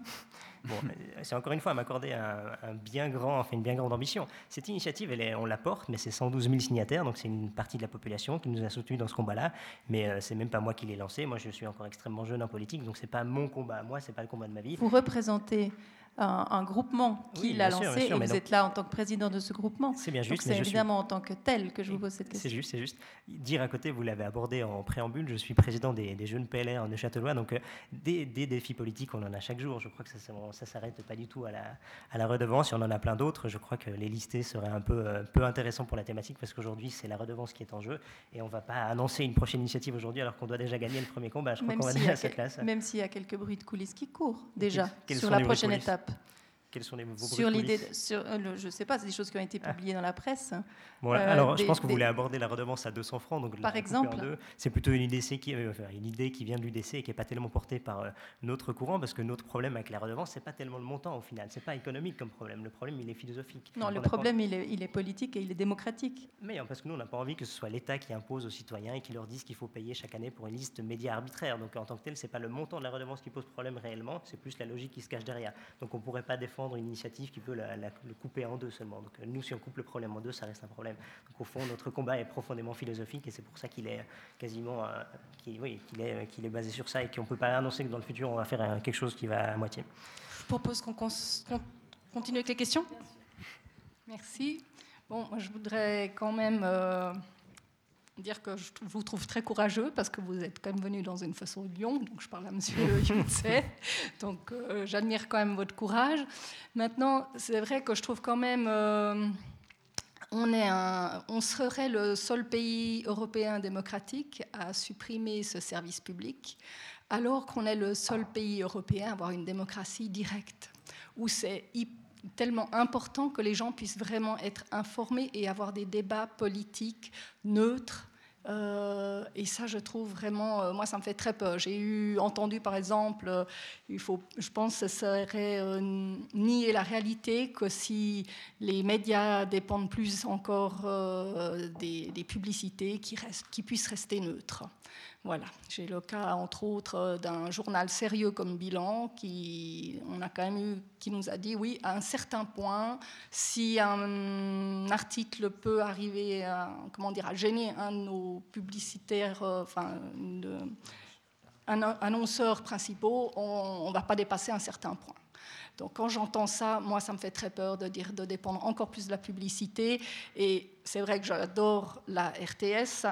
Bon, c'est encore une fois à m'accorder un, bien grand, enfin une bien grande ambition. Cette initiative, elle est, on la porte, mais c'est 112 000 signataires, donc c'est une partie de la population qui nous a soutenus dans ce combat-là. Mais euh, c'est même pas moi qui l'ai lancé. Moi, je suis encore extrêmement jeune en politique, donc c'est pas mon combat. Moi, c'est pas le combat de ma vie. Vous représentez un, groupement qui l'a lancé et vous êtes là en tant que président de ce groupement. C'est bien juste. C'est évidemment en tant que tel que je vous pose cette question. C'est juste, c'est juste. Dire à côté, vous l'avez abordé en préambule, je suis président des, jeunes PLR en Neuchâtelois, donc euh, des, défis politiques, on en a chaque jour. Je crois que ça ne s'arrête pas du tout à la, à la redevance, et on en a plein d'autres. Je crois que les lister serait un peu, euh, peu intéressant pour la thématique, parce qu'aujourd'hui, c'est la redevance qui est en jeu, et on ne va pas annoncer une prochaine initiative aujourd'hui alors qu'on doit déjà gagner le premier combat. Je crois qu'on va déjà à cette classe. Même s'il y a quelques bruits de coulisses qui courent déjà sur la prochaine étape. up. Quels sont les vos Sur l'idée, sur, euh, je ne sais pas, c'est des choses qui ont été publiées dans la presse. Bon, euh, alors, je pense que vous voulez aborder la redevance à 200 francs. Donc par exemple C'est plutôt une idée, qui, euh, une idée qui vient de l'UDC et qui n'est pas tellement portée par notre courant, parce que notre problème avec la redevance, ce n'est pas tellement le montant au final. Ce n'est pas économique comme problème. Le problème, il est philosophique. Non, le problème, il, est, il, est, politique et il est démocratique. Mais parce que nous, on n'a pas envie que ce soit l'État qui impose aux citoyens et qui leur dise qu'il faut payer chaque année pour une liste média arbitraire. Donc en tant que tel, ce n'est pas le montant de la redevance qui pose problème réellement, c'est plus la logique qui se cache derrière. Donc on ne pourrait pas défendre une initiative qui peut le couper en deux seulement. Donc nous, si on coupe le problème en deux, ça reste un problème. Donc au fond, notre combat est profondément philosophique et c'est pour ça qu'il est quasiment, euh, qu'il est, qu'il est basé sur ça et qu'on ne peut pas annoncer que dans le futur, on va faire quelque chose qui va à moitié. Je propose qu'on continue avec les questions. Merci. Bon, moi, je voudrais quand même... Euh, dire que je vous trouve très courageux parce que vous êtes quand même venu dans une façon de Lyon, donc je parle à Monsieur <laughs> Yutse, donc euh, j'admire quand même votre courage. Maintenant, c'est vrai que je trouve quand même, euh, on, est on serait le seul pays européen démocratique à supprimer ce service public, alors qu'on est le seul pays européen à avoir une démocratie directe, où c'est tellement important que les gens puissent vraiment être informés et avoir des débats politiques neutres euh, et ça, je trouve vraiment, euh, moi, ça me fait très peur. J'ai eu entendu, par exemple, euh, il faut, je pense que ce serait nier la réalité que si les médias dépendent plus encore des, publicités qui, qui puissent rester neutres. Voilà, j'ai le cas entre autres d'un journal sérieux comme Bilan qui, on a quand même eu, qui nous a dit oui, à un certain point, si un article peut arriver à, comment dire, à gêner un de nos publicitaires, euh, enfin, un annonceur principaux, on ne va pas dépasser un certain point. Donc quand j'entends ça, moi, ça me fait très peur de dire de dépendre encore plus de la publicité. Et c'est vrai que j'adore la RTS.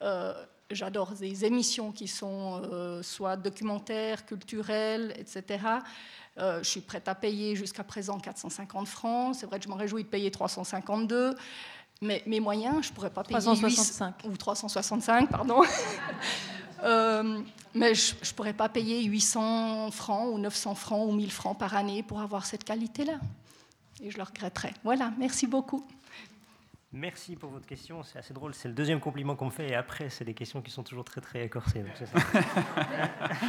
Euh, J'adore des émissions qui sont euh, soit documentaires, culturelles, etc. Euh, je suis prête à payer jusqu'à présent 450 francs. C'est vrai que je m'en réjouis de payer 352. Mais mes moyens, je ne pourrais pas payer 365. ou 365, pardon. <laughs> Euh, mais je ne pourrais pas payer 800 francs ou 900 francs ou 1000 francs par année pour avoir cette qualité-là. Et je le regretterais. Voilà, merci beaucoup. Merci pour votre question. C'est assez drôle. C'est le deuxième compliment qu'on me fait. Et après, c'est des questions qui sont toujours très, très écorcées. ça.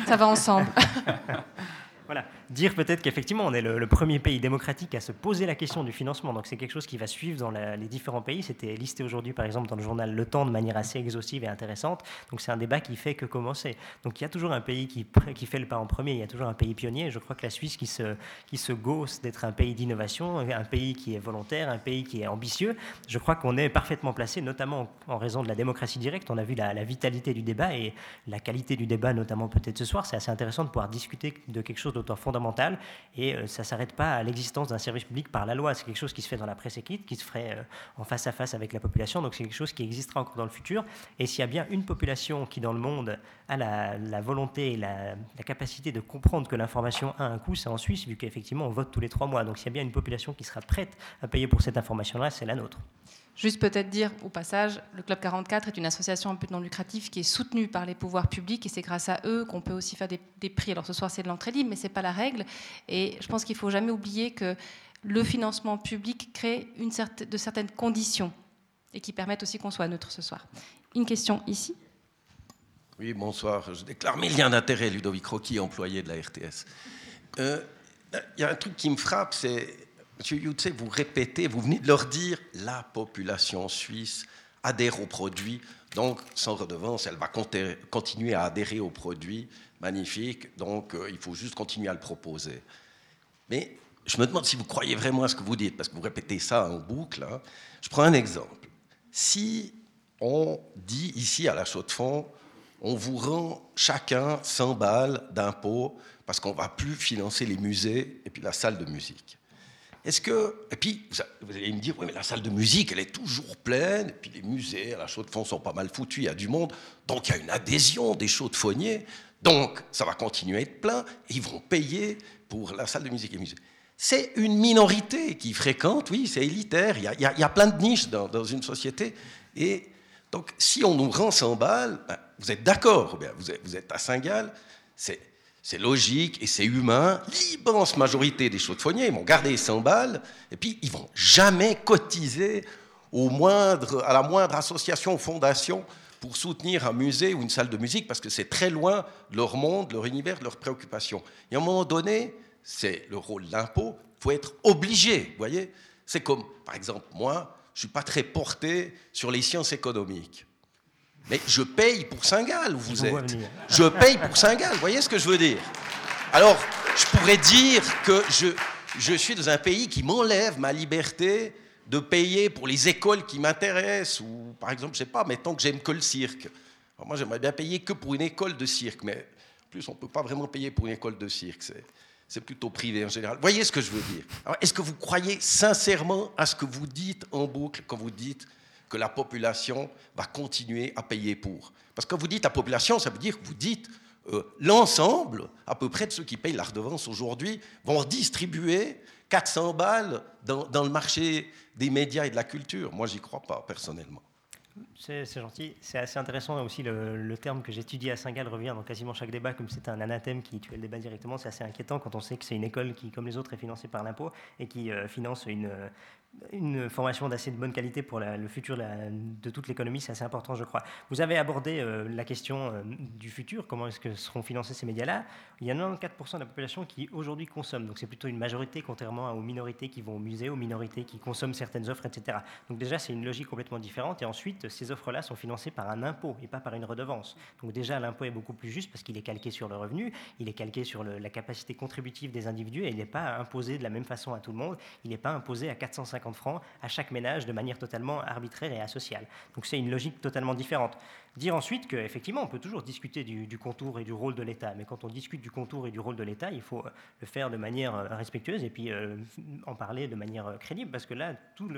ça va ensemble. <laughs> Voilà. Dire peut-être qu'effectivement, on est le, premier pays démocratique à se poser la question du financement. Donc c'est quelque chose qui va suivre dans les différents pays. C'était listé aujourd'hui, par exemple, dans le journal Le Temps de manière assez exhaustive et intéressante. Donc c'est un débat qui fait que commencer. Donc il y a toujours un pays qui, fait le pas en premier. Il y a toujours un pays pionnier. je crois que la Suisse qui se, qui se gausse d'être un pays d'innovation, un pays qui est volontaire, un pays qui est ambitieux, je crois qu'on est parfaitement placé, notamment en raison de la démocratie directe. On a vu la vitalité du débat et la qualité du débat, notamment peut-être ce soir. C'est assez intéressant de pouvoir discuter de quelque chose d'autant fondamental. Et ça ne s'arrête pas à l'existence d'un service public par la loi. C'est quelque chose qui se fait dans la presse écrite, qui se ferait en face à face avec la population. Donc c'est quelque chose qui existera encore dans le futur. Et s'il y a bien une population qui, dans le monde, a la, volonté et la, capacité de comprendre que l'information a un coût, c'est en Suisse, vu qu'effectivement on vote tous les trois mois. Donc s'il y a bien une population qui sera prête à payer pour cette information-là, c'est la nôtre. Juste peut-être dire au passage, le Club 44 est une association un peu non lucrative qui est soutenue par les pouvoirs publics et c'est grâce à eux qu'on peut aussi faire des, prix. Alors ce soir c'est de l'entrée libre, mais ce n'est pas la règle. Et je pense qu'il ne faut jamais oublier que le financement public crée une de certaines conditions et qui permettent aussi qu'on soit neutre ce soir. Une question ici? Oui, bonsoir. Je déclare mes liens d'intérêt, Ludovic Rocky, employé de la RTS. Euh, il y a un truc qui me frappe, c'est Monsieur Youtse, vous répétez, vous venez de leur dire, la population suisse adhère aux produits, donc sans redevance, elle va continuer à adhérer aux produits. Magnifique, donc euh, il faut juste continuer à le proposer. Mais je me demande si vous croyez vraiment à ce que vous dites, parce que vous répétez ça en boucle. Hein. Je prends un exemple. Si on dit ici à la chaux de fonds, on vous rend chacun 100 balles d'impôts parce qu'on ne va plus financer les musées et puis la salle de musique. Est-ce que. Et puis, vous allez me dire, oui, mais la salle de musique, elle est toujours pleine, et puis les musées la chaux de fonds sont pas mal foutus, il y a du monde, donc il y a une adhésion des chauds de fonniers, donc ça va continuer à être plein, et ils vont payer pour la salle de musique et les musées. C'est une minorité qui fréquente, oui, c'est élitaire, il y, a, plein de niches dans, une société, et donc si on nous rend 100 balles, ben, vous êtes d'accord, vous êtes à Saint-Gall, c'est c'est logique et c'est humain. L'immense majorité des chaudes-fonniers ils vont garder 100 balles et puis ils vont jamais cotiser à la moindre association ou fondation pour soutenir un musée ou une salle de musique parce que c'est très loin de leur monde, leur univers, de leurs préoccupations. Et à un moment donné, c'est le rôle de l'impôt, il faut être obligé, vous voyez C'est comme, par exemple, moi, je ne suis pas très porté sur les sciences économiques. Mais je paye pour Saint-Gall où vous êtes. Je paye pour Saint-Gall, vous voyez ce que je veux dire? Alors, je pourrais dire que je, je suis dans un pays qui m'enlève ma liberté de payer pour les écoles qui m'intéressent, ou par exemple, je sais pas, mettons que j'aime que le cirque. moi, j'aimerais bien payer que pour une école de cirque, mais en plus, on ne peut pas vraiment payer pour une école de cirque. C'est plutôt privé en général. Voyez ce que je veux dire? Est-ce que vous croyez sincèrement à ce que vous dites en boucle quand vous dites que la population va continuer à payer pour. Parce que vous dites la population, ça veut dire que vous dites euh, l'ensemble, à peu près de ceux qui payent la redevance aujourd'hui, vont distribuer 400 balles dans, le marché des médias et de la culture. Moi, j'y crois pas, personnellement. C'est gentil. C'est assez intéressant aussi le, terme que j'étudie à Saint-Gall revient dans quasiment chaque débat comme c'est un anathème qui tuait le débat directement. C'est assez inquiétant quand on sait que c'est une école qui, comme les autres, est financée par l'impôt et qui euh, finance une, une formation d'assez bonne qualité pour le futur de toute l'économie, c'est assez important, je crois. Vous avez abordé euh, la question euh, du futur, comment est-ce que seront financés ces médias-là Il y a 94% de la population qui aujourd'hui consomme, donc c'est plutôt une majorité, contrairement aux minorités qui vont au musée, aux minorités qui consomment certaines offres, etc. Donc déjà, c'est une logique complètement différente, et ensuite, ces offres-là sont financées par un impôt et pas par une redevance. Donc déjà, l'impôt est beaucoup plus juste parce qu'il est calqué sur le revenu, il est calqué sur la capacité contributive des individus, et il n'est pas imposé de la même façon à tout le monde, il n'est pas imposé à 450 francs à chaque ménage de manière totalement arbitraire et asociale. Donc c'est une logique totalement différente. Dire ensuite qu'effectivement, on peut toujours discuter du, contour et du rôle de l'État, mais quand on discute du contour et du rôle de l'État, il faut le faire de manière euh, respectueuse et puis euh, en parler de manière euh, crédible, parce que là, tout,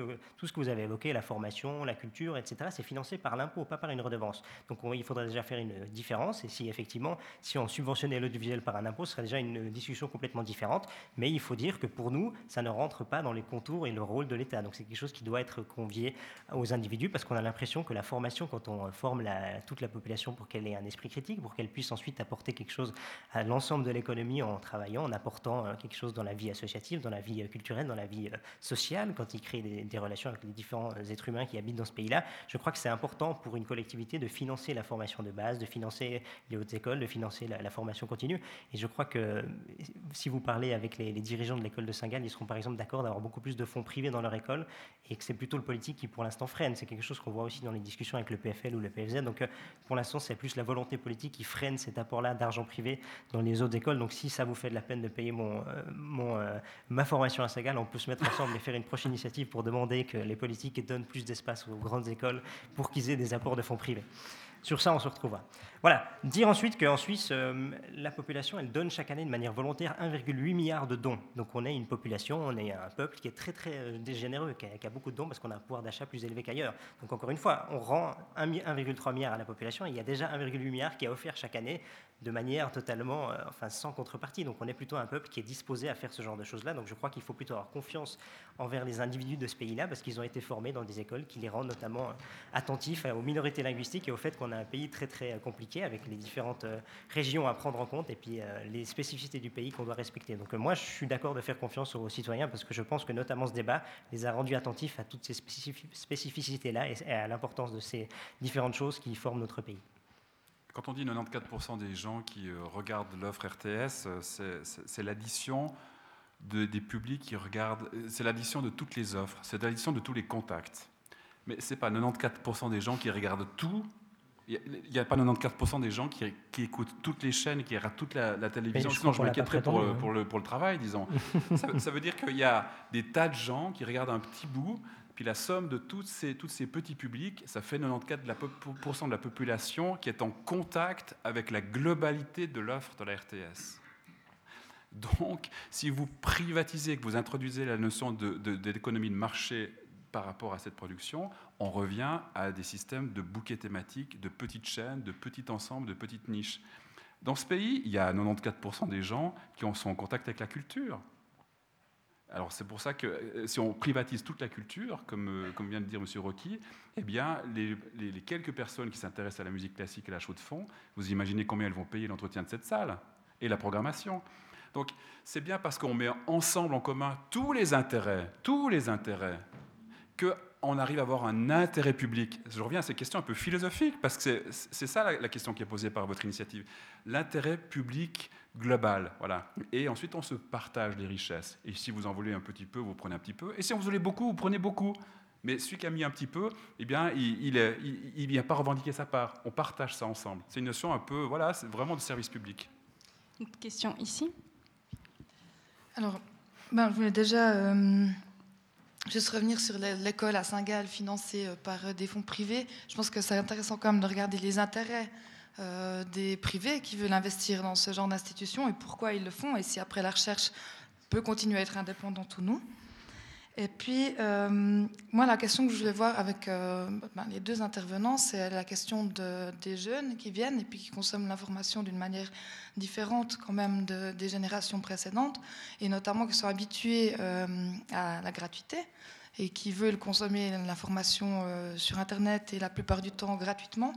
ce que vous avez évoqué, la formation, la culture, etc., c'est financé par l'impôt, pas par une redevance. Donc il faudrait déjà faire une différence, et si effectivement, si on subventionnait l'audiovisuel par un impôt, ce serait déjà une discussion complètement différente, mais il faut dire que pour nous, ça ne rentre pas dans les contours et le rôle de l'État. Donc c'est quelque chose qui doit être convié aux individus, parce qu'on a l'impression que la formation, quand on forme la toute la population pour qu'elle ait un esprit critique, pour qu'elle puisse ensuite apporter quelque chose à l'ensemble de l'économie en travaillant, en apportant euh, quelque chose dans la vie associative, dans la vie euh, culturelle, dans la vie euh, sociale, quand il crée des, relations avec les différents êtres humains qui habitent dans ce pays-là. Je crois que c'est important pour une collectivité de financer la formation de base, de financer les hautes écoles, de financer la, formation continue. Et je crois que si vous parlez avec les, dirigeants de l'école de Saint-Gall, ils seront par exemple d'accord d'avoir beaucoup plus de fonds privés dans leur école et que c'est plutôt le politique qui pour l'instant freine. C'est quelque chose qu'on voit aussi dans les discussions avec le PFL ou le PFZ. Donc pour l'instant, c'est plus la volonté politique qui freine cet apport-là d'argent privé dans les autres écoles. Donc, si ça vous fait de la peine de payer mon, euh, euh, ma formation à Sagal, on peut se mettre ensemble et faire une prochaine initiative pour demander que les politiques donnent plus d'espace aux grandes écoles pour qu'ils aient des apports de fonds privés. sur ça, on se retrouvera. Voilà, dire ensuite qu'en Suisse, euh, la population, elle donne chaque année de manière volontaire 1,8 milliard de dons. Donc on est une population, on est un peuple qui est très très euh, généreux, qui a, beaucoup de dons parce qu'on a un pouvoir d'achat plus élevé qu'ailleurs. Donc encore une fois, on rend 1,3 milliard à la population, et il y a déjà 1,8 milliard qui est offert chaque année de manière totalement, euh, enfin sans contrepartie. Donc on est plutôt un peuple qui est disposé à faire ce genre de choses-là. Donc je crois qu'il faut plutôt avoir confiance envers les individus de ce pays-là parce qu'ils ont été formés dans des écoles qui les rendent notamment attentifs aux minorités linguistiques et au fait qu'on a un pays très très euh, avec les différentes régions à prendre en compte et puis les spécificités du pays qu'on doit respecter. Donc moi je suis d'accord de faire confiance aux citoyens parce que je pense que notamment ce débat les a rendus attentifs à toutes ces spécificités-là et à l'importance de ces différentes choses qui forment notre pays. Quand on dit 94% des gens qui euh, regardent l'offre RTS, euh, c'est l'addition de, des publics qui regardent, euh, c'est l'addition de toutes les offres, c'est l'addition de tous les contacts. Mais ce n'est pas 94% des gens qui regardent tout. Il n'y a, pas 94% des gens qui, écoutent toutes les chaînes, qui regardent toute la, télévision. Sinon, je m'inquiéterais pour, hein. pour, le, pour le travail, disons. <laughs> ça, ça veut dire qu'il y a des tas de gens qui regardent un petit bout puis la somme de tous ces, tous ces petits publics, ça fait 94% de la, de la population qui est en contact avec la globalité de l'offre de la RTS. Donc, si vous privatisez, que vous introduisez la notion d'économie de, de, marché par rapport à cette production, on revient à des systèmes de bouquets thématiques, de petites chaînes, de petits ensembles, de petites niches. Dans ce pays, il y a 94% des gens qui sont en contact avec la culture. Alors c'est pour ça que euh, si on privatise toute la culture, comme, euh, vient de dire M. Rocky, eh bien, les, quelques personnes qui s'intéressent à la musique classique et à la chaude de fond, vous imaginez combien elles vont payer l'entretien de cette salle et la programmation. Donc c'est bien parce qu'on met ensemble en commun tous les intérêts, tous les intérêts, qu'on arrive à avoir un intérêt public. Je reviens à ces questions un peu philosophiques, parce que c'est ça la, la question qui est posée par votre initiative. L'intérêt public global. Voilà. Et ensuite, on se partage les richesses. Et si vous en voulez un petit peu, vous prenez un petit peu. Et si vous en voulez beaucoup, vous prenez beaucoup. Mais celui qui a mis un petit peu, eh bien, il ne il, vient pas revendiquer sa part. On partage ça ensemble. C'est une notion un peu, voilà, c'est vraiment de service public. Une question ici? Alors, ben, je voulais déjà euh, juste revenir sur l'école à Saint-Gall financée euh, par euh, des fonds privés. Je pense que c'est intéressant quand même de regarder les intérêts euh, des privés qui veulent investir dans ce genre d'institutions et pourquoi ils le font et si après la recherche peut continuer à être indépendante ou non. Et puis, euh, moi, la question que je voulais voir avec euh, ben, les deux intervenants, c'est la question de, des jeunes qui viennent et puis qui consomment l'information d'une manière différente quand même de, des générations précédentes, et notamment qui sont habitués à la gratuité et qui veulent consommer l'information sur Internet et la plupart du temps gratuitement.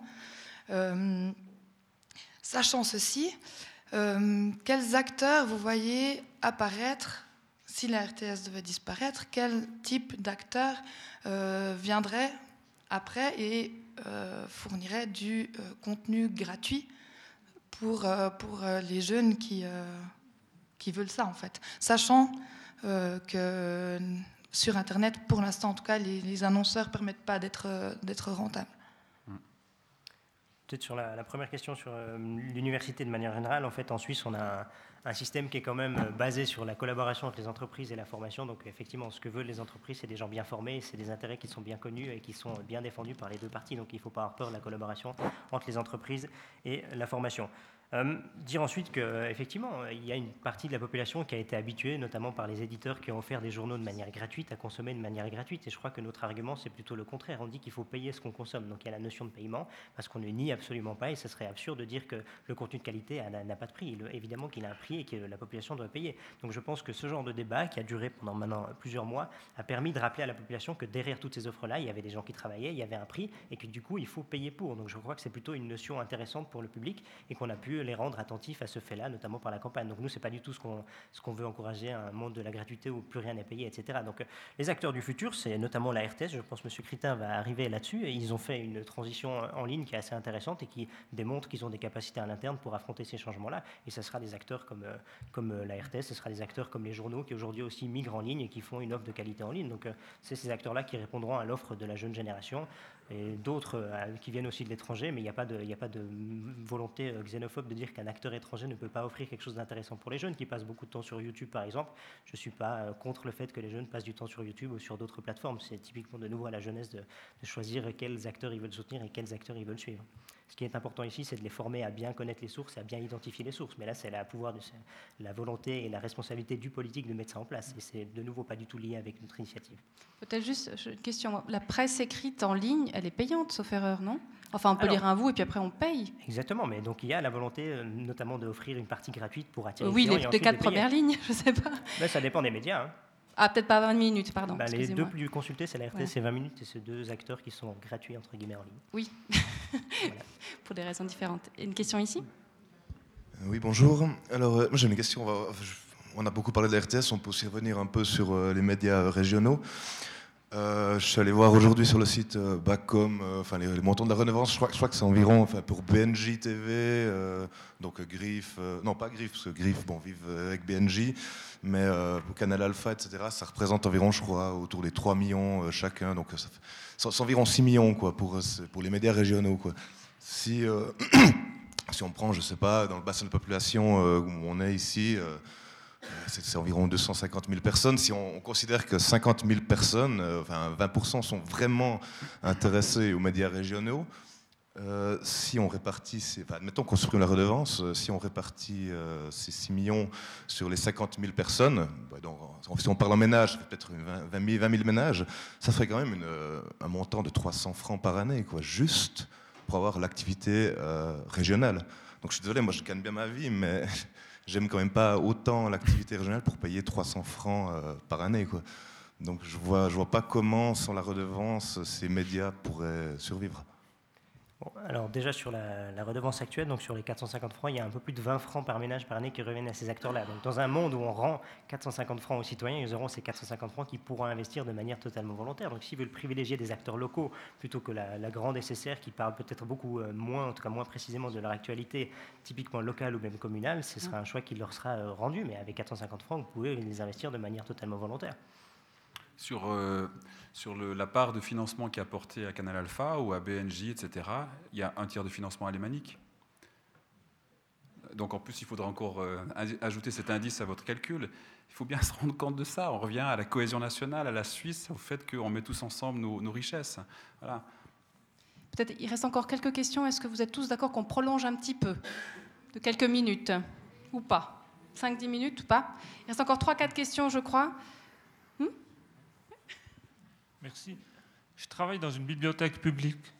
Sachant ceci, euh, quels acteurs vous voyez apparaître si la RTS devait disparaître Quel type d'acteurs euh, viendrait après et euh, fournirait du contenu gratuit pour, pour les jeunes qui, qui veulent ça en fait? Sachant que sur Internet, pour l'instant en tout cas, les, les annonceurs ne permettent pas d'être rentables. Peut-être sur la, première question sur euh, l'université de manière générale, en fait, en Suisse, on a un, système qui est quand même euh, basé sur la collaboration entre les entreprises et la formation. Donc, effectivement, ce que veulent les entreprises, c'est des gens bien formés, c'est des intérêts qui sont bien connus et qui sont bien défendus par les deux parties. Donc, il ne faut pas avoir peur de la collaboration entre les entreprises et la formation. Euh, dire ensuite qu'effectivement, il y a une partie de la population qui a été habituée, notamment par les éditeurs qui ont offert des journaux de manière gratuite, à consommer de manière gratuite. Et je crois que notre argument, c'est plutôt le contraire. On dit qu'il faut payer ce qu'on consomme. Donc il y a la notion de paiement, parce qu'on ne nie absolument pas, et ce serait absurde de dire que le contenu de qualité n'a pas de prix. évidemment qu'il a un prix et que la population doit payer. Donc je pense que ce genre de débat, qui a duré pendant maintenant plusieurs mois, a permis de rappeler à la population que derrière toutes ces offres-là, il y avait des gens qui travaillaient, il y avait un prix, et que du coup, il faut payer pour. Donc je crois que c'est plutôt une notion intéressante pour le public, et qu'on a pu les rendre attentifs à ce fait-là, notamment par la campagne. Donc nous, c'est pas du tout ce qu'on ce qu'on veut encourager, un monde de la gratuité où plus rien n'est payé, etc. Donc euh, les acteurs du futur, c'est notamment la RTS. Je pense que M. Critin va arriver là-dessus. Et ils ont fait une transition en ligne qui est assez intéressante et qui démontre qu'ils ont des capacités à l'interne pour affronter ces changements-là. Et ce sera des acteurs comme, euh, comme euh, la RTS, ce sera des acteurs comme les journaux qui aujourd'hui aussi migrent en ligne et qui font une offre de qualité en ligne. Donc c'est ces acteurs-là qui répondront à l'offre de la jeune génération et d'autres euh, qui viennent aussi de l'étranger, mais il n'y a, pas de, a pas de volonté euh, xénophobe de dire qu'un acteur étranger ne peut pas offrir quelque chose d'intéressant pour les jeunes qui passent beaucoup de temps sur YouTube, par exemple. Je ne suis pas euh, contre le fait que les jeunes passent du temps sur YouTube ou sur d'autres plateformes. C'est typiquement de nouveau à la jeunesse de, choisir quels acteurs ils veulent soutenir et quels acteurs ils veulent suivre. Ce qui est important ici, c'est de les former à bien connaître les sources et à bien identifier les sources. Mais là, c'est la, pouvoir de, la volonté et la responsabilité du politique de mettre ça en place. Et c'est de nouveau pas du tout lié avec notre initiative. Peut-être juste une question. La presse écrite en ligne, elle est payante, sauf erreur, non? Enfin, on peut lire un bout et puis après on paye. Exactement, mais donc il y a la volonté euh, notamment d'offrir une partie gratuite pour attirer oui, les les, les quatre premières lignes, <laughs> je sais pas. Ben, ça dépend des médias. Hein. Ah, peut-être pas 20 minutes, pardon. Ben, les deux plus consultés, c'est la RTS, c'est 20 minutes, et ces deux acteurs qui sont gratuits, entre guillemets, en ligne. Oui, <laughs> <laughs> pour des raisons différentes. une question ici euh, Oui, bonjour. Alors, euh, moi j'ai une question. On, on, a beaucoup parlé de la RTS, on peut aussi revenir un peu sur les médias régionaux. Euh, je suis allé voir aujourd'hui sur le site euh, Bacom, euh, enfin les, montants de la redevance. Je crois, que c'est environ, enfin pour BNJ TV, donc Griff, non pas Griff, parce que Griff, bon, vive avec BNJ, mais pour Canal Alpha, etc. Ça représente environ, je crois, autour des 3 millions chacun, donc c'est environ 6 millions quoi pour pour les médias régionaux. Si <coughs> si on prend, je sais pas, dans le bassin de population où on est ici c'est environ 250 000 personnes. Si on, considère que 50 000 personnes, euh, enfin 20%, sont vraiment intéressés aux médias régionaux, euh, si on répartit, enfin, admettons qu'on supprime la redevance, euh, si on répartit ces 6 millions sur les 50 000 personnes, bah, si on parle en ménage, peut-être 20 000, ménages, ça ferait quand même un montant de 300 francs par année, quoi, juste pour avoir l'activité régionale. Donc je suis désolé, moi je gagne bien ma vie, mais <laughs> j'aime quand même pas autant l'activité régionale pour payer 300 francs euh, par année. Quoi. Donc je vois, je vois pas comment, sans la redevance, ces médias pourraient survivre alors déjà sur la, redevance actuelle, donc sur les 450 francs, il y a un peu plus de 20 francs par ménage par année qui reviennent à ces acteurs-là. Donc dans un monde où on rend 450 francs aux citoyens, ils auront ces 450 francs qui pourront investir de manière totalement volontaire. Donc s'ils veulent privilégier des acteurs locaux plutôt que la, grande SSR qui parle peut-être beaucoup euh, moins, en tout cas moins précisément de leur actualité typiquement locale ou même communale, ce sera un choix qui leur sera euh, rendu. Mais avec 450 francs, vous pouvez les investir de manière totalement volontaire sur, euh, la part de financement qui est apportée à Canal Alpha ou à BNJ, etc., il y a un tiers de financement alémanique. Donc en plus, il faudra encore euh, ajouter cet indice à votre calcul. Il faut bien <laughs> se rendre compte de ça. On revient à la cohésion nationale, à la Suisse, au fait qu'on met tous ensemble nos, nos richesses. Voilà. Peut-être il reste encore quelques questions. Est-ce que vous êtes tous d'accord qu'on prolonge un petit peu de quelques minutes ou pas? 5-10 minutes ou pas? Il reste encore 3-4 questions, je crois. Merci. Je travaille dans une bibliothèque publique.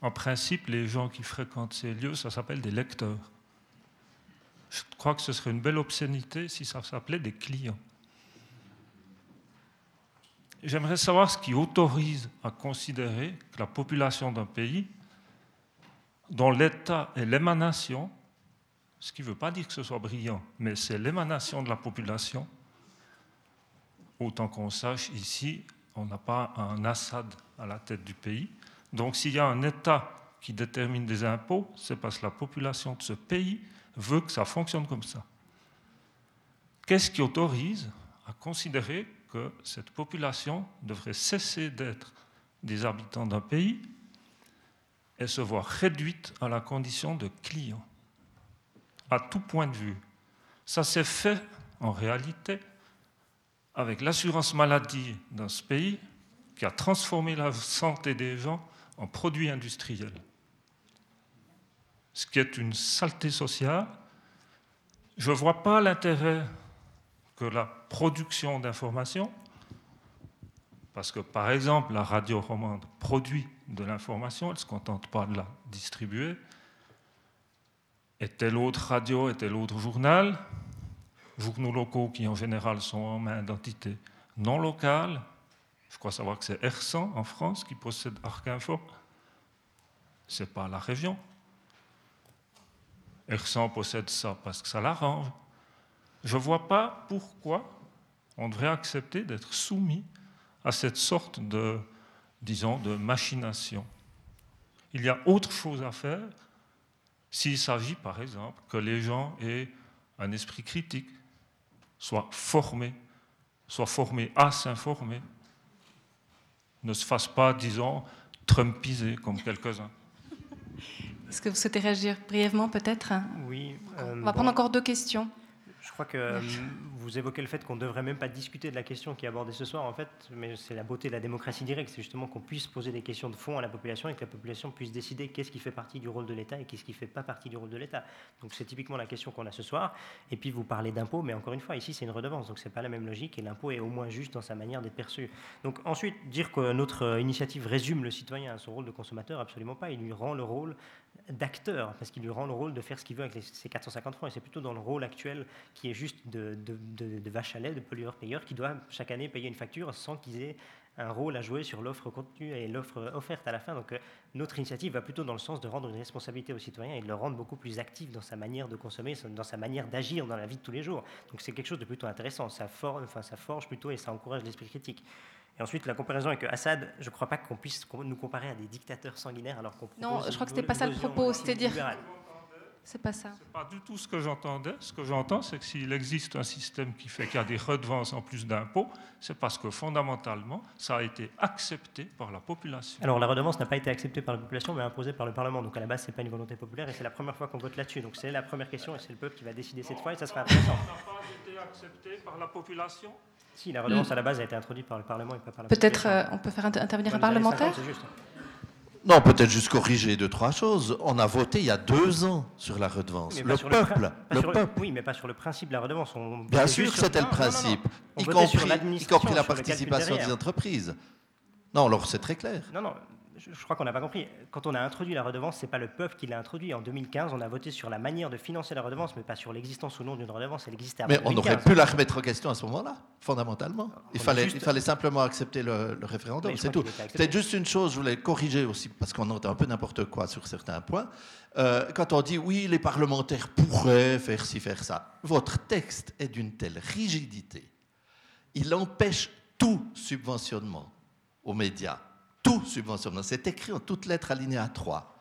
En principe, les gens qui fréquentent ces lieux, ça s'appelle des lecteurs. Je crois que ce serait une belle obscénité si ça s'appelait des clients. J'aimerais savoir ce qui autorise à considérer que la population d'un pays, dont l'État est l'émanation, ce qui ne veut pas dire que ce soit brillant, mais c'est l'émanation de la population, autant qu'on sache ici, on n'a pas un Assad à la tête du pays. Donc s'il y a un État qui détermine des impôts, c'est parce que la population de ce pays veut que ça fonctionne comme ça. Qu'est-ce qui autorise à considérer que cette population devrait cesser d'être des habitants d'un pays et se voir réduite à la condition de client, à tout point de vue Ça s'est fait en réalité avec l'assurance maladie dans ce pays qui a transformé la santé des gens en produit industriel. Ce qui est une saleté sociale. Je ne vois pas l'intérêt que la production d'informations, parce que par exemple la radio romande produit de l'information, elle ne se contente pas de la distribuer, et telle autre radio et tel autre journal journaux locaux qui en général sont en main d'entités non locales. Je crois savoir que c'est Ersan en France qui possède Arc-Info. Ce n'est pas la région. Ersan possède ça parce que ça l'arrange. Je ne vois pas pourquoi on devrait accepter d'être soumis à cette sorte de, disons, de machination. Il y a autre chose à faire s'il s'agit, par exemple, que les gens aient un esprit critique, soit formé, soit formé à s'informer, ne se fasse pas, disons, trumpiser comme quelques-uns. Est-ce que vous souhaitez réagir brièvement peut-être? Oui. On va prendre encore deux questions. Crois que euh, vous évoquez le fait qu'on ne devrait même pas discuter de la question qui est abordée ce soir, en fait, mais c'est la beauté de la démocratie directe, c'est justement qu'on puisse poser des questions de fond à la population et que la population puisse décider qu'est-ce qui fait partie du rôle de l'État et qu'est-ce qui ne fait pas partie du rôle de l'État. Donc c'est typiquement la question qu'on a ce soir. Et puis vous parlez d'impôt, mais encore une fois, ici c'est une redevance, donc ce n'est pas la même logique et l'impôt est au moins juste dans sa manière d'être perçu. Donc ensuite, dire que notre initiative résume le citoyen à son rôle de consommateur, absolument pas, il lui rend le rôle d'acteur, parce qu'il lui rend le rôle de faire ce qu'il veut avec ses 450 francs, et c'est plutôt dans le rôle actuel qui est juste de, de, vache à lait, de pollueur-payeur, qui doit chaque année payer une facture sans qu'ils aient un rôle à jouer sur l'offre contenue et l'offre offerte à la fin. Donc euh, notre initiative va plutôt dans le sens de rendre une responsabilité aux citoyens et de le rendre beaucoup plus actif dans sa manière de consommer, dans sa manière d'agir dans la vie de tous les jours. Donc c'est quelque chose de plutôt intéressant, ça forge, enfin, ça forge plutôt et ça encourage l'esprit critique. Et ensuite, la comparaison avec Assad, je ne crois pas qu'on puisse nous comparer à des dictateurs sanguinaires alors qu'on Non, je crois que ce n'était pas ça le propos, c'était dire. C'est pas ça. C'est pas du tout ce que j'entendais. Ce que j'entends, c'est que s'il existe un système qui fait qu'il y a des redevances en plus d'impôts, c'est parce que fondamentalement, ça a été accepté par la population. Alors la redevance n'a pas été acceptée par la population, mais imposée par le Parlement. Donc à la base, c'est pas une volonté populaire et c'est la première fois qu'on vote là-dessus. Donc c'est la première question et c'est le peuple qui va décider cette fois et ça sera intéressant. Ça n'a pas été accepté par la population Si, la redevance à la base a été introduite par le Parlement et pas par la population. Peut-être euh, on peut faire intervenir un parlementaire non, peut-être juste corriger deux, trois choses. On a voté il y a deux ans sur la redevance. Le peuple. Le, peuple. oui, mais pas sur le principe de la redevance. Bien sûr que c'était le principe, y, compris, y compris la participation des entreprises. Non, alors c'est très clair. Non, non, je, crois qu'on n'a pas compris. Quand on a introduit la redevance, ce n'est pas le peuple qui l'a introduit. En 2015, on a voté sur la manière de financer la redevance, mais pas sur l'existence ou non d'une redevance. Elle existait avant Mais on aurait pu la remettre en question à ce moment-là, fondamentalement. Il fallait, il fallait simplement accepter le, référendum, c'est tout. Peut-être juste une chose, je voulais corriger aussi, parce qu'on entend un peu n'importe quoi sur certains points. Euh, quand on dit oui, les parlementaires pourraient faire ci, faire ça, votre texte est d'une telle rigidité, il empêche tout subventionnement aux médias tout subventionnement. C'est écrit en toutes lettres alinéa 3.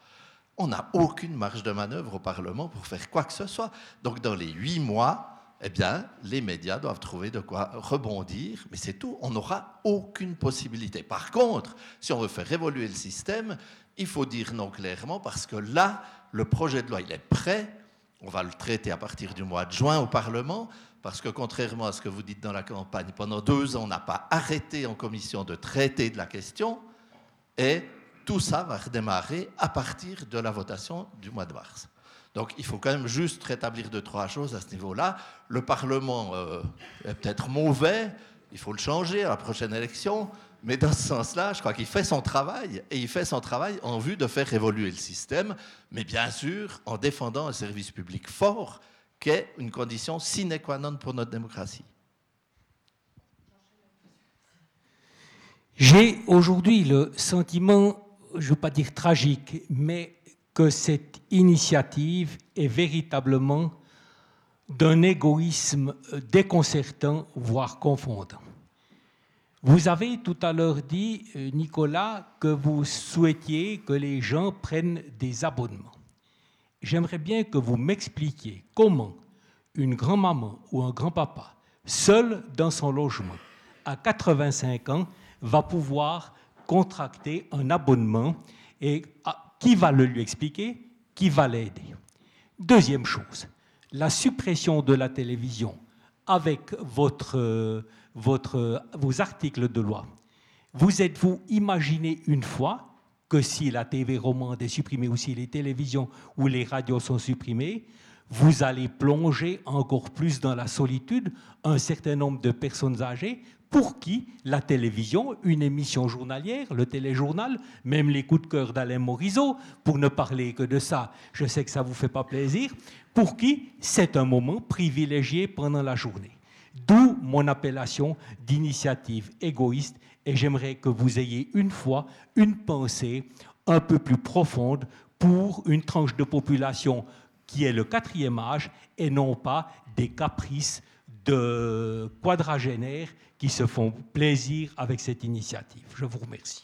On n'a aucune marge de manœuvre au Parlement pour faire quoi que ce soit. Donc dans les huit mois, eh bien, les médias doivent trouver de quoi rebondir, mais c'est tout. On n'aura aucune possibilité. Par contre, si on veut faire évoluer le système, il faut dire non clairement, parce que là, le projet de loi, il est prêt. On va le traiter à partir du mois de juin au Parlement, parce que contrairement à ce que vous dites dans la campagne, pendant deux ans, on n'a pas arrêté en commission de traiter de la question. Et tout ça va redémarrer à partir de la votation du mois de mars. Donc il faut quand même juste rétablir deux, trois choses à ce niveau-là. Le Parlement euh, est peut-être mauvais, il faut le changer à la prochaine élection, mais dans ce sens-là, je crois qu'il fait son travail, et il fait son travail en vue de faire évoluer le système, mais bien sûr en défendant un service public fort, qui est une condition sine qua non pour notre démocratie. J'ai aujourd'hui le sentiment, je ne veux pas dire tragique, mais que cette initiative est véritablement d'un égoïsme déconcertant, voire confondant. Vous avez tout à l'heure dit, euh, Nicolas, que vous souhaitiez que les gens prennent des abonnements. J'aimerais bien que vous m'expliquiez comment une grand-maman ou un grand-papa, seul dans son logement, à 85 ans, va pouvoir contracter un abonnement et ah, qui va le lui expliquer Qui va l'aider Deuxième chose, la suppression de la télévision avec votre, votre, vos articles de loi. Vous êtes-vous imaginé une fois que si la TV romande est supprimée ou si les télévisions ou les radios sont supprimées, vous allez plonger encore plus dans la solitude un certain nombre de personnes âgées pour qui la télévision, une émission journalière, le téléjournal, même les coups de cœur d'Alain Morisot, pour ne parler que de ça, je sais que ça ne vous fait pas plaisir, pour qui c'est un moment privilégié pendant la journée. D'où mon appellation d'initiative égoïste et j'aimerais que vous ayez une fois une pensée un peu plus profonde pour une tranche de population qui est le quatrième âge et non pas des caprices de quadragénaires qui se font plaisir avec cette initiative. Je vous remercie.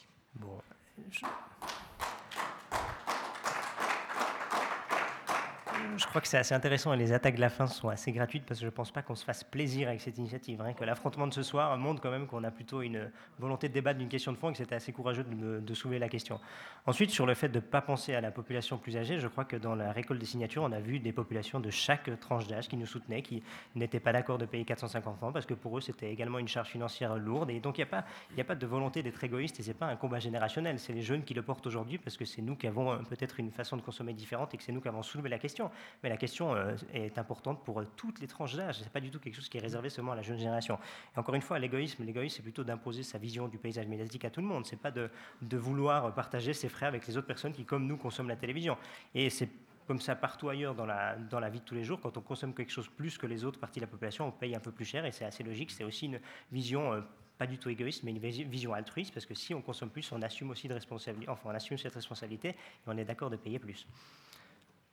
Crois que c'est assez intéressant et les attaques de la fin sont assez gratuites parce que je ne pense pas qu'on se fasse plaisir avec cette initiative. Hein, que l'affrontement de ce soir montre quand même qu'on a plutôt une volonté de débattre d'une question de fond et que c'était assez courageux de, soulever la question. Ensuite, sur le fait de ne pas penser à la population plus âgée, je crois que dans la récolte des signatures, on a vu des populations de chaque tranche d'âge qui nous soutenaient, qui n'étaient pas d'accord de payer 450 francs parce que pour eux, c'était également une charge financière lourde. Et donc, il n'y a, pas, a pas de volonté d'être égoïste et ce n'est pas un combat générationnel. C'est les jeunes qui le portent aujourd'hui parce que c'est nous qui avons euh, peut-être une façon de consommer différente et que c'est nous qui avons soulevé la question. Mais la question euh, est importante pour euh, toutes les tranches d'âge. Ce n'est pas du tout quelque chose qui est réservé seulement à la jeune génération. Et encore une fois, l'égoïsme, l'égoïsme, c'est plutôt d'imposer sa vision du paysage médiatique à tout le monde. C'est pas de, vouloir partager ses frais avec les autres personnes qui, comme nous, consomment la télévision. Et c'est comme ça partout ailleurs dans la, dans la vie de tous les jours, quand on consomme quelque chose plus que les autres parties de la population, on paye un peu plus cher et c'est assez logique. C'est aussi une vision euh, pas du tout égoïste, mais une vision altruiste, parce que si on consomme plus, on assume aussi de responsabilité, enfin on assume cette responsabilité et on est d'accord de payer plus.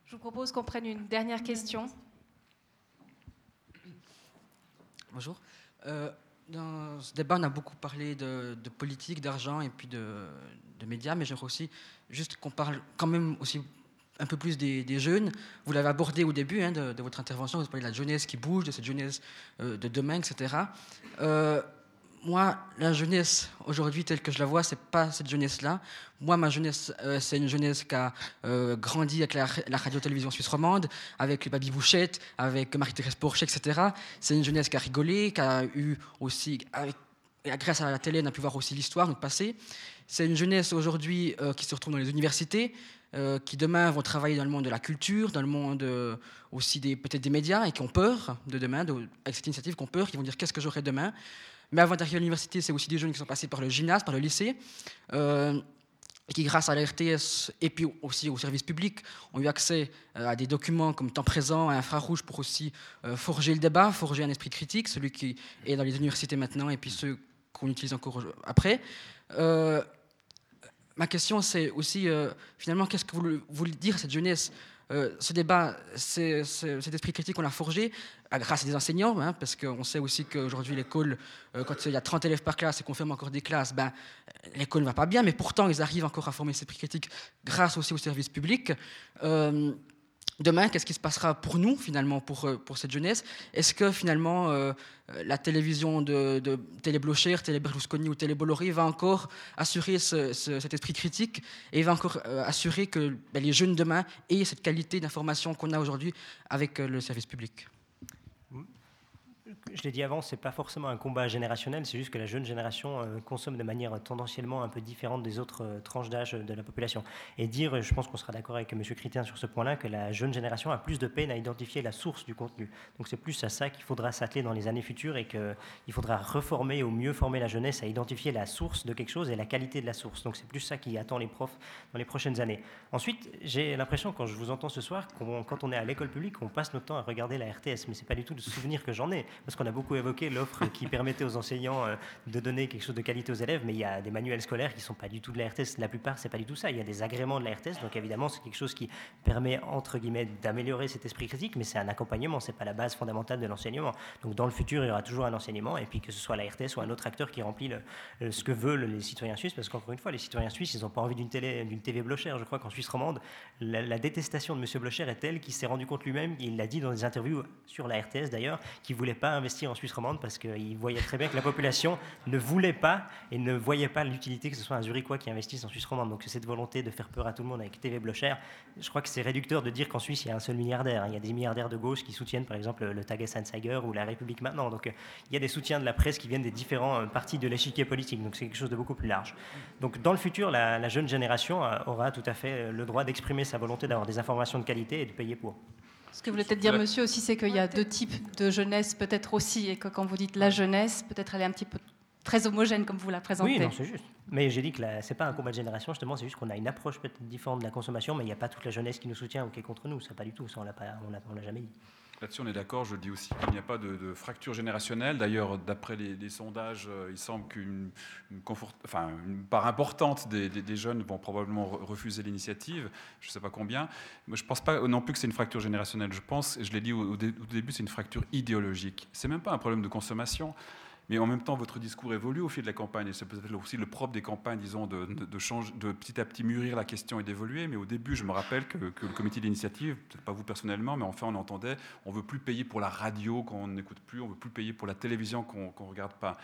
Je vous propose qu'on prenne une dernière question. Bonjour. Euh, dans ce débat, on a beaucoup parlé de, politique, d'argent et puis de, médias, mais j'aimerais aussi juste qu'on parle quand même aussi un peu plus des, jeunes. Vous l'avez abordé au début hein, de, votre intervention, vous parlez de la jeunesse qui bouge, de cette jeunesse euh, de demain, etc moi, la jeunesse aujourd'hui telle que je la vois, c'est pas cette jeunesse-là. Moi, ma jeunesse, euh, c'est une jeunesse qui a euh, grandi avec la, radio-télévision suisse romande, avec Babi Bouchette, avec Marie-Thérèse Porcher, etc. C'est une jeunesse qui a rigolé, qui a eu aussi, grâce à la télé, on a pu voir aussi l'histoire, notre passé. C'est une jeunesse aujourd'hui euh, qui se retrouve dans les universités, qui demain vont travailler dans le monde de la culture, dans le monde aussi des peut-être des médias et qui ont peur de demain, avec cette initiative, qui ont peur, qui vont dire qu'est-ce que j'aurai demain? Mais avant d'arriver à l'université, c'est aussi des jeunes qui sont passés par le gymnase, par le lycée, euh, et qui, grâce à la RTS et puis aussi au service public, ont eu accès euh, à des documents comme temps présent, à infrarouge pour aussi euh, forger le débat, forger un esprit critique, celui qui est dans les universités maintenant et puis ceux qu'on utilise encore après. ma question, c'est aussi, finalement, qu'est-ce que vous voulez dire cette jeunesse? Euh, ce débat, cet esprit critique, on l'a forgé euh, grâce à des enseignants, hein, parce qu'on sait aussi qu'aujourd'hui, l'école, euh, quand il y a 30 élèves par classe et qu'on ferme encore des classes, ben, l'école ne va pas bien, mais pourtant, ils arrivent encore à former cet esprit critique grâce aussi au service public. Demain, qu'est-ce qui se passera pour nous, finalement, pour, euh, cette jeunesse? Est-ce que, finalement, euh, la télévision de, de Télé Blocher, Télé Berlusconi ou Télé Bolloré va encore assurer cet esprit critique et va encore euh, assurer que ben, les jeunes demain aient cette qualité d'information qu'on a aujourd'hui avec le service public? Je l'ai dit avant, ce n'est pas forcément un combat générationnel, c'est juste que la jeune génération euh, consomme de manière tendanciellement un peu différente des autres euh, tranches d'âge de la population. Et dire, je pense qu'on sera d'accord avec M. Chrétien sur ce point-là, que la jeune génération a plus de peine à identifier la source du contenu. Donc c'est plus à ça qu'il faudra s'atteler dans les années futures et qu'il faudra reformer ou mieux former la jeunesse à identifier la source de quelque chose et la qualité de la source. Donc c'est plus ça qui attend les profs dans les prochaines années. Ensuite, j'ai l'impression, quand je vous entends ce soir, qu'on, quand on est à l'école publique, on passe notre temps à regarder la RTS, mais ce n'est pas du tout le souvenir que j'en ai. Parce qu'on a beaucoup évoqué l'offre qui permettait aux enseignants euh, de donner quelque chose de qualité aux élèves, mais il y a des manuels scolaires qui ne sont pas du tout de la RTS. La plupart, c'est pas du tout ça. Il y a des agréments de la RTS, donc évidemment, c'est quelque chose qui permet, entre guillemets, d'améliorer cet esprit critique, mais c'est un accompagnement, c'est pas la base fondamentale de l'enseignement. Donc dans le futur, il y aura toujours un enseignement, et puis que ce soit la RTS ou un autre acteur qui remplit ce que veulent les citoyens suisses, parce qu'encore une fois, les citoyens suisses, ils n'ont pas envie d'une télé, d'une TV Blocher. Je crois qu'en Suisse romande, la, détestation de M. Blocher est telle qu'il s'est rendu compte lui-même, il l'a dit dans des interviews sur la RTS d'ailleurs, qu'il voulait pas investir en Suisse romande parce qu'il voyait très bien que la population ne voulait pas et ne voyait pas l'utilité que ce soit un Zurichois qui investisse en Suisse romande. Donc cette volonté de faire peur à tout le monde avec TV Blocher, je crois que c'est réducteur de dire qu'en Suisse il y a un seul milliardaire. Il y a des milliardaires de gauche qui soutiennent par exemple le Tagesanzeiger ou la République maintenant. Donc il y a des soutiens de la presse qui viennent des différents euh, partis de l'échiquier politique. Donc c'est quelque chose de beaucoup plus large. Donc dans le futur, la, la jeune génération euh, aura tout à fait euh, le droit d'exprimer sa volonté d'avoir des informations de qualité et de payer pour. Ce que vous voulez peut-être dire, monsieur, aussi, c'est qu'il y a deux types de jeunesse, peut-être aussi, et que quand vous dites la jeunesse, peut-être elle est un petit peu très homogène comme vous la présentez. Oui, non, c'est juste. Mais j'ai dit que ce n'est pas un combat de génération, justement, c'est juste qu'on a une approche peut-être différente de la consommation, mais il n'y a pas toute la jeunesse qui nous soutient ou qui est contre nous, ça pas du tout, ça on ne l'a jamais dit. Là-dessus, on est d'accord. Je dis aussi qu'il n'y a pas de, fracture générationnelle. D'ailleurs, d'après les, sondages, euh, il semble qu'une part importante des, jeunes vont probablement refuser l'initiative. Je ne sais pas combien. Mais je ne pense pas non plus que c'est une fracture générationnelle. Je pense, et je l'ai dit au, début, c'est une fracture idéologique. C'est même pas un problème de consommation. Mais en même temps, votre discours évolue au fil de la campagne, et c'est peut-être aussi le propre des campagnes, disons, de, de, petit à petit mûrir la question et d'évoluer. Mais au début, je me rappelle que, le comité d'initiative, peut-être pas vous personnellement, mais enfin, on entendait, on veut plus payer pour la radio qu'on n'écoute plus, on veut plus payer pour la télévision qu'on ne regarde pas.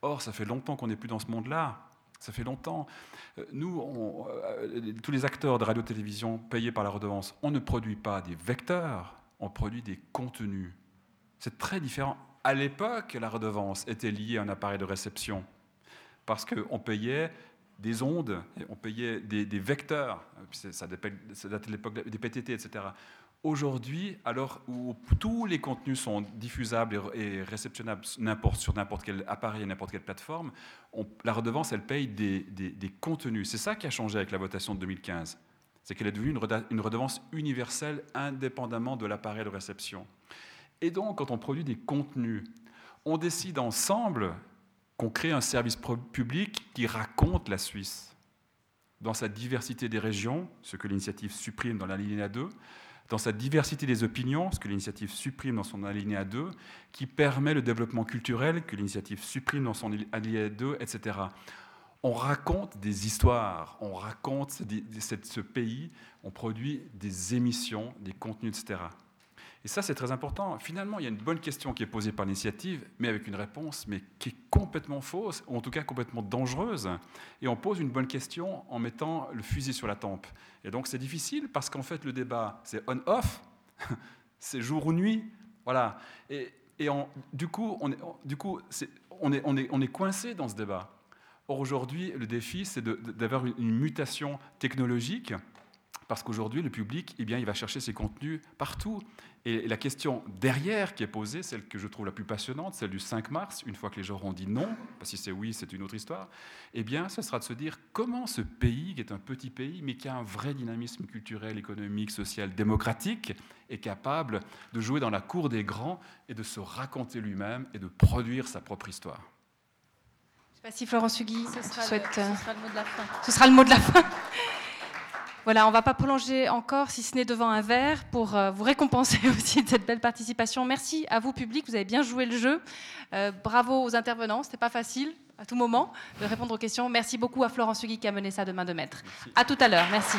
Or, ça fait longtemps qu'on n'est plus dans ce monde-là. Ça fait longtemps. Euh, nous, euh, tous les acteurs de radio-télévision payés par la redevance, on ne produit pas des vecteurs, on produit des contenus. C'est très différent à l'époque, la redevance était liée à un appareil de réception, parce qu'on payait des ondes, on payait des, vecteurs, ça, date de l'époque des PTT, etc. Aujourd'hui, alors où tous les contenus sont diffusables et réceptionnables sur n'importe quel appareil et n'importe quelle plateforme, la redevance, elle paye des, contenus. C'est ça qui a changé avec la votation de 2015. C'est qu'elle est devenue une redevance universelle indépendamment de l'appareil de réception. Et donc, quand on produit des contenus, on décide ensemble qu'on crée un service public qui raconte la Suisse dans sa diversité des régions, ce que l'initiative supprime dans la ligne 2, dans sa diversité des opinions, ce que l'initiative supprime dans son alinéa 2, qui permet le développement culturel, que l'initiative supprime dans son alinéa 2, etc. On raconte des histoires, on raconte ce pays, on produit des émissions, des contenus, etc. Et ça, c'est très important. Finalement, il y a une bonne question qui est posée par l'initiative, mais avec une réponse mais qui est complètement fausse, ou en tout cas complètement dangereuse. Et on pose une bonne question en mettant le fusil sur la tempe. Et donc, c'est difficile parce qu'en fait, le débat, c'est on-off, <laughs> c'est jour ou nuit. Voilà. Et, du coup, on est, du coup, on, est, on, est, on est coincé dans ce débat. Or, aujourd'hui, le défi, c'est d'avoir une mutation technologique parce qu'aujourd'hui, le public, eh bien, il va chercher ses contenus partout. Et la question derrière qui est posée, celle que je trouve la plus passionnante, celle du 5 mars, une fois que les gens auront dit non, parce que si c'est oui, c'est une autre histoire, eh bien, ce sera de se dire comment ce pays, qui est un petit pays, mais qui a un vrai dynamisme culturel, économique, social, démocratique, est capable de jouer dans la cour des grands et de se raconter lui-même et de produire sa propre histoire. Je ne sais pas si Florence Hugui souhaite... ce sera le mot de la fin. Ce sera le mot de la fin. Voilà, on ne va pas prolonger encore, si ce n'est devant un verre, pour euh, vous récompenser <laughs> aussi de cette belle participation. Merci à vous, public, vous avez bien joué le jeu. Euh, bravo aux intervenants, ce n'était pas facile à tout moment de répondre aux questions. Merci beaucoup à Florence Hugui qui a mené ça de main de maître. À tout à l'heure, merci.